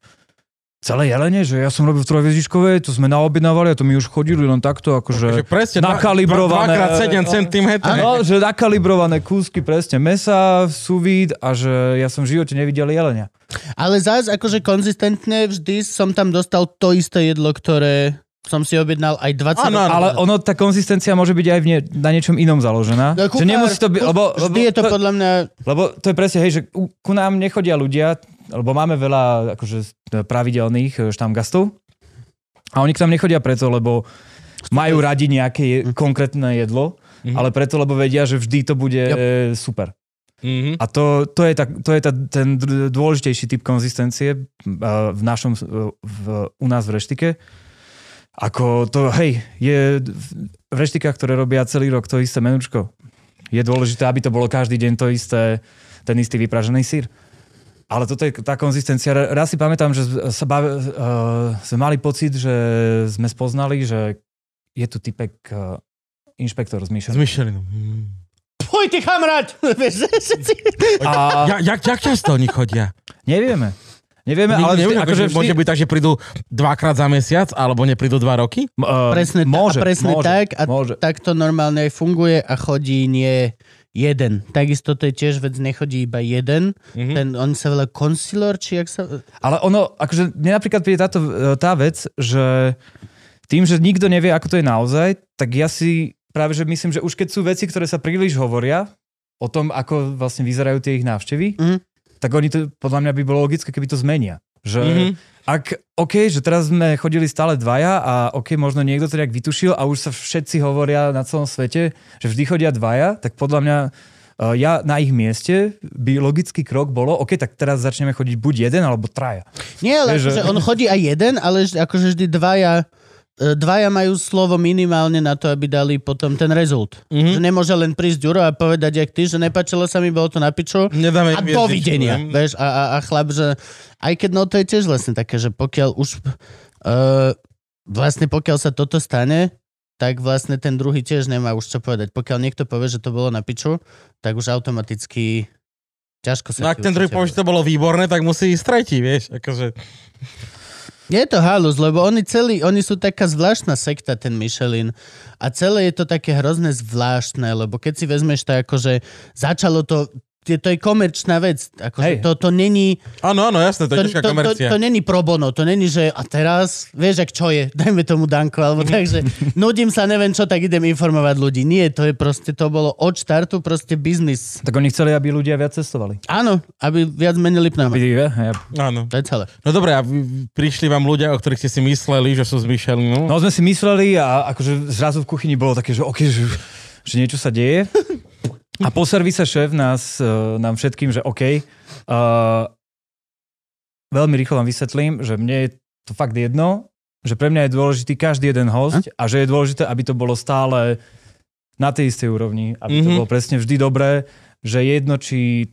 Celé jelene? Že ja som robil v trojviezdičkovej, to sme naobjednávali a to mi už chodili len takto, akože... presne nakalibrované- dva- 2x7 cm. No, že nakalibrované kúsky presne mesa, suvid a že ja som v živote nevidel jelenia. Ale zás akože konzistentne vždy som tam dostal to isté jedlo, ktoré som si objednal aj 20 Áno. Ale ono, tá konzistencia môže byť aj v nie, na niečom inom založená. No, že kuchár- nemusí to byť, ku- lebo, Vždy lebo, je to podľa mňa... lebo to je presne, hej, že u- ku nám nechodia ľudia, lebo máme veľa akože pravidelných e, štamgastov a oni k nám nechodia preto, lebo majú radi nejaké je, konkrétne jedlo, Mhm. ale preto, lebo vedia, že vždy to bude Yep. e, super. Mhm. A to, to je, tá, to je tá, ten dôležitejší typ konzistencie uh, v našom, uh, v, u nás v reštike. Ako to, hej, je v reštikách, ktoré robia celý rok to isté menučko. Je dôležité, aby to bolo každý deň to isté, ten istý vypražený sír. Ale toto je tá konzistencia. Raz si pamätám, že sa bav, uh, sme mali pocit, že sme spoznali, že je tu typek uh, inšpektor z S Myšenom. Michelinom. Mhm. Poj, ty kamarát! Vieš, všetci... A Ja, jak, jak často oni chodia? nevieme. Nevieme, ale vždy, akože akože Môže vždy, byť tak, že prídu dvakrát za mesiac, alebo neprídu dva roky? Uh, Presne, môže, a presne môže, tak a môže. tak to normálne aj funguje a chodí nie jeden. Takisto to je tiež vec, nechodí iba jeden. Mhm. Ten, on sa volá concealer, či jak sa... Ale ono, akože mne napríklad príde táto, e, tá vec, že tým, že nikto nevie, ako to je naozaj, tak ja si práve, že myslím, že už keď sú veci, ktoré sa príliš hovoria o tom, ako vlastne vyzerajú tie ich návštevy, Mhm. Tak oni to, podľa mňa by bolo logické, keby to zmenia. Že, Mhm. ak, OK, že teraz sme chodili stále dvaja a OK, možno niekto to nejak vytušil a už sa všetci hovoria na celom svete, že vždy chodia dvaja, tak podľa mňa uh, ja na ich mieste by logický krok bolo, OK, tak teraz začneme chodiť buď jeden alebo traja. Nie, ale Vieš, že on chodí aj jeden, ale že- akože vždy dvaja e, dvaja majú slovo minimálne na to, aby dali potom ten rezult. Mhm. Mm-hmm. Že nemôže len prísť Ďuro a povedať, jak ty, že nepačilo sa mi, bolo to na piču. Nedáme A dovidenia, vieš, a, a, a chlap, že aj keď no to je tiež vlastne také, že pokiaľ už uh, vlastne pokiaľ sa toto stane, tak vlastne ten druhý tiež nemá už čo povedať. Pokiaľ niekto povie, že to bolo na piču, tak už automaticky ťažko sa No ak ten druhý povie, že to bolo výborné, tak musí ísť tretí, vieš. Akože, Je to halus, lebo oni celí, oni sú taká zvláštna sekta, ten Michelin. A celé je to také hrozné zvláštne, lebo keď si vezmeš to akože začalo to, je, to je komerčná vec. Akože Hej. to, to není, áno, áno, jasné, to to, je to, to, komercia. to není pro bono, to není, že a teraz, vieš, ak čo je, dajme tomu Danko, alebo tak, že nudím sa, neviem čo, tak idem informovať ľudí. Nie, to je proste, to bolo od štartu proste biznis. Tak oni chceli, aby ľudia viac cestovali. Áno, aby viac menili ja, Áno. To je celé. No dobré, a prišli vám ľudia, o ktorých ste si mysleli, že sú z Michelinu. No sme si mysleli a akože zrazu v kuchyni bolo také, že OK, že, že niečo sa deje. A po servise šéf nás, uh, nám všetkým, že OK, uh, veľmi rýchlo vám vysvetlím, že mne je to fakt jedno, že pre mňa je dôležitý každý jeden host a že je dôležité, aby to bolo stále na tej istej úrovni, aby to Mhm. bolo presne vždy dobré, že jedno, či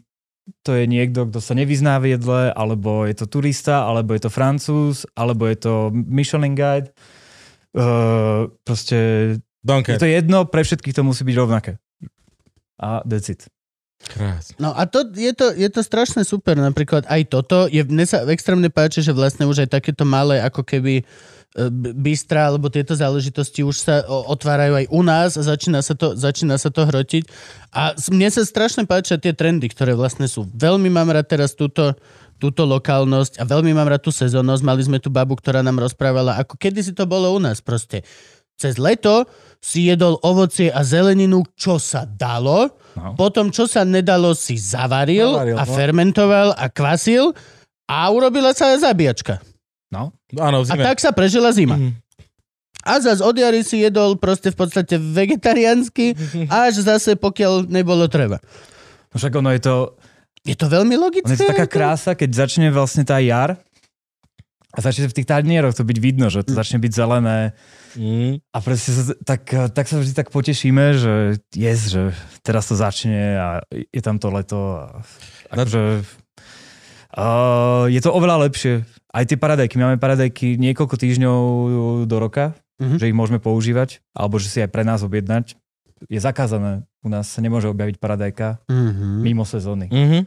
to je niekto, kto sa nevyzná v jedle, alebo je to turista, alebo je to francúz, alebo je to Michelin guide. Uh, proste Donker. je to jedno, pre všetkých to musí byť rovnaké. A decid. Krásne. No a to, je, to, je to strašne super, napríklad aj toto, je, mne sa extrémne páči, že vlastne už aj takéto malé ako keby e, bystra, alebo tieto záležitosti už sa otvárajú aj u nás a začína sa to, začína sa to hrotiť. A mne sa strašne páčia tie trendy, ktoré vlastne sú. Veľmi mám rád teraz túto, túto lokálnosť a veľmi mám rád tú sezónnosť. Mali sme tu babu, ktorá nám rozprávala, ako kedy si to bolo u nás proste. Cez leto si jedol ovocie a zeleninu, čo sa dalo, No. potom, čo sa nedalo, si zavaril, Zavaril, a no. fermentoval a kvasil a urobila sa aj zabíjačka. No. Áno, A tak sa prežila zima. Mhm. A zas od jary si jedol proste v podstate vegetariánsky, až zase pokiaľ nebolo treba. No Však ono je to, Je to veľmi logické. ono je to taká krása, keď začne vlastne tá jar a začne v tých tanieroch to byť vidno, že to začne byť zelené Mm. a presne sa, tak, tak sa vždy tak potešíme, že yes, že teraz to začne a je tam to leto a akože, uh, je to oveľa lepšie. Aj tie paradajky, my máme paradajky niekoľko týždňov do roka, Mhm. že ich môžeme používať, alebo že si aj pre nás objednať. Je zakázané. U nás sa nemôže objaviť paradajka Mhm. mimo sezóny. Mhm.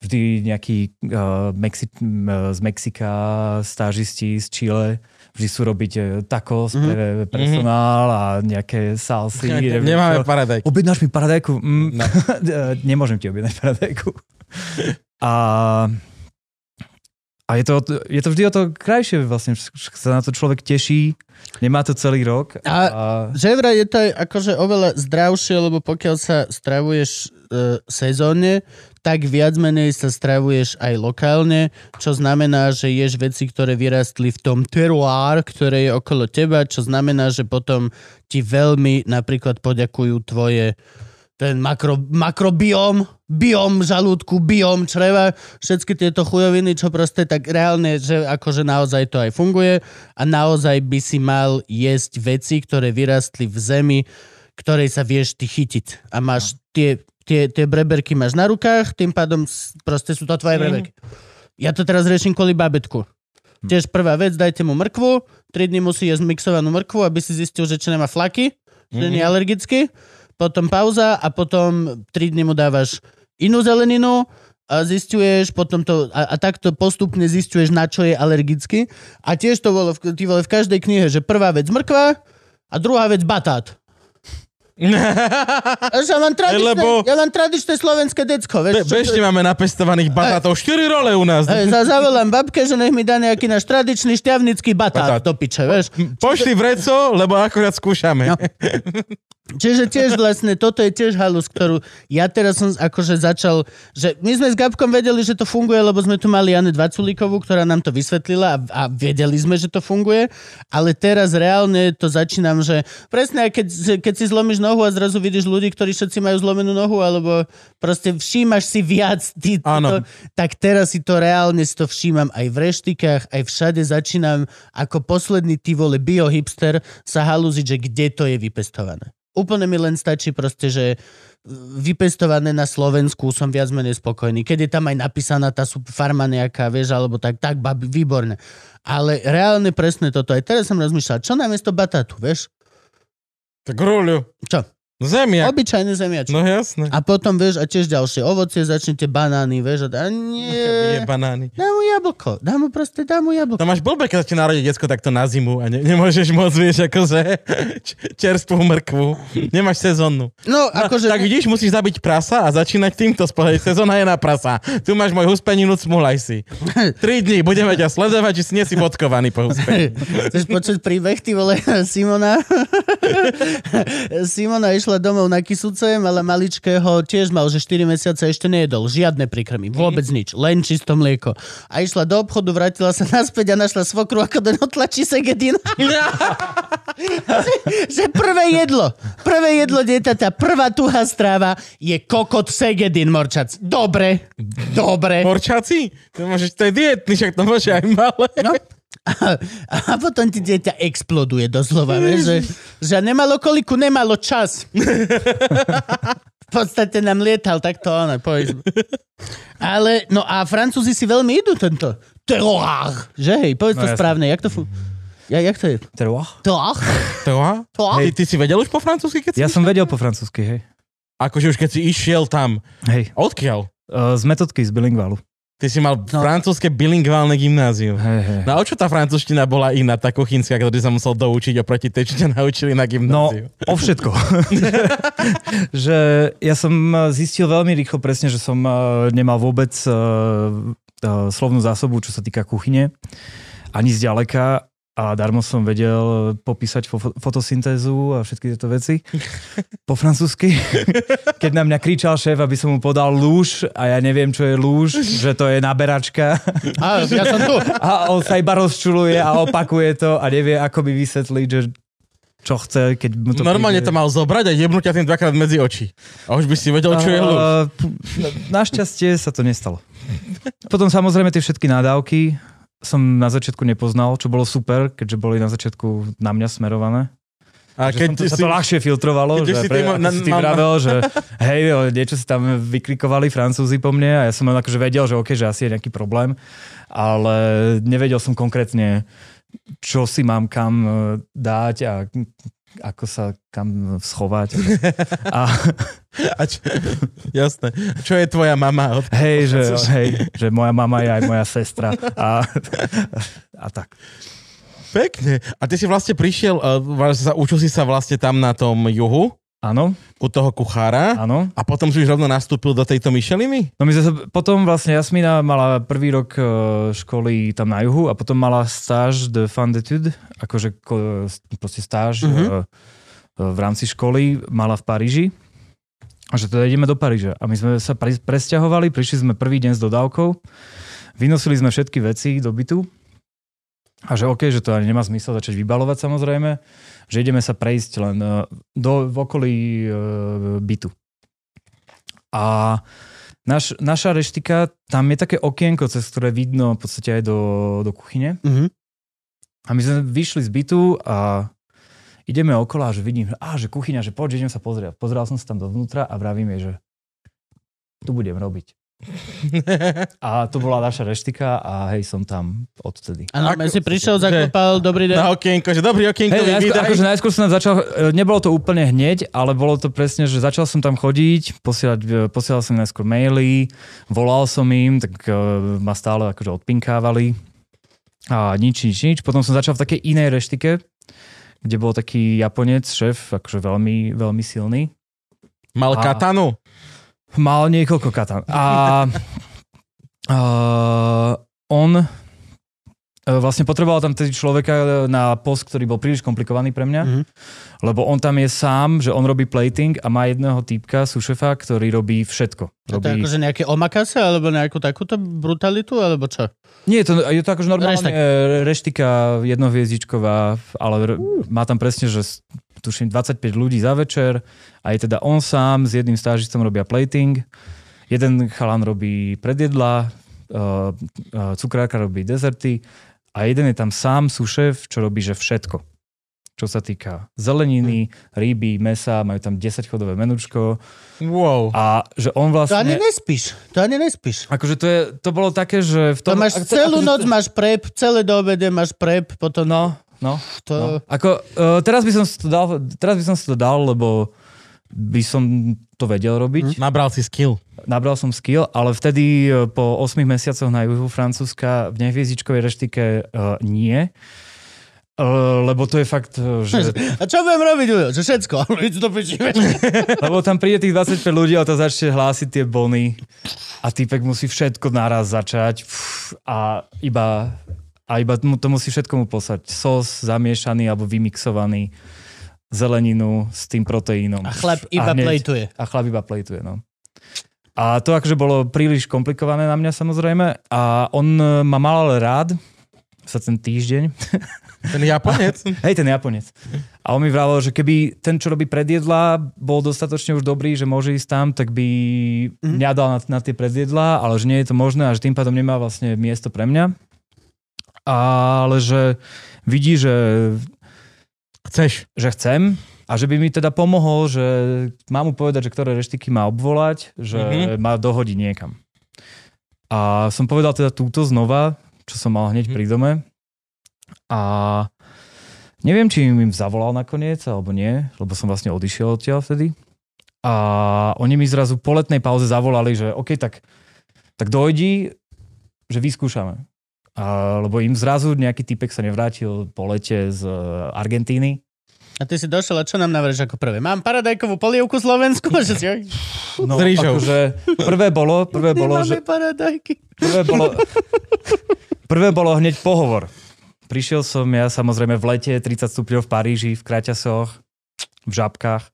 Vždy nejaký uh, Mexi- uh, z Mexika, stážisti z Chile, vždy sú robiť uh, tacos Mhm. pre personál a nejaké salsy. neviem Nemáme čo. paradajky. Objednáš mi paradajku? Mm, No. Nemôžem ti objednať paradajku. A, a je, to, je to vždy o to krajšie vlastne, že sa na to človek teší, nemá to celý rok. A- a Že vraj je to aj akože oveľa zdravšie, lebo pokiaľ sa stravuješ e, sezónne, tak viac menej sa stravuješ aj lokálne, čo znamená, že ješ veci, ktoré vyrastli v tom terroir, ktoré je okolo teba, čo znamená, že potom ti veľmi napríklad poďakujú tvoje ten makro, makrobiom, biom žalúdku, biom čreva, všetky tieto chujoviny, čo proste tak reálne, že akože naozaj to aj funguje a naozaj by si mal jesť veci, ktoré vyrastli v zemi, ktorej sa vieš ty chytiť. A máš tie, tie, tie breberky máš na rukách, tým pádom proste sú to tvoje Mhm. breberky. Ja to teraz riešim kvôli babetku. Tiež prvá vec, dajte mu mrkvu, 3 dní musí jesť mixovanú mrkvu, aby si zistil, že či nemá flaky, že nie je alergický. Potom pauza a potom 3 dní mu dávaš inú zeleninu a zistuješ, potom to, a, a takto postupne zistuješ, na čo je alergický. A tiež to bolo v, ty vole, v každej knihe, že prvá vec mrkva a druhá vec batát. Ja mám tradičné, Lebo- ja mám tradičné slovenské decko. Be- Vieš, čo- bežne máme napestovaných batátov. 4 role u nás. Hej, za, zavolám babke, že nech mi dá nejaký náš tradičný šťavnický batát Batát. do piče, vieš. Pošli vreco, lebo akorát skúšame. No. Čiže tiež vlastne, toto je tiež halus, ktorú ja teraz som akože začal, že my sme s Gabkom vedeli, že to funguje, lebo sme tu mali Jane Dvaculíkovú, ktorá nám to vysvetlila a, a vedeli sme, že to funguje, ale teraz reálne to začínam, že presne, keď, keď si zlomíš nohu a zrazu vidíš ľudí, ktorí všetci majú zlomenú nohu, alebo proste všímaš si viac, ty, to, tak teraz si to reálne si to všímam aj v reštikách, aj všade začínam ako posledný ty vole biohipster sa halúziť, že kde to je vypestované. Úplne mi len stačí proste, že vypestované na Slovensku som viac menej spokojný. Keď je tam aj napísaná tá farma nejaká, vieš, alebo tak, tak, babi, výborné. Ale reálne presne toto. Aj teraz som rozmýšľal, čo namiesto batátu, vieš? Tak ruľu. Čo? Zemiak. Obyčajné zemiačky. No jasné. A potom, vieš, a tiež ďalšie ovocie, začnete banány, vieš, a, a Je nie, banány. dá mu jablko, dá mu proste, dá mu jablko. To máš blbé, keď ti narodí decko takto na zimu a ne, nemôžeš môcť, vieš, akože čerstvú mrkvu. Nemáš sezónnu. No, No, akože... tak vidíš, musíš zabiť prasa a začínať týmto spohľad. Sezóna je na prasa. Tu máš môj huspeninu, smulaj si. Tri dní budeme ťa sledovať, či si nie si bodkovaný po huspeninu. Chceš počuť príbeh, ty vole, Simona? Simona išla domov na Kisuce, mala maličkého, tiež mal, že 4 mesiace ešte nejedol, žiadne prikrmy, vôbec nič, len čisto mlieko. A išla do obchodu, vrátila sa naspäť a našla svokru, ako do tlačí segedín. že, že prvé jedlo, prvé jedlo dieťaťa, prvá tuhá stráva je kokot segedín, morčac. Dobre, dobre. Morčáci? To, môžeš, to je dietný, však to môže aj malé. No. A, a potom ti dieťa exploduje doslova, vieš, že, že nemalo koliku, nemalo čas. v podstate nám lietal takto, ono, povedzme. Ale, no a Francúzi si veľmi idú tento terroir, že hej, povedz No to jasne. správne, jak to fú... Ja, jak to je? Terroir? Terroir? A? Terroir? Ty, ty si vedel už po francúzsky, keď si Ja som vedel po francúzsky, hej. Akože už keď si išiel tam. Hej. Odkiaľ? Uh, z metodky z bilingválu. Ty si mal No. francúzske bilingválne gymnázium. Hej, hej. No a o čo tá francúzština bola iná, tá kuchynská, ktorú sa musel doučiť oproti tej, čo ťa naučili na No, gymnáziu? o všetko. že ja som zistil veľmi rýchlo presne, že som eh, nemal vôbec eh, eh, slovnú zásobu, čo sa týka kuchyne. Ani zďaleka. A darmo som vedel popísať fo- fotosyntézu a všetky tieto veci po francúzsky. Keď na mňa kričal šéf, aby som mu podal lúž a ja neviem, čo je lúž, že to je naberačka. Á, ja som tu. A on sa iba rozčuluje a opakuje to a nevie, ako by vysvetliť, že čo chce, keď mu to Normálne príde. to mal zobrať a jebnúť ťa tým dvakrát medzi oči. A už by si vedel, čo je p- Našťastie sa to nestalo. Potom samozrejme tie všetky nádavky som na začiatku nepoznal, čo bolo super, keďže boli na začiatku na mňa smerované. A Že keď to, ty sa si... to ľahšie filtrovalo, že si pre, ako na- si ty vravel, že hej, jo, niečo si tam vyklikovali Francúzi po mne a ja som len akože vedel, že OK, že asi je nejaký problém, ale nevedel som konkrétne, čo si mám kam e, dať a ako sa kam schovať. A A čo... Jasné. Čo je tvoja mama? Od... hej, že, hej, že moja mama je aj moja sestra a, a tak. Pekne. A ty si vlastne prišiel, uh, sa, učil si sa vlastne tam na tom juhu, Áno, u toho kuchára áno. a potom si už rovno nastúpil do tejto Myšeliny? No my sa, potom vlastne Jasmina mala prvý rok e, školy tam na juhu a potom mala stáž de fin d'études, akože ko- proste stáž mm-hmm. v rámci školy mala v Paríži. A že teda ideme do Paríža. A my sme sa presťahovali, prišli sme prvý deň s dodávkou, vynosili sme všetky veci do bytu a že OK, že to ani nemá zmysel začať vybalovať samozrejme, že ideme sa prejsť len e, do, v okolí e, bytu. A naš, naša reštika, tam je také okienko, cez ktoré vidno v podstate aj do, do kuchyne. Mhm. A my sme vyšli z bytu a ideme okolo a že vidím, že, á, že kuchyňa, že poď, idem sa pozrieť. Pozeral som sa tam dovnútra a vravím jej, že tu budem robiť. A to bola naša reštika a hej, som tam odtedy. A no, Ako- si prišiel, že- zakopal, dobrý deň. Na okienko, že dobrý okienko, Hej, najskôr, vydaj. akože najskôr som tam začal, e, nebolo to úplne hneď, ale bolo to presne, že začal som tam chodiť, posielať, e, posielal som najskôr maily, volal som im, tak uh, ma stále akože odpinkávali a nič, nič, nič. Potom som začal v takej inej reštike, kde bol taký Japonec, šéf, akože veľmi, veľmi silný. Mal A- katanu. Mal niekoľko katan. A uh, on uh, E, Vlastne potreboval tam tedy človeka na post, ktorý bol príliš komplikovaný pre mňa, Mhm. lebo on tam je sám, že on robí plating a má jedného týpka, sušefa, ktorý robí všetko. A to je Robí... akože nejaké omakase, alebo nejakú takúto brutalitu, alebo čo? Nie, je to, je to akože normálne Reštek. reštika, jednohviezdičková, ale r- má tam presne, že tuším 25 ľudí za večer a je teda on sám s jedným stážistom robia plating, jeden chalan robí predjedla, uh, uh, cukrárka robí dezerty a jeden je tam sám sušef, čo robí, že všetko. Čo sa týka zeleniny, ryby, mesa, majú tam 10 chodové menučko Wow. a že on To ani vlastne... nespíš. To ani nespíš. Akože to, je, to bolo také, že v To tom... máš ak- celú akože noc, to- máš prep, celé do obede máš prep, potom No, no. to... No. Ako, uh, teraz, by som to dal, teraz by som to dal, lebo by som to vedel robiť. Nabral si skill. Nabral som skill, ale vtedy uh, po 8 mesiacoch na juhu Francúzska v nehviezdičkovej reštike uh, nie. Uh, lebo to je fakt, že... A čo budem robiť? Že všetko. Ísť do piči. Lebo tam príde tých 25 ľudí a to začne hlásiť tie bony a týpek musí všetko naraz začať a iba, a iba mu to musí všetko mu poslať. Sos zamiešaný alebo vymixovaný, zeleninu s tým proteínom. A chlap iba hneď- plejtuje. A chlap iba plejtuje, no. A to akože bolo príliš komplikované na mňa samozrejme a on e, ma mal ale rád sa ten týždeň. Ten Japonec. Hej, ten Japonec. A on mi vravel, že keby ten, čo robí predjedla, bol dostatočne už dobrý, že môže ísť tam, tak by Mhm. mňa dal na, na tie predjedla, ale že nie je to možné a že tým pádom nemá vlastne miesto pre mňa. Ale že vidí, že, Chceš. že chcem a že by mi teda pomohol, že mám mu povedať, že ktoré reštiky má obvolať, že Mhm. má dohodiť niekam. A som povedal teda túto znova, čo som mal hneď Mhm. pri dome. A neviem, či im zavolal nakoniec, alebo nie, lebo som vlastne odišiel odtiaľ vtedy. A oni mi zrazu po letnej pauze zavolali, že OK, tak, tak dojdi, že vyskúšame. Lebo im zrazu nejaký typek sa nevrátil po lete z e, Argentíny. A ty si došiel a čo nám navrieš ako prvé? Mám paradajkovú polievku Slovensku? Že si... No, akože prvé bolo, prvé bolo, že, paradajky. prvé bolo, prvé bolo hneď pohovor. Prišiel som ja samozrejme v lete, 30 stupňov v Paríži, v kraťasoch, v žabkách.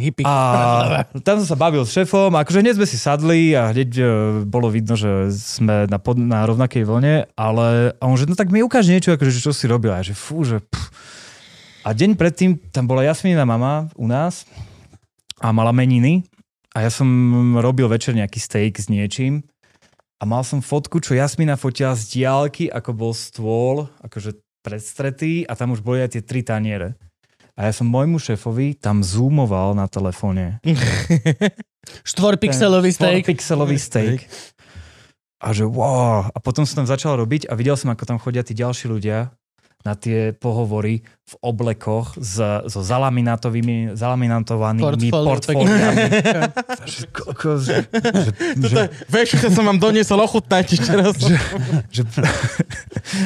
Hippie. A tam som sa bavil s šéfom, akože hneď sme si sadli a hneď e, bolo vidno, že sme na, pod, na rovnakej vlne, ale a on že no tak mi ukáž niečo, akože že čo si robil. A ja, že fú, že pff. A deň predtým tam bola Jasmína mama u nás a mala meniny a ja som robil večer nejaký steak s niečím a mal som fotku, čo Jasmína fotila z diálky, ako bol stôl, akože predstretý a tam už boli aj tie tri taniere. A ja som môjmu šéfovi tam zoomoval na telefóne. Štvorpixelový steak. Pixelový steak. A že wow. A potom som tam začal robiť a videl som, ako tam chodia tí ďalší ľudia na tie pohovory v oblekoch s, so zalaminatovými, zalaminatovanými Portfólio, portfóliami. že, kokos, že, že, že, Vieš, že som vám doniesol ochutnať ešte raz. že,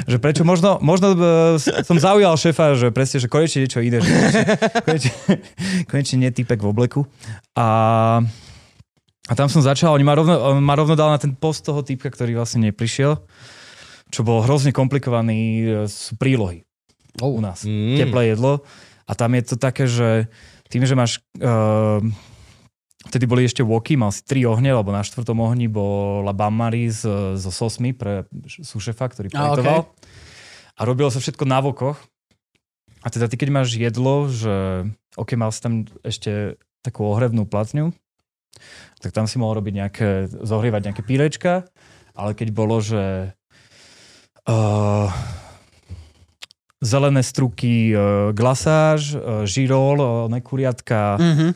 že prečo možno, možno e, som zaujal šéfa, že presne, že konečne niečo iné, že konečne, konečne, nie typek v obleku. A, a tam som začal, oni ma rovno, on ma rovno dal na ten post toho typka, ktorý vlastne neprišiel, čo bolo hrozne komplikovaný, e, sú prílohy u nás. Mm. Teplé jedlo. A tam je to také, že tým, že máš... Uh, Vtedy boli ešte woky, mal si tri ohne, lebo na štvrtom ohni bola Bammary s, so sosmi pre sušefa, ktorý A, plejtoval. A robilo sa všetko na vokoch. A teda ty, keď máš jedlo, že OK, mal si tam ešte takú ohrevnú platňu, tak tam si mohol robiť nejaké, zohrievať nejaké pírečka, ale keď bolo, že uh, zelené struky, uh, glasáž, uh, žirol, uh, nekuriatka, Mhm.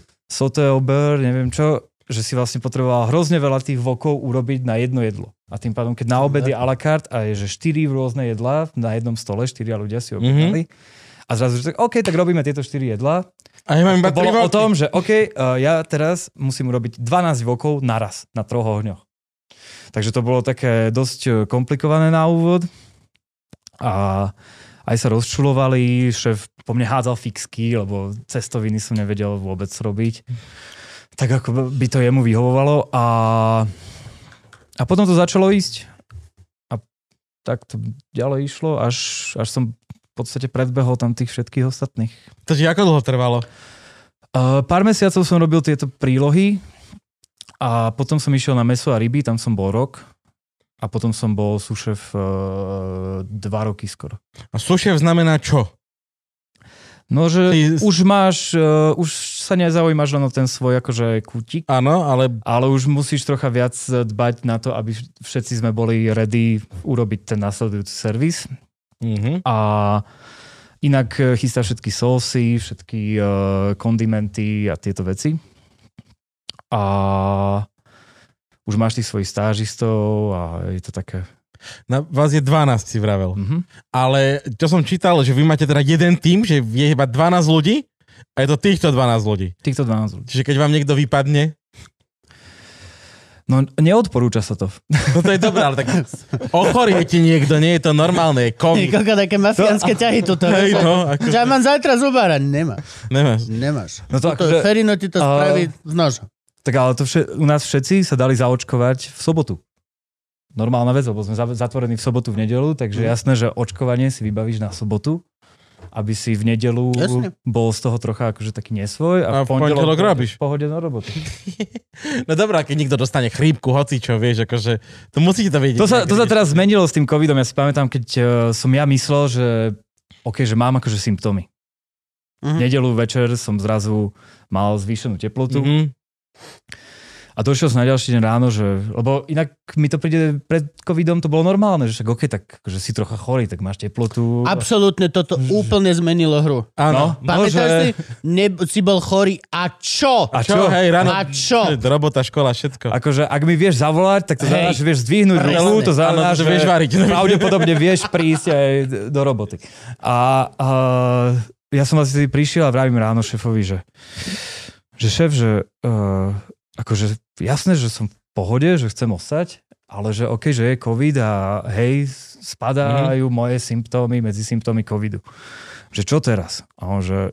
au beurre, neviem čo, že si vlastne potreboval hrozne veľa tých vokov urobiť na jedno jedlo. A tým pádom, keď na obed je a la carte a je, že štyri rôzne jedlá na jednom stole, štyria ľudia si objednali, a zrazu, že OK, tak robíme tieto štyri jedlá. A ja mám iba bolo o tom, že OK, uh, ja teraz musím urobiť 12 vokov naraz, na troch ohňoch. Takže to bolo také dosť eh, komplikované na úvod. A aj sa rozčulovali, šéf po mne hádzal fixky, lebo cestoviny som nevedel vôbec robiť. Tak ako by to jemu vyhovovalo. A, a potom to začalo ísť. A tak to ďalej išlo, až, až som v podstate predbehol tam tých všetkých ostatných. To ti ako dlho trvalo? Uh, pár mesiacov som robil tieto prílohy a potom som išiel na meso a ryby, tam som bol rok a potom som bol sušef uh, dva roky skoro. A sušef znamená čo? No, že Ty- už máš, uh, už sa nezaujímaš len o ten svoj akože kútik, Áno, ale ale už musíš trocha viac dbať na to, aby všetci sme boli ready urobiť ten následujúci servis. mhm. A inak eh, chystá všetky sosy, všetky uh, kondimenty a tieto veci. A už máš tých svojich stážistov a je to také... na vás je 12, si vravel. Mhm. Ale čo som čítal, že vy máte teda jeden tým, že je iba 12 ľudí a je to týchto 12 ľudí. Týchto 12 ľudí. Čiže keď vám niekto vypadne, No neodporúča sa to. no to je dobré, ale tak ochorie ti niekto, nie je to normálne, je komik. Koľko také mafiánske ťahy tuto. Hej, no, ako, ja mám zajtra zubára. Nemáš. nemáš. Nemáš. No to Toto akože- Ferino ti to spraví z noža. Tak ale to vše, u nás všetci sa dali zaočkovať v sobotu. Normálna vec, lebo sme za- zatvorení v sobotu, v nedelu, takže Mhm. jasné, že očkovanie si vybavíš na sobotu, aby si v nedelu Jasne. bol z toho trocha akože taký nesvoj A a, v pondelok robíš. v pohode na robotu. No dobré, a keď niekto dostane chrípku, hoci čo, vieš, akože, to musíte to vedieť. To sa, to sa teraz zmenilo s tým covidom. Ja si pamätám, keď uh, som ja myslel, že OK, že mám akože symptómy. Mhm. V nedelu večer som zrazu mal zvýšenú teplotu Mhm. A došiel som na ďalší deň ráno, že, lebo inak mi to príde pred covidom, to bolo normálne, že však OK, tak že si trocha chorý, tak máš teplotu. Absolútne toto úplne zmenilo hru. Áno. No, Pamätáš že- si? Ne, si bol chorý a čo? A Čo, čo? hej, ráno. A čo? Robota, škola, všetko. Akože ak mi vieš zavolať, tak to znamená, že vieš zdvihnúť ruku, to znamená, že že vieš variť. pravdepodobne vieš prísť aj do roboty. A, a ja som vlastne prišiel a vravím ráno šéfovi, že, že šéf, že uh, akože jasné, že som v pohode, že chcem ostať, ale že OK, že je COVID a hej, spadajú mm-hmm. moje symptómy medzi symptómy COVIDu. Že čo teraz? A on, že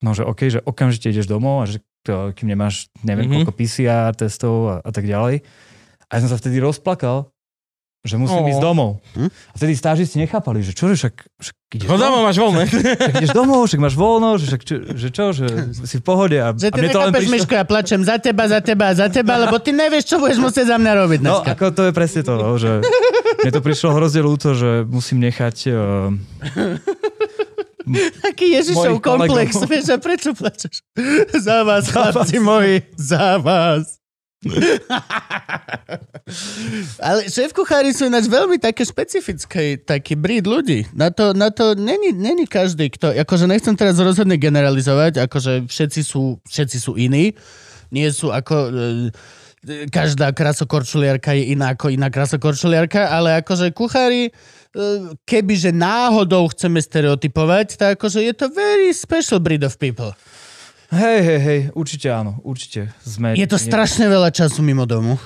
no, že OK, že okamžite ideš domov a že to, kým nemáš neviem Mhm. mm-hmm. koľko PCR testov a, a tak ďalej. A ja som sa vtedy rozplakal, že musím Ó. ísť domov. Hm? A vtedy stážisti nechápali, že čo, že však, však ideš Chod domov, máš voľné. však ideš domov, však máš voľno, že, však, čo, že čo, že si v pohode. A, Že a ty mne to len prišlo... Miško, ja plačem za teba, za teba, za teba, lebo ty nevieš, čo budeš musieť za mňa robiť No, dneska. ako to je presne to, no, že mne to prišlo hrozne ľúto, že musím nechať... Uh, Taký Ježišov komplex. Vieš, a prečo plačeš? za vás, chlapci moji, za vás. Ale šéf kuchári sú ináč veľmi také špecifické, taký bríd ľudí. Na to, na to není, není každý, kto, akože nechcem teraz rozhodne generalizovať, akože všetci sú, všetci sú iní. Nie sú ako, e, každá krasokorčuliarka je iná ako iná krasokorčuliarka, ale akože kuchári, e, kebyže náhodou chceme stereotypovať, tak akože je to very special breed of people. Hej, hej, hej, určite áno, určite. Sme, Je to strašne veľa času mimo domu.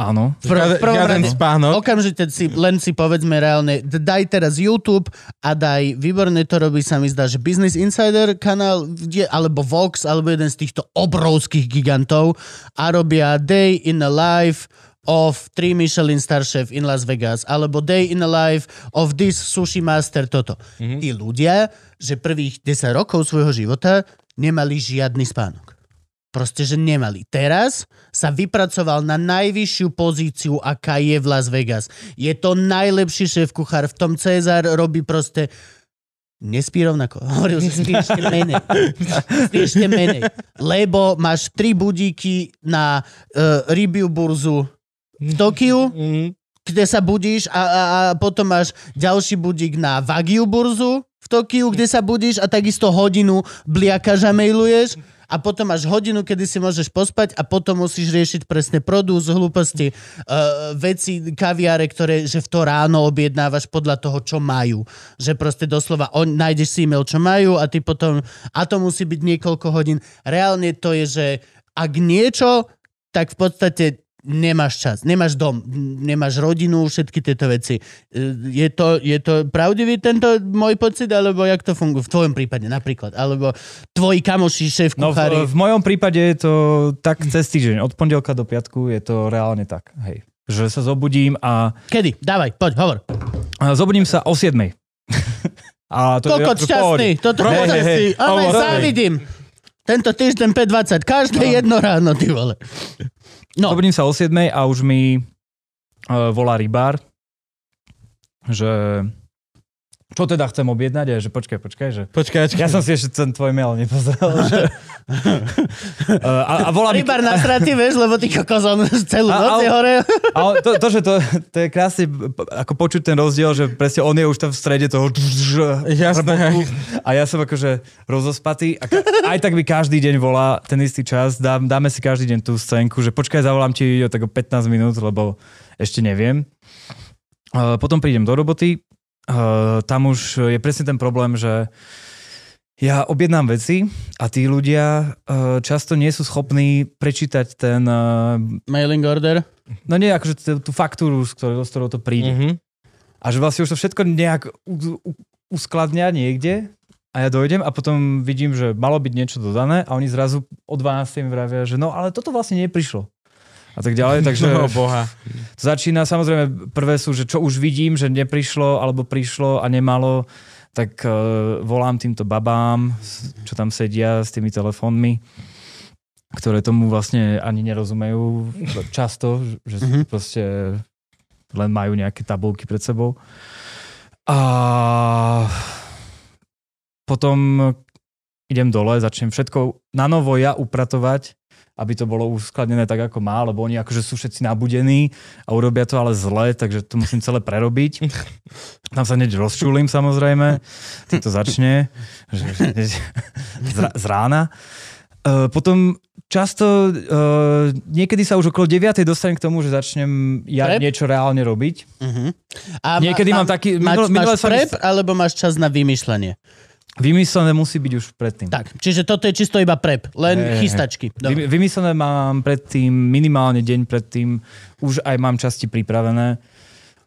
Áno. Pr- v prvom rade, spánok. okamžite si, len si povedzme reálne, daj teraz YouTube a daj, výborne to robí, sa mi zdá, že Business Insider kanál, alebo Vox, alebo jeden z týchto obrovských gigantov a robia Day in the Life of 3 Michelin star chef in Las Vegas, alebo Day in the Life of this sushi master, toto. Mm-hmm. Tí ľudia, že prvých 10 rokov svojho života nemali žiadny spánok. Proste, že nemali. Teraz sa vypracoval na najvyššiu pozíciu, aká je v Las Vegas. Je to najlepší šéf kuchár. V tom Cezar robí proste Nespí rovnako. Hovoril, že spíš ešte menej. Spíš ešte menej. Lebo máš tri budíky na uh, rybiu burzu v Tokiu, Mhm. kde sa budíš a, a, a potom máš ďalší budík na Vagiu burzu v Tokiu, kde sa budíš a takisto hodinu bliakaš a mailuješ a potom máš hodinu, kedy si môžeš pospať a potom musíš riešiť presne produs, hlúposti, uh, veci, kaviare, ktoré, že v to ráno objednávaš podľa toho, čo majú. Že proste doslova on, nájdeš si e-mail, čo majú a ty potom, a to musí byť niekoľko hodín. Reálne to je, že ak niečo, tak v podstate nemáš čas, nemáš dom, nemáš rodinu, všetky tieto veci. E, Je to, je to pravdivý tento môj pocit, alebo jak to funguje v tvojom prípade napríklad? Alebo tvoji kamoši, šéf No kuchári? v, v mojom prípade je to tak cez týždeň, od pondelka do piatku je to reálne tak, hej. že sa zobudím a, Kedy? Dávaj, poď, hovor. zobudím sa o 7. a to Kokot to- šťastný. Toto je hej. Ale Hovor, závidím. Tento týždeň 5.20. Každé jedno ráno, ty vole. No, Zobudím sa o 7 a už mi uh, volá rybár, že čo teda chcem objednať a že počkaj, počkaj, že Počkaj, ja som si ešte ten tvoj mail nepozrel, že a, a volá mi rybar na straty, vieš, lebo ty kokos, on celú A- noc je hore. ale to, to, že to, to je krásne ako počuť ten rozdiel, že presne on je už tam v strede toho Jasné. a ja som akože rozospatý a ka- aj tak mi každý deň volá ten istý čas, dá, dáme si každý deň tú scénku, že počkaj, zavolám ti o tak o 15 minút, lebo ešte neviem. Potom prídem do roboty, uh, tam už je presne ten problém, že ja objednám veci a tí ľudia uh, často nie sú schopní prečítať ten, uh, Mailing order. no nie akože tú, tú faktúru, s ktorou, s ktorou to príde. Mhm. A že vlastne už to všetko nejak u- u- uskladňa niekde a ja dojdem a potom vidím, že malo byť niečo dodané a oni zrazu o 12 mi vravia, že no ale toto vlastne neprišlo. A tak ďalej, takže No boha. to začína, samozrejme, prvé sú, že čo už vidím, že neprišlo alebo prišlo a nemalo, tak uh, volám týmto babám, čo tam sedia s tými telefónmi, ktoré tomu vlastne ani nerozumejú často, že Mhm. proste len majú nejaké tabulky pred sebou. A potom idem dole, začnem všetko na novo ja upratovať, aby to bolo uskladnené tak, ako má, lebo oni akože sú všetci nabudení a urobia to ale zle, takže to musím celé prerobiť. Tam sa hneď rozčulím samozrejme, tým to začne, z, rána. Uh, potom často, uh, niekedy sa už okolo 9. dostanem k tomu, že začnem ja Prep? niečo reálne robiť. Uh-huh. A Niekedy mám taký- Máš, minul- minule máš sa mi prep, alebo máš čas na vymýšľanie? Vymyslené musí byť už predtým. Tak, čiže toto je čisto iba prep, len hej. chystačky. Dobre. Vy, vymyslené mám predtým, minimálne deň predtým, už aj mám časti pripravené,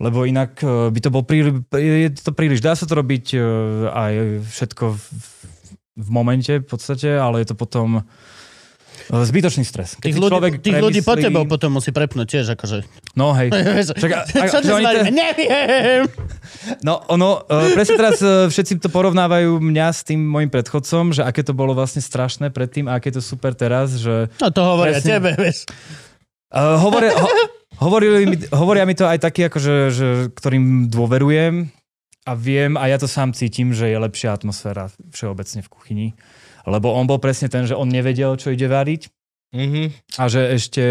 lebo inak eh, by to bol príliš, je to príliš. Dá sa to robiť eh, aj všetko v, v momente v podstate, ale je to potom zbytočný stres. Keď Tých ľudí, človek tých ľudí po premyslí- tebou potom musí prepnúť tiež, akože. No hej. Však, a, a, Čo varíme? te- Neviem. No ono, uh, presne teraz uh, všetci to porovnávajú mňa s tým môjim predchodcom, že aké to bolo vlastne strašné predtým a aké to super teraz, že No to hovoria Presne. tebe, vieš. Uh, hovoria, ho, hovorili mi, hovoria mi to aj takí, akože, že, ktorým dôverujem a viem a ja to sám cítim, že je lepšia atmosféra všeobecne v kuchyni. Lebo on bol presne ten, že on nevedel, čo ide variť Mhm. a že ešte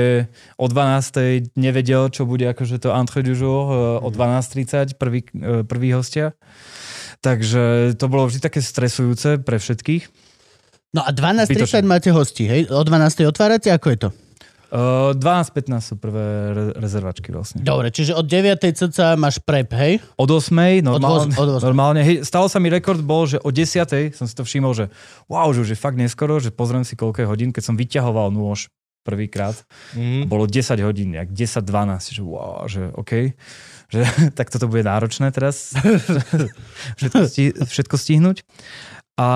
o 12. nevedel, čo bude akože to entre du jour uh, o 12.30 prvý, uh, prvý hostia. Takže to bolo vždy také stresujúce pre všetkých. No a 12.30 Zbytočné. máte hosti, hej? O 12.00 otvárate? Ako je to? Uh, 12.15 sú prvé re- rezervačky vlastne. Dobre, čiže od 9.00 cca máš prep, hej? Od 8. normálne, od 8. normálne hej, stalo sa mi rekord bol, že o 10. som si to všimol, že wow, že už je fakt neskoro, že pozriem si koľko je hodín, keď som vyťahoval nôž prvýkrát. Mhm. Bolo 10 hodín, jak 10-12, že wow, že OK. Že, tak toto bude náročné teraz všetko, sti, všetko stihnúť. A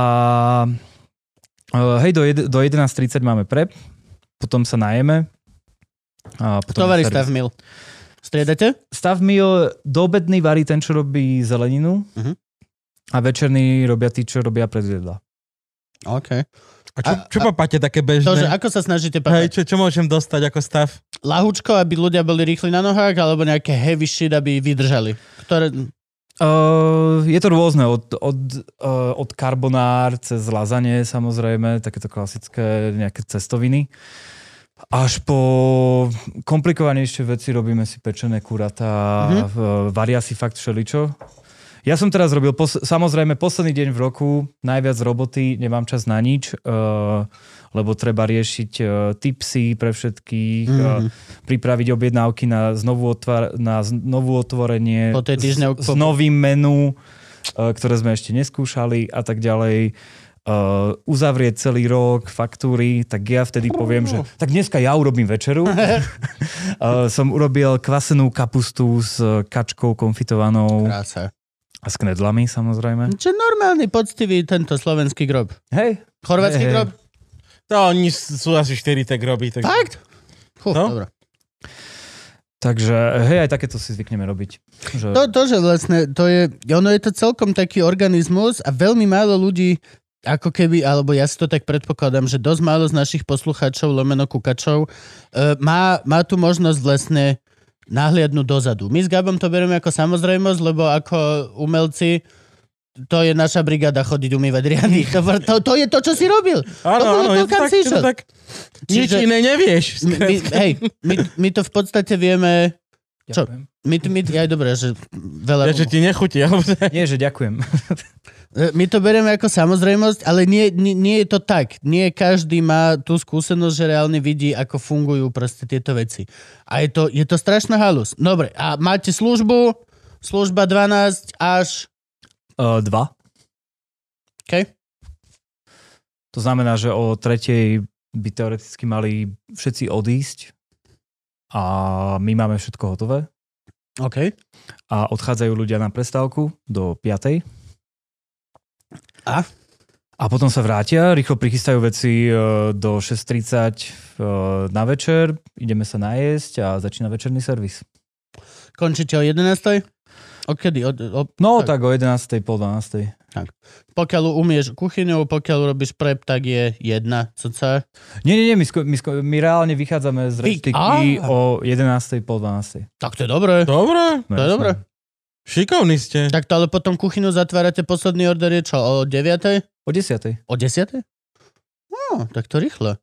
uh, hej, do, jed, do 11.30 máme prep, potom sa najeme. A potom Kto varí stav mil? Striedate? Stav meal, doobedný varí ten, čo robí zeleninu Mhm. a večerný robia tí, čo robia predjedla. OK. A čo, A- čo a- papáte také To, že bežné? ako sa snažíte Hej, papať? čo, čo môžem dostať ako stav? Lahúčko, aby ľudia boli rýchli na nohách, alebo nejaké heavy shit, aby vydržali? Ktoré... Uh, je to rôzne, od, od, uh, od karbonár cez lazanie samozrejme, takéto klasické nejaké cestoviny. Až po komplikovanejšie veci robíme si pečené kuratá, Mhm. mm-hmm. varia si fakt všeličo. Ja som teraz robil, pos- samozrejme, posledný deň v roku, najviac roboty, nemám čas na nič, uh, lebo treba riešiť uh, tipsy pre všetkých, uh, pripraviť objednávky na znovu, otvar- na znovu otvorenie, Po tej týždňov- s, s novým menu, uh, ktoré sme ešte neskúšali a tak ďalej. Uh, uzavrieť celý rok, faktúry, tak ja vtedy poviem, že tak dneska ja urobím večeru. uh, som urobil kvasenú kapustu s kačkou konfitovanou Krása. a s knedlami samozrejme. Čo normálny, poctivý tento slovenský grob. Hej, Chorvátsky Hej, hej. To oni sú asi 4 tak robí. Tak... Fakt? Fú, No. dobro. Takže hej, aj takéto si zvykneme robiť. Že... To, to, že vlastne, to je, ono je to celkom taký organizmus a veľmi málo ľudí, ako keby, alebo ja si to tak predpokladám, že dosť málo z našich poslucháčov, lomeno kukačov, e, má, má tu možnosť vlastne nahliadnúť dozadu. My s Gabom to berieme ako samozrejmosť, lebo ako umelci to je naša brigáda chodiť umývať riady. To, to, to je to, čo si robil. Áno, to bolo áno, to, kam tak, si išiel. tak. Nič Čiže- iné nevieš. My, my, hej, my, my to v podstate vieme, čo? Ďakujem. my, my, aj dobre, že veľa... Ja, že ti nechutí, alebo. Nie, že ďakujem. My to berieme ako samozrejmosť, ale nie, nie, nie je to tak. Nie každý má tú skúsenosť, že reálne vidí, ako fungujú proste tieto veci. A je to, je to strašná halus. Dobre, a máte službu, služba 12 až... Uh, dva. OK? To znamená, že o tretej by teoreticky mali všetci odísť a my máme všetko hotové OK. a odchádzajú ľudia na prestávku do 5. A? A potom sa vrátia, rýchlo prichystajú veci e, do 6.30 e, na večer, ideme sa najesť a začína večerný servis. Končíte o 11. Odkedy? Od, o, No Tak. tak, o 11. pol 12. pokiaľ umieš kuchyňou, pokiaľ robíš prep, tak je jedna cca. Nie, nie, nie, my, sko- my, sko- my reálne vychádzame z reštiky o 11. pol 12. Tak to je dobré. Dobre, No, To je dobré. šikovní ste. Tak to ale potom kuchyňu zatvárate, posledný order je čo? O 9. O 10. O 10. No, tak to rýchlo.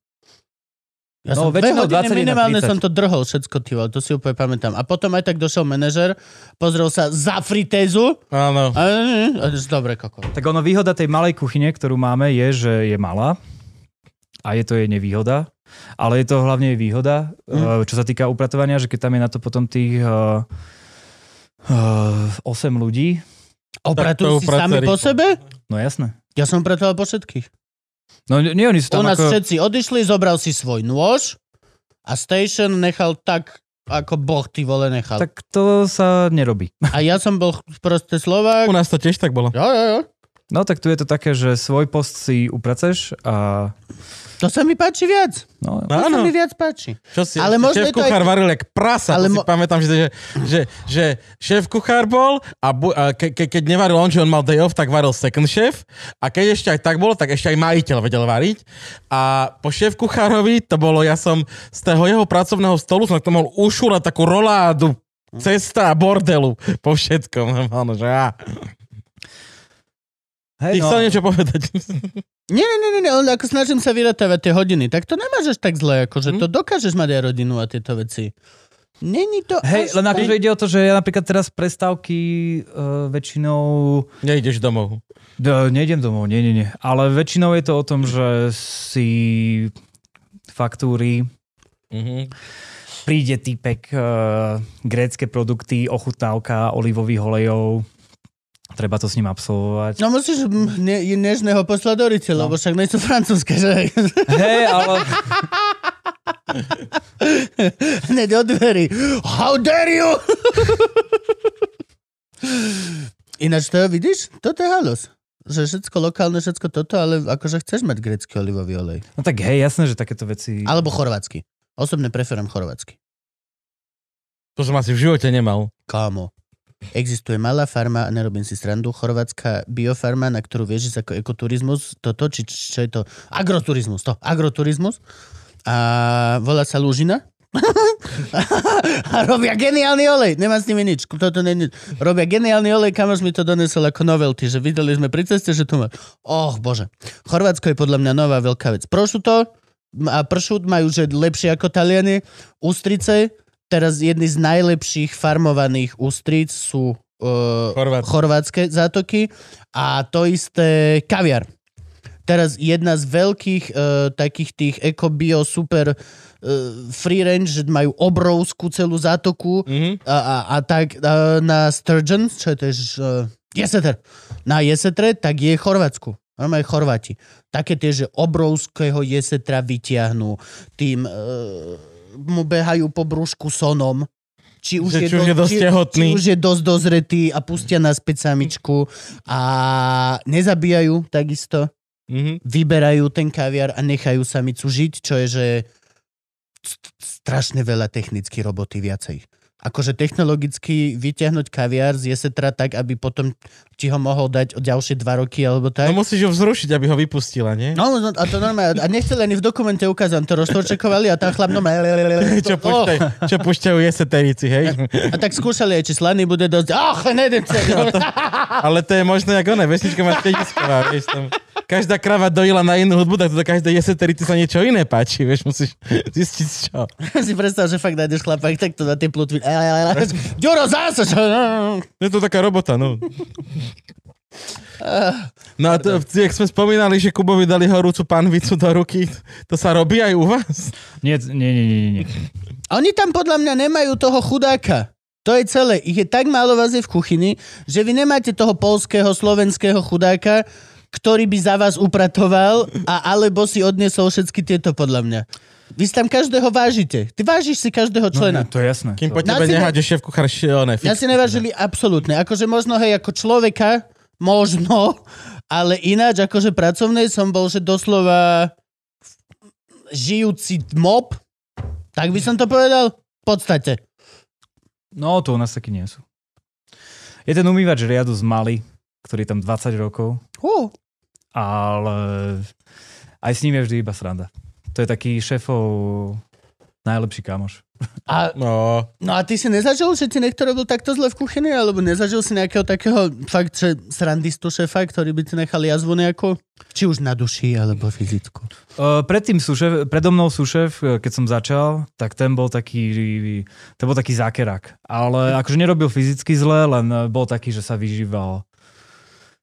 Ja No, som dve väčšinou hodiny 21 minimálne 30. som to drhol všetko, ty to si úplne pamätám. A potom aj tak došiel manažer, pozrel sa za fritézu Áno. a, a dobre, koko. Tak ono výhoda tej malej kuchyne, ktorú máme, je, že je malá a je to jej nevýhoda. Ale je to hlavne jej výhoda, Mm. čo sa týka upratovania, že keď tam je na to potom tých uh, uh, 8 ľudí, Opratujú si sami po sebe? no jasné. Ja som upratoval po všetkých. No nie, oni sú U tam nás ako... všetci odišli, zobral si svoj nôž a station nechal tak, ako boh ty vole nechal. Tak... Tak to sa nerobí. A ja som bol proste Slovák. U nás to tiež tak bolo. Jo, jo, jo. No tak tu je to také, že svoj post si upraceš a... To sa mi páči viac. No, To sa Áno. mi viac páči. Čo si, Ale možno šéf to aj- kuchár varil jak prasa, Ale ale to si mo- pamätám, že, že, že, že šéf kuchár bol a, bu, a ke, ke, keď nevaril on, že on mal day off, tak varil second chef a keď ešte aj tak bolo, tak ešte aj majiteľ vedel variť a po šéf kuchárovi to bolo, ja som z toho jeho pracovného stolu som to mohol ušúrať takú roládu cesta bordelu po všetkom. Normálne, že á. Ty hej, no, chcel niečo povedať. Nie, nie, nie, nie, ako snažím sa vyratávať tie hodiny, tak to nemáš až tak zle, akože to dokážeš mať aj rodinu a tieto veci. Není to Hej, len akože ide o to, že ja napríklad teraz prestávky uh, väčšinou Nejdeš domov. No, nejdem domov, nie, nie, nie. Ale väčšinou je to o tom, že si faktúry, Mhm. príde typek uh, grécké produkty, ochutnávka olivových olejov, treba to s ním absolvovať. No musíš ne, nežného poslať do rice, No. lebo však nie sú francúzske, že? Hej, ale Hneď od dverí. How dare you? Ináč to vidíš? Toto je halus. Že všetko lokálne, všetko toto, ale akože chceš mať grecký olivový olej. no tak hej, jasné, že takéto veci... Alebo chorvátsky. Osobne preferujem chorvátsky. To som asi v živote nemal. Kámo. Existuje malá farma, nerobím si srandu, chorvátska biofarma, na ktorú vieš ako ekoturizmus, toto, či čo je to? Agroturizmus, to, agroturizmus. A volá sa Lužina. a robia geniálny olej. Nemá s nimi nič. Toto nie, nič. Robia geniálny olej, kamož mi to donesol ako novelty, že videli sme pri ceste, že tu má. Och, bože. Chorvátsko je podľa mňa nová veľká vec. Prošuto a pršut majú, že lepšie ako Taliany. Ústrice, teraz jedny z najlepších farmovaných ústric sú uh, Chorvátske. chorvátske zátoky a to isté kaviar. Teraz jedna z veľkých uh, takých tých eco-bio super uh, free range, že majú obrovskú celú zátoku Mhm. a, a, a tak uh, na Sturgeon, čo je to uh, jeseter. Na jesetre, tak je Chorvátsku. Normálne Chorváti. Také tie, že obrovského jesetra vyťahnú, tým uh, mu behajú po brúšku sonom, či už, Že je, či už je dosť či, tehotný. či už je dosť dozretý a pustia naspäť samičku a nezabíjajú takisto Mhm. vyberajú ten kaviar a nechajú samicu žiť, čo je, že st- strašne veľa technickej roboty viacej. Akože technologicky vyťahnuť kaviár z jesetra tak, aby potom ti ho mohol dať o ďalšie dva roky alebo tak. No musíš ho vzrušiť, aby ho vypustila, nie? No, no, a to normálne. A nechceli ani v dokumente ukázať, to roztorčekovali a tam chlap no... Čo, púšťajú, čo púšťajú jeseterici, hej? A tak skúšali aj, či slaný bude dosť. Ach, nedem sa. Ale to je možno jak ona, vesnička má štedisková, vieš tam. Každá krava dojila na inú hudbu, tak to každej jeseterici sa niečo iné páči, vieš, musíš zistiť čo. si predstav, že fakt nájdeš chlapa, tak to na tie plutvy. Ďuro, zase! Je to taká robota, no. No a to, jak sme spomínali, že Kubovi dali horúcu panvicu do ruky, to sa robí aj u vás? Nie, nie, nie, nie, nie. Oni tam podľa mňa nemajú toho chudáka. To je celé. Ich je tak málo vás je v kuchyni, že vy nemáte toho polského, slovenského chudáka, ktorý by za vás upratoval a alebo si odniesol všetky tieto podľa mňa. Vy si tam každého vážite. Ty vážiš si každého člena. No, to je jasné. Kým po tebe si- neháde šéf kuchár šialené. Ja si nevážili absolútne. Akože možno, hej, ako človeka, možno, ale ináč, akože pracovnej som bol, že doslova žijúci mob, tak by som to povedal, v podstate. No, to u nás takí nie sú. Je ten umývač riadu z Mali, ktorý je tam 20 rokov, Uh, ale aj s ním je vždy iba sranda. To je taký šéfov najlepší kamoš. a, No, no a ty si nezažil, že ti niekto robil takto zle v kuchyni? Alebo nezažil si nejakého takého fakt, že srandistu šéfa, ktorý by ti nechal jazvu nejakú? Či už na duši, alebo fyzickú. Uh, predtým sú šéf, predo mnou sú šéf, keď som začal, tak ten bol taký, ten bol taký zákerak. Ale akože nerobil fyzicky zle, len bol taký, že sa vyžíval.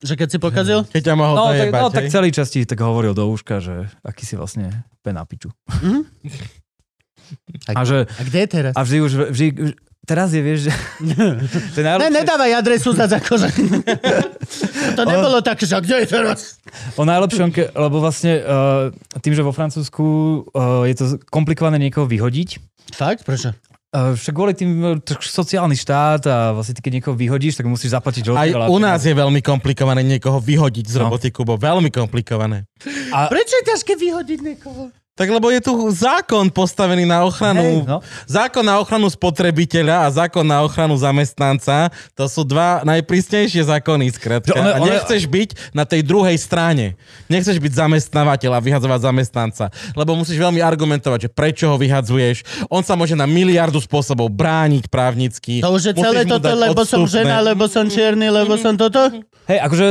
Že keď si pokazil? keď ťa mohol No, tak, dojebať, no tak celý časti tak hovoril do úška, že aký si vlastne pen na piču. A, A, že, a kde je teraz? a vždy už, vždy, teraz je, vieš, že... to je Ne, nedávaj adresu za akože. to nebolo také, že kde je teraz? o najlepšom, ke, lebo vlastne uh, tým, že vo Francúzsku uh, je to komplikované niekoho vyhodiť, Fakt? Prečo? Však kvôli tým tak sociálny štát a vlastne ty keď niekoho vyhodíš, tak musíš zaplatiť Aj veľa u nás je veľmi komplikované niekoho vyhodiť z No. roboty, Kubo. Veľmi komplikované. Prečo je ťažké vyhodiť niekoho? Tak lebo je tu zákon postavený na ochranu, Hej, no. zákon na ochranu spotrebiteľa a zákon na ochranu zamestnanca. To sú dva najprísnejšie zákony, skrátka. Že one- A nechceš byť na tej druhej strane. Nechceš byť zamestnávateľ a vyhadzovať zamestnanca. Lebo musíš veľmi argumentovať, že prečo ho vyhadzuješ. On sa môže na miliardu spôsobov brániť právnicky. To už je celé toto, lebo som odstupné. žena, lebo som čierny, lebo som toto? Hej, akože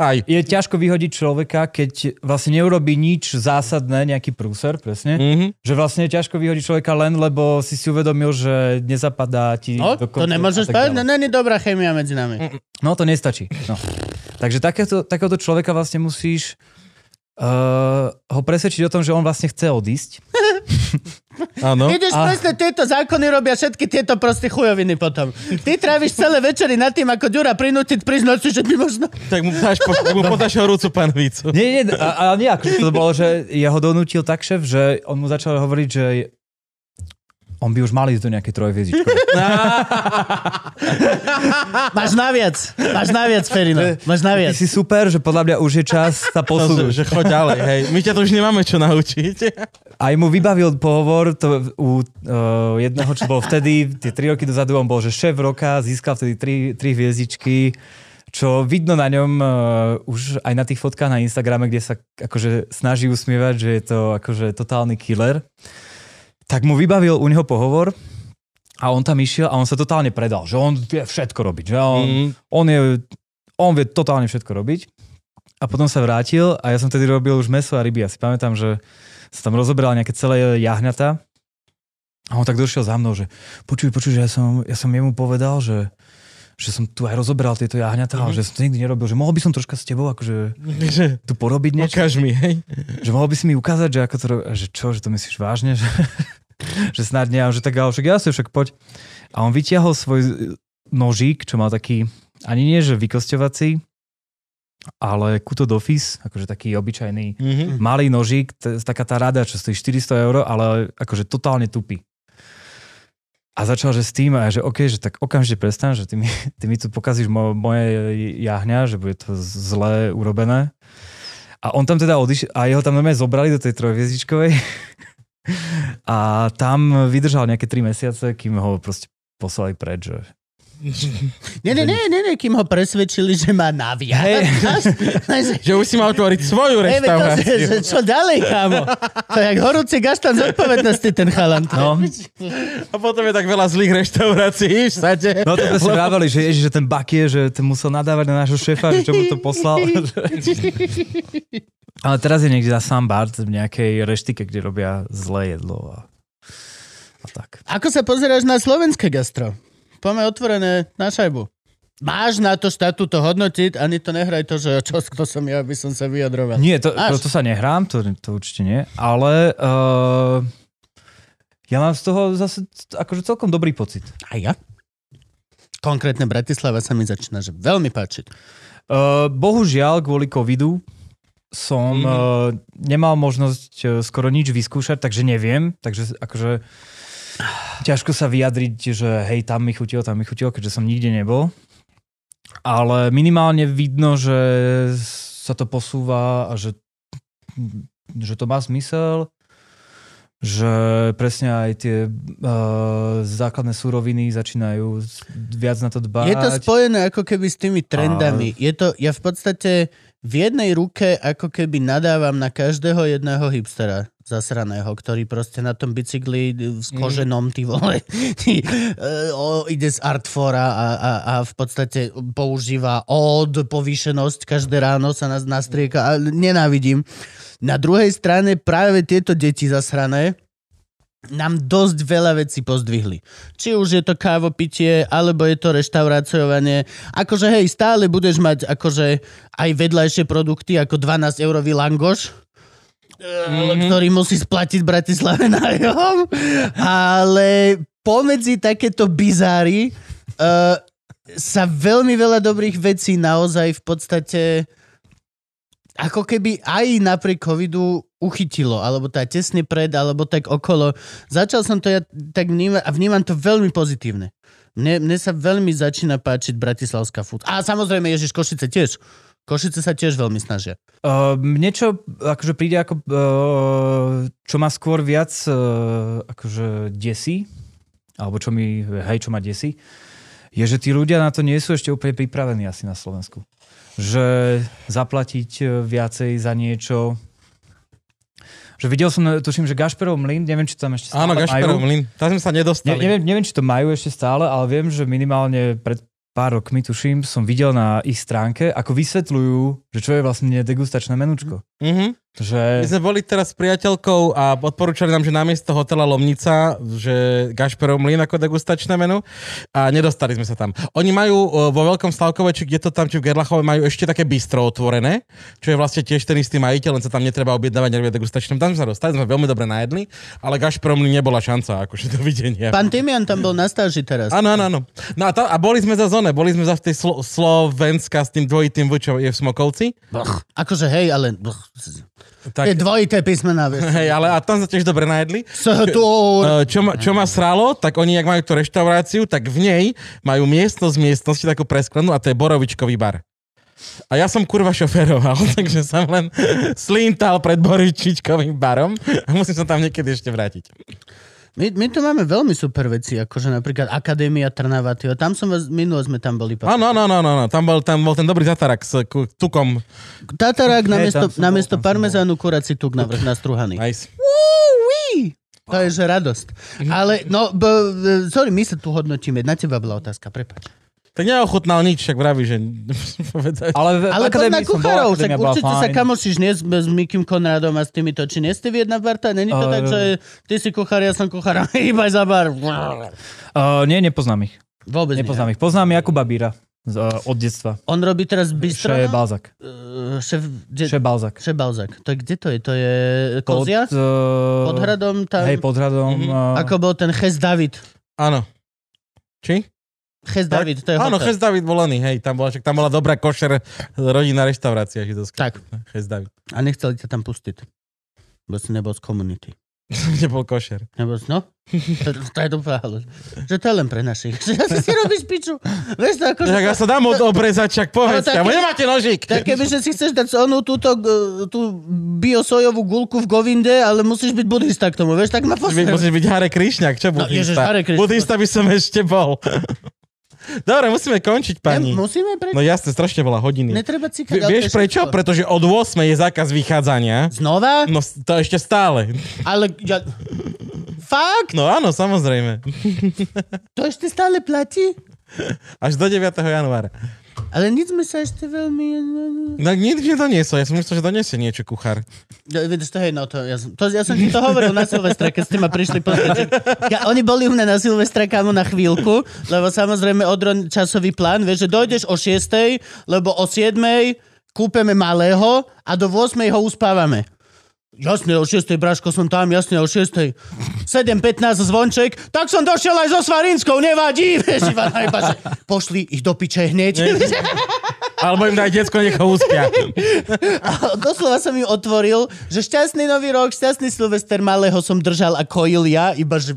Aj. je ťažko vyhodiť človeka, keď vlastne neurobí nič zásadné, nejaký prúser, presne. Mhm. Že vlastne je ťažko vyhodiť človeka len, lebo si si uvedomil, že nezapadá ti No, do to nemôžeš povedať, no není dobrá chemia medzi nami. No to nestačí. No. Takže takéto, takéhoto človeka vlastne musíš uh, ho presvedčiť o tom, že on vlastne chce odísť. Áno. Vidíš, A- presne tieto zákony robia všetky tieto proste chujoviny potom. Ty tráviš celé večery nad tým, ako Ďura prinútiť priznať si, že by možno... Tak mu dáš, po, mu podáš horúcu panvicu. Nie, nie, a, a nie, akože to bolo, že ja ho donútil tak šéf, že on mu začal hovoriť, že on by už mal ísť do nejakej trojviezdičkovej. Máš naviac, máš naviac, Ferino. Máš Ty naviac. si super, že podľa mňa už je čas sa že, posunúť. že choď ďalej, hej. My ťa to už nemáme čo naučiť. Aj mu vybavil pohovor to, u uh, jedného, čo bol vtedy, tie tri roky dozadu, on bol, že šéf roka, získal vtedy tri, tri hviezdičky, čo vidno na ňom uh, už aj na tých fotkách na Instagrame, kde sa akože snaží usmievať, že je to akože totálny killer. Tak mu vybavil u neho pohovor a on tam išiel a on sa totálne predal, že on vie všetko robiť, že on, Mm. on, je, on vie totálne všetko robiť. A potom sa vrátil a ja som tedy robil už meso a ryby. Ja si pamätám, že sa tam rozoberal nejaké celé jahňata. A on tak došiel za mnou, že počuj, počuj, že ja som, ja som jemu povedal, že, že som tu aj rozoberal tieto jahňata, mm-hmm. že som to nikdy nerobil, že mohol by som troška s tebou akože Že, tu porobiť niečo, ukáž mi, hej. že mohol by si mi ukázať, že ako to ro- že čo, že to myslíš vážne, že, že snad nie, že tak, ale však ja však poď. A on vytiahol svoj nožík, čo mal taký, ani nie, že vykosťovací, ale kuto d'office, akože taký obyčajný Mhm. malý nožík, t- taká tá rada, čo stojí 400 eur, ale akože totálne tupý. A začal, že s tým, a ja, že OK, že tak okamžite prestan, že ty mi, ty mi tu pokazíš mo, moje jahňa, že bude to zle urobené. A on tam teda odišiel, a jeho tam normálne zobrali do tej trojviezdičkovej. a tam vydržal nejaké 3 mesiace, kým ho proste poslali preč, že Nie, nie, nie, nie, nie, kým ho presvedčili, že má naviac. Hej. Že už si mal otvoriť svoju Hej, veď to, že, že reštauráciu. čo ďalej, kámo? To je jak horúci gaštan zodpovednosti, ten chalan. No. A potom je tak veľa zlých reštaurácií v sade. No to sme si vraveli, že ježiš, že ten Bakie, že ten musel nadávať na nášho šéfa, že čo mu to poslal. Ale teraz je niekde za sám bar v nejakej reštike, kde robia zlé jedlo a, a tak. Ako sa pozeráš na slovenské gastro? Poďme otvorené na šajbu. Máš na to štátu to hodnotiť, ani to nehraj to, že čo, kto som ja, aby som sa vyjadroval. Nie, to, Máš. to, to sa nehrám, to, to určite nie, ale uh, ja mám z toho zase akože celkom dobrý pocit. A ja? Konkrétne Bratislava sa mi začína že veľmi páčiť. Uh, bohužiaľ, kvôli covidu som Mhm. uh, nemal možnosť uh, skoro nič vyskúšať, takže neviem. Takže akože ťažko sa vyjadriť, že hej, tam mi chutilo, tam mi chutilo, keďže som nikde nebol. Ale minimálne vidno, že sa to posúva a že, že to má zmysel že presne aj tie uh, základné súroviny začínajú viac na to dbať. Je to spojené ako keby s tými trendami. Je to, ja v podstate v jednej ruke ako keby nadávam na každého jedného hipstera zasraného, ktorý proste na tom bicykli s koženom, ty vole, ty, e, o, ide z Artfora a, a, a v podstate používa od povýšenosť, každé ráno sa nás nastrieka a nenávidím. Na druhej strane práve tieto deti zasrané nám dosť veľa vecí pozdvihli. Či už je to kávopitie, alebo je to reštauráciovanie. Akože hej, stále budeš mať akože aj vedľajšie produkty ako 12 eurový langoš, mm-hmm. ktorý musí splatiť Bratislave nájom. Ale pomedzi takéto bizáry uh, sa veľmi veľa dobrých vecí naozaj v podstate ako keby aj napriek covidu uchytilo, alebo tá tesne pred, alebo tak okolo. Začal som to ja tak vnímať a vnímam to veľmi pozitívne. Mne, mne sa veľmi začína páčiť bratislavská food. A samozrejme, Ježiš, Košice tiež. Košice sa tiež veľmi snažia. Uh, niečo akože príde ako, uh, čo ma skôr viac uh, akože desí, alebo čo mi, hej, čo ma desí, je, že tí ľudia na to nie sú ešte úplne pripravení asi na Slovensku. Že zaplatiť viacej za niečo, že videl som, tuším, že Gašperov mlyn, neviem, či to tam ešte stále Áno, Gašperov mlyn. Tam sme sa Ne, nedostali. neviem, neviem, či to majú ešte stále, ale viem, že minimálne pred pár rokmi, tuším, som videl na ich stránke, ako vysvetľujú, že čo je vlastne degustačné menučko. Mhm. Že... My sme boli teraz s priateľkou a odporúčali nám, že namiesto hotela Lomnica, že Gašperov mlyn ako degustačné menu a nedostali sme sa tam. Oni majú o, vo Veľkom Stavkove, či kde to tam, či v Gerlachove majú ešte také bistro otvorené, čo je vlastne tiež ten istý majiteľ, len sa tam netreba objednávať nervie degustačné. Tam sme sa dostali, sme veľmi dobre najedli, ale Gašperov mlyn nebola šanca, akože dovidenia. Pán Timian tam bol na stáži teraz. Áno, áno, áno. No a, tá, a boli sme za zóne, boli sme za v tej Slo- Slovenska s tým dvojitým V, čo je v Smokovci. Blch. Akože hej, ale... Blch. Tak, Je dvojité písmená, vieš. hej, ale a tam sa tiež dobre najedli. Uh, čo, ma, čo ma sralo, tak oni, ak majú tú reštauráciu, tak v nej majú miestnosť miestnosti takú presklenú a to je borovičkový bar. A ja som kurva šoferoval, takže som len slintal pred borovičičkovým barom a musím sa tam niekedy ešte vrátiť. My, my tu máme veľmi super veci, akože napríklad Akadémia Trnava, tyjo. tam som vás, minulo sme tam boli. Áno, áno, áno, áno, tam bol, tam bol ten dobrý zatarak s ku- tukom. Tatarák Hej, namiesto, bol, namiesto parmezánu kurací tuk navrh nastruhaný. Nice. Uí! To je že radosť. Ale, no, b, b, sorry, my sa tu hodnotíme. Na teba bola otázka, prepač. Tak neochutnal nič, však vraví, že... Ale, v Ale poď na kuchárov, však určite sa kamošíš nie, s, s Mikim Konradom a s týmito. Či nie ste v jedna parta? Není to Ale- tak, že ty si kuchár, ja som kuchár, iba za bar. Uh, nie, nepoznám ich. Vôbec Nepoznám nie. ich. Poznám Jakuba Bíra z, uh, od detstva. On robí teraz bistro? Šé Balzak. Uh, šef, kde, Šé Balzak. Šef Balzak. To je, kde to je? To je Kozia? Pod, uh, Pod hradom tam? Hej, pod hradom. Mhm. Uh, Ako bol ten Ches David. Áno. Či? Ches David, to je Áno, hotel. Ches David volený, hej, tam bola, však tam bola dobrá košer rodinná reštaurácia židovská. Tak. Ches David. A nechceli ťa tam pustiť. Bo si nebol z komunity. Nebol košer. Nebo, no, to, to je dobrá halus. Že to je len pre našich. Že si robíš piču. Vieš to, ako... Tak ja sa dám od obrezať, čak povedz, také- nemáte nožík. Tak keby, že si chceš dať onú túto, tú biosojovú gulku v Govinde, ale musíš byť buddhista k tomu, vieš, tak ma postav. musíš byť Hare Krišňák, čo No, ježiš? Hare Krišna. buddhista by som ešte bol. Dobre, musíme končiť, pani. Ne, musíme prečo? No jasne, strašne veľa hodiny. Netreba V- cikať. ale Vieš prečo? všetko. Pretože od 8 je zákaz vychádzania. Znova? No to ešte stále. Ale ja... Fakt? No áno, samozrejme. To ešte stále platí? Až do 9. januára. Ale nic sme sa ešte veľmi... No nič nedoniesol, ja som myslel, že doniesie niečo kuchár. Ja, vidíš, to hej, no to, ja, som, to, ja som ti to hovoril na Silvestre, keď ste ma prišli pozrieť. Ja, oni boli u mňa na Silvestre, kámo, na chvíľku, lebo samozrejme odron časový plán, vieš, že dojdeš o 6, lebo o 7 kúpeme malého a do 8 ho uspávame. Jasne, o 6. Braško som tam, jasne, o 6. 7.15 zvonček, tak som došiel aj so Svarinskou, nevadí, vieš, pošli ich do piče hneď. Alebo im daj decko, nech ho uspia. A doslova som im otvoril, že šťastný nový rok, šťastný Silvester malého som držal a kojil ja, iba že...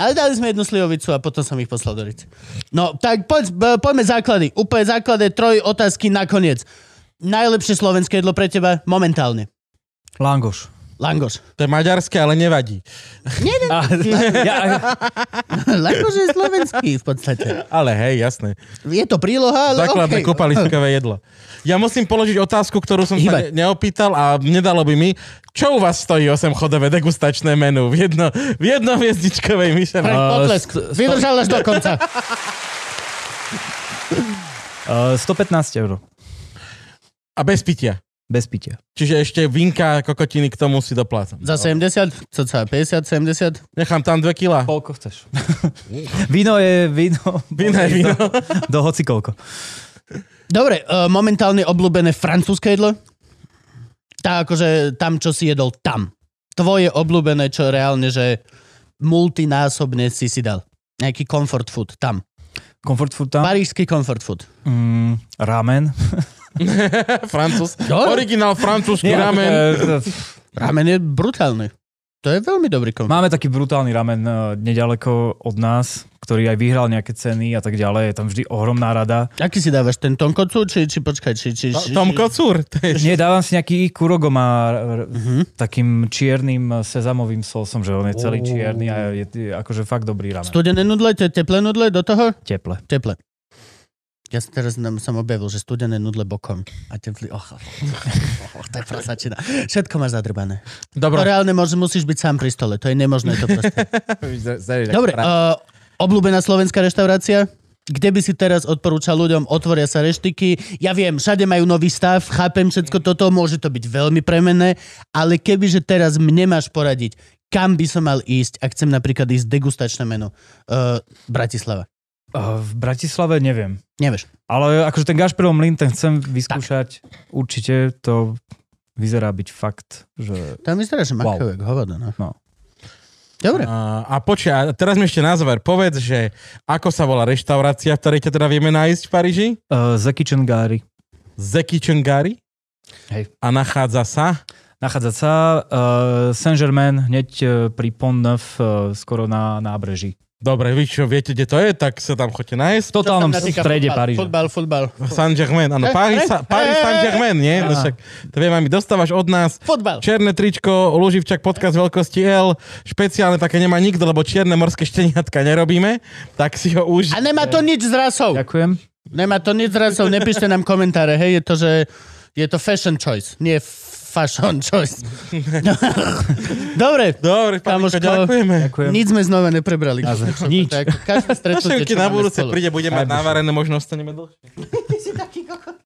Ale dali sme jednu slivovicu a potom som ich poslal do rice. No, tak poď, poďme základy. Úplne základy, troj otázky nakoniec. Najlepšie slovenské jedlo pre teba momentálne. Langoš. Langoš. To je maďarské, ale nevadí. A, ja, Langoš je slovenský v podstate. Ale hej, jasné. Je to príloha, ale Základné okay. kúpaliskové jedlo. Ja musím položiť otázku, ktorú som sa Hýbaj. ne- neopýtal a nedalo by mi. Čo u vás stojí 8 chodové degustačné menu v, jedno, v jednohviezdičkovej A, potlesk. Vydržal až do konca. uh, 115 eur. A bez pitia. Bez pitia. Čiže ešte vinka, kokotiny k tomu si doplácam. Za 70? Co sa? 50, 70? Nechám tam 2 kila. Koľko chceš? víno je víno. Víno je víno. Do hoci koľko. Dobre, uh, momentálne obľúbené francúzske jedlo? Tá akože tam, čo si jedol tam. Tvoje obľúbené, čo reálne, že multinásobne si si dal. Nejaký comfort food tam. Comfort food tam. Parížský comfort food. Mm, ramen. Francúz. Originál francúzsky ramen. akože, Ramen je brutálny. To je veľmi dobrý comfort. Máme taký brutálny ramen eh, nedaleko od nás, ktorý aj vyhral nejaké ceny a tak ďalej. Je tam vždy ohromná rada. Aký si dávaš? Ten tonkocu? Či, či počkaj, či... či, či Tom Kocúr. To je... Nie, dávam si nejaký kurogoma r- Mhm. takým čiernym sezamovým sosom, že on je celý čierny a je, je akože fakt dobrý ramen. Studené nudle, to je teplé nudle do toho? Teple. Teple. Ja si teraz som objavil, že studené nudle bokom. A teplý, och, och, och, to je prasačina. Všetko máš zadrbané. To Dobre. reálne môže, musíš byť sám pri stole, to je nemožné to proste. Dobre, uh, obľúbená slovenská reštaurácia? Kde by si teraz odporúčal ľuďom, otvoria sa reštiky. Ja viem, všade majú nový stav, chápem všetko toto, môže to byť veľmi premenné, ale kebyže teraz mne máš poradiť, kam by som mal ísť, ak chcem napríklad ísť degustačné meno. Uh, Bratislava. Uh, v Bratislave neviem. Nevieš. Ale akože ten Gašperov mlyn, ten chcem vyskúšať. Určite to vyzerá byť fakt, že... Tam vyzerá, že Wow. hovado, no. No. Dobre. A, a počkaj, teraz mi ešte na záver povedz, že ako sa volá reštaurácia, v ktorej ťa teda vieme nájsť v Paríži? Uh, The Kitchen Gary. Zeki Čengari? Hej. A nachádza sa? Nachádza sa uh, Saint-Germain, hneď uh, pri Pont Neuf, uh, skoro na nábreží. Dobre, vy čo, viete, kde to je, tak sa tam choďte nájsť. V totálnom strede Paríža. Futbal, futbal. Saint-Germain, áno, Eh, Paris, eh, Paris eh, Saint-Germain, nie? No však, to viem, my dostávaš od nás Futbal. Černé tričko, Luživčak podcast veľkosti L, špeciálne také nemá nikto, lebo čierne morské šteniatka nerobíme, tak si ho už... A nemá to nič s rasou. Ďakujem. Nemá to nič s rasou. Nepíšte nám komentáre, hej. Je to, že je to fashion choice, nie fashion choice. Dobre. Dobre, Kamoško. Kamoško, ďakujeme. Ďakujem. Nič sme znova neprebrali. Nič. Tak, každé stretnutie, na budúce príde, budeme mať navarené, možno ostaneme dlhšie. Ty si taký kokot.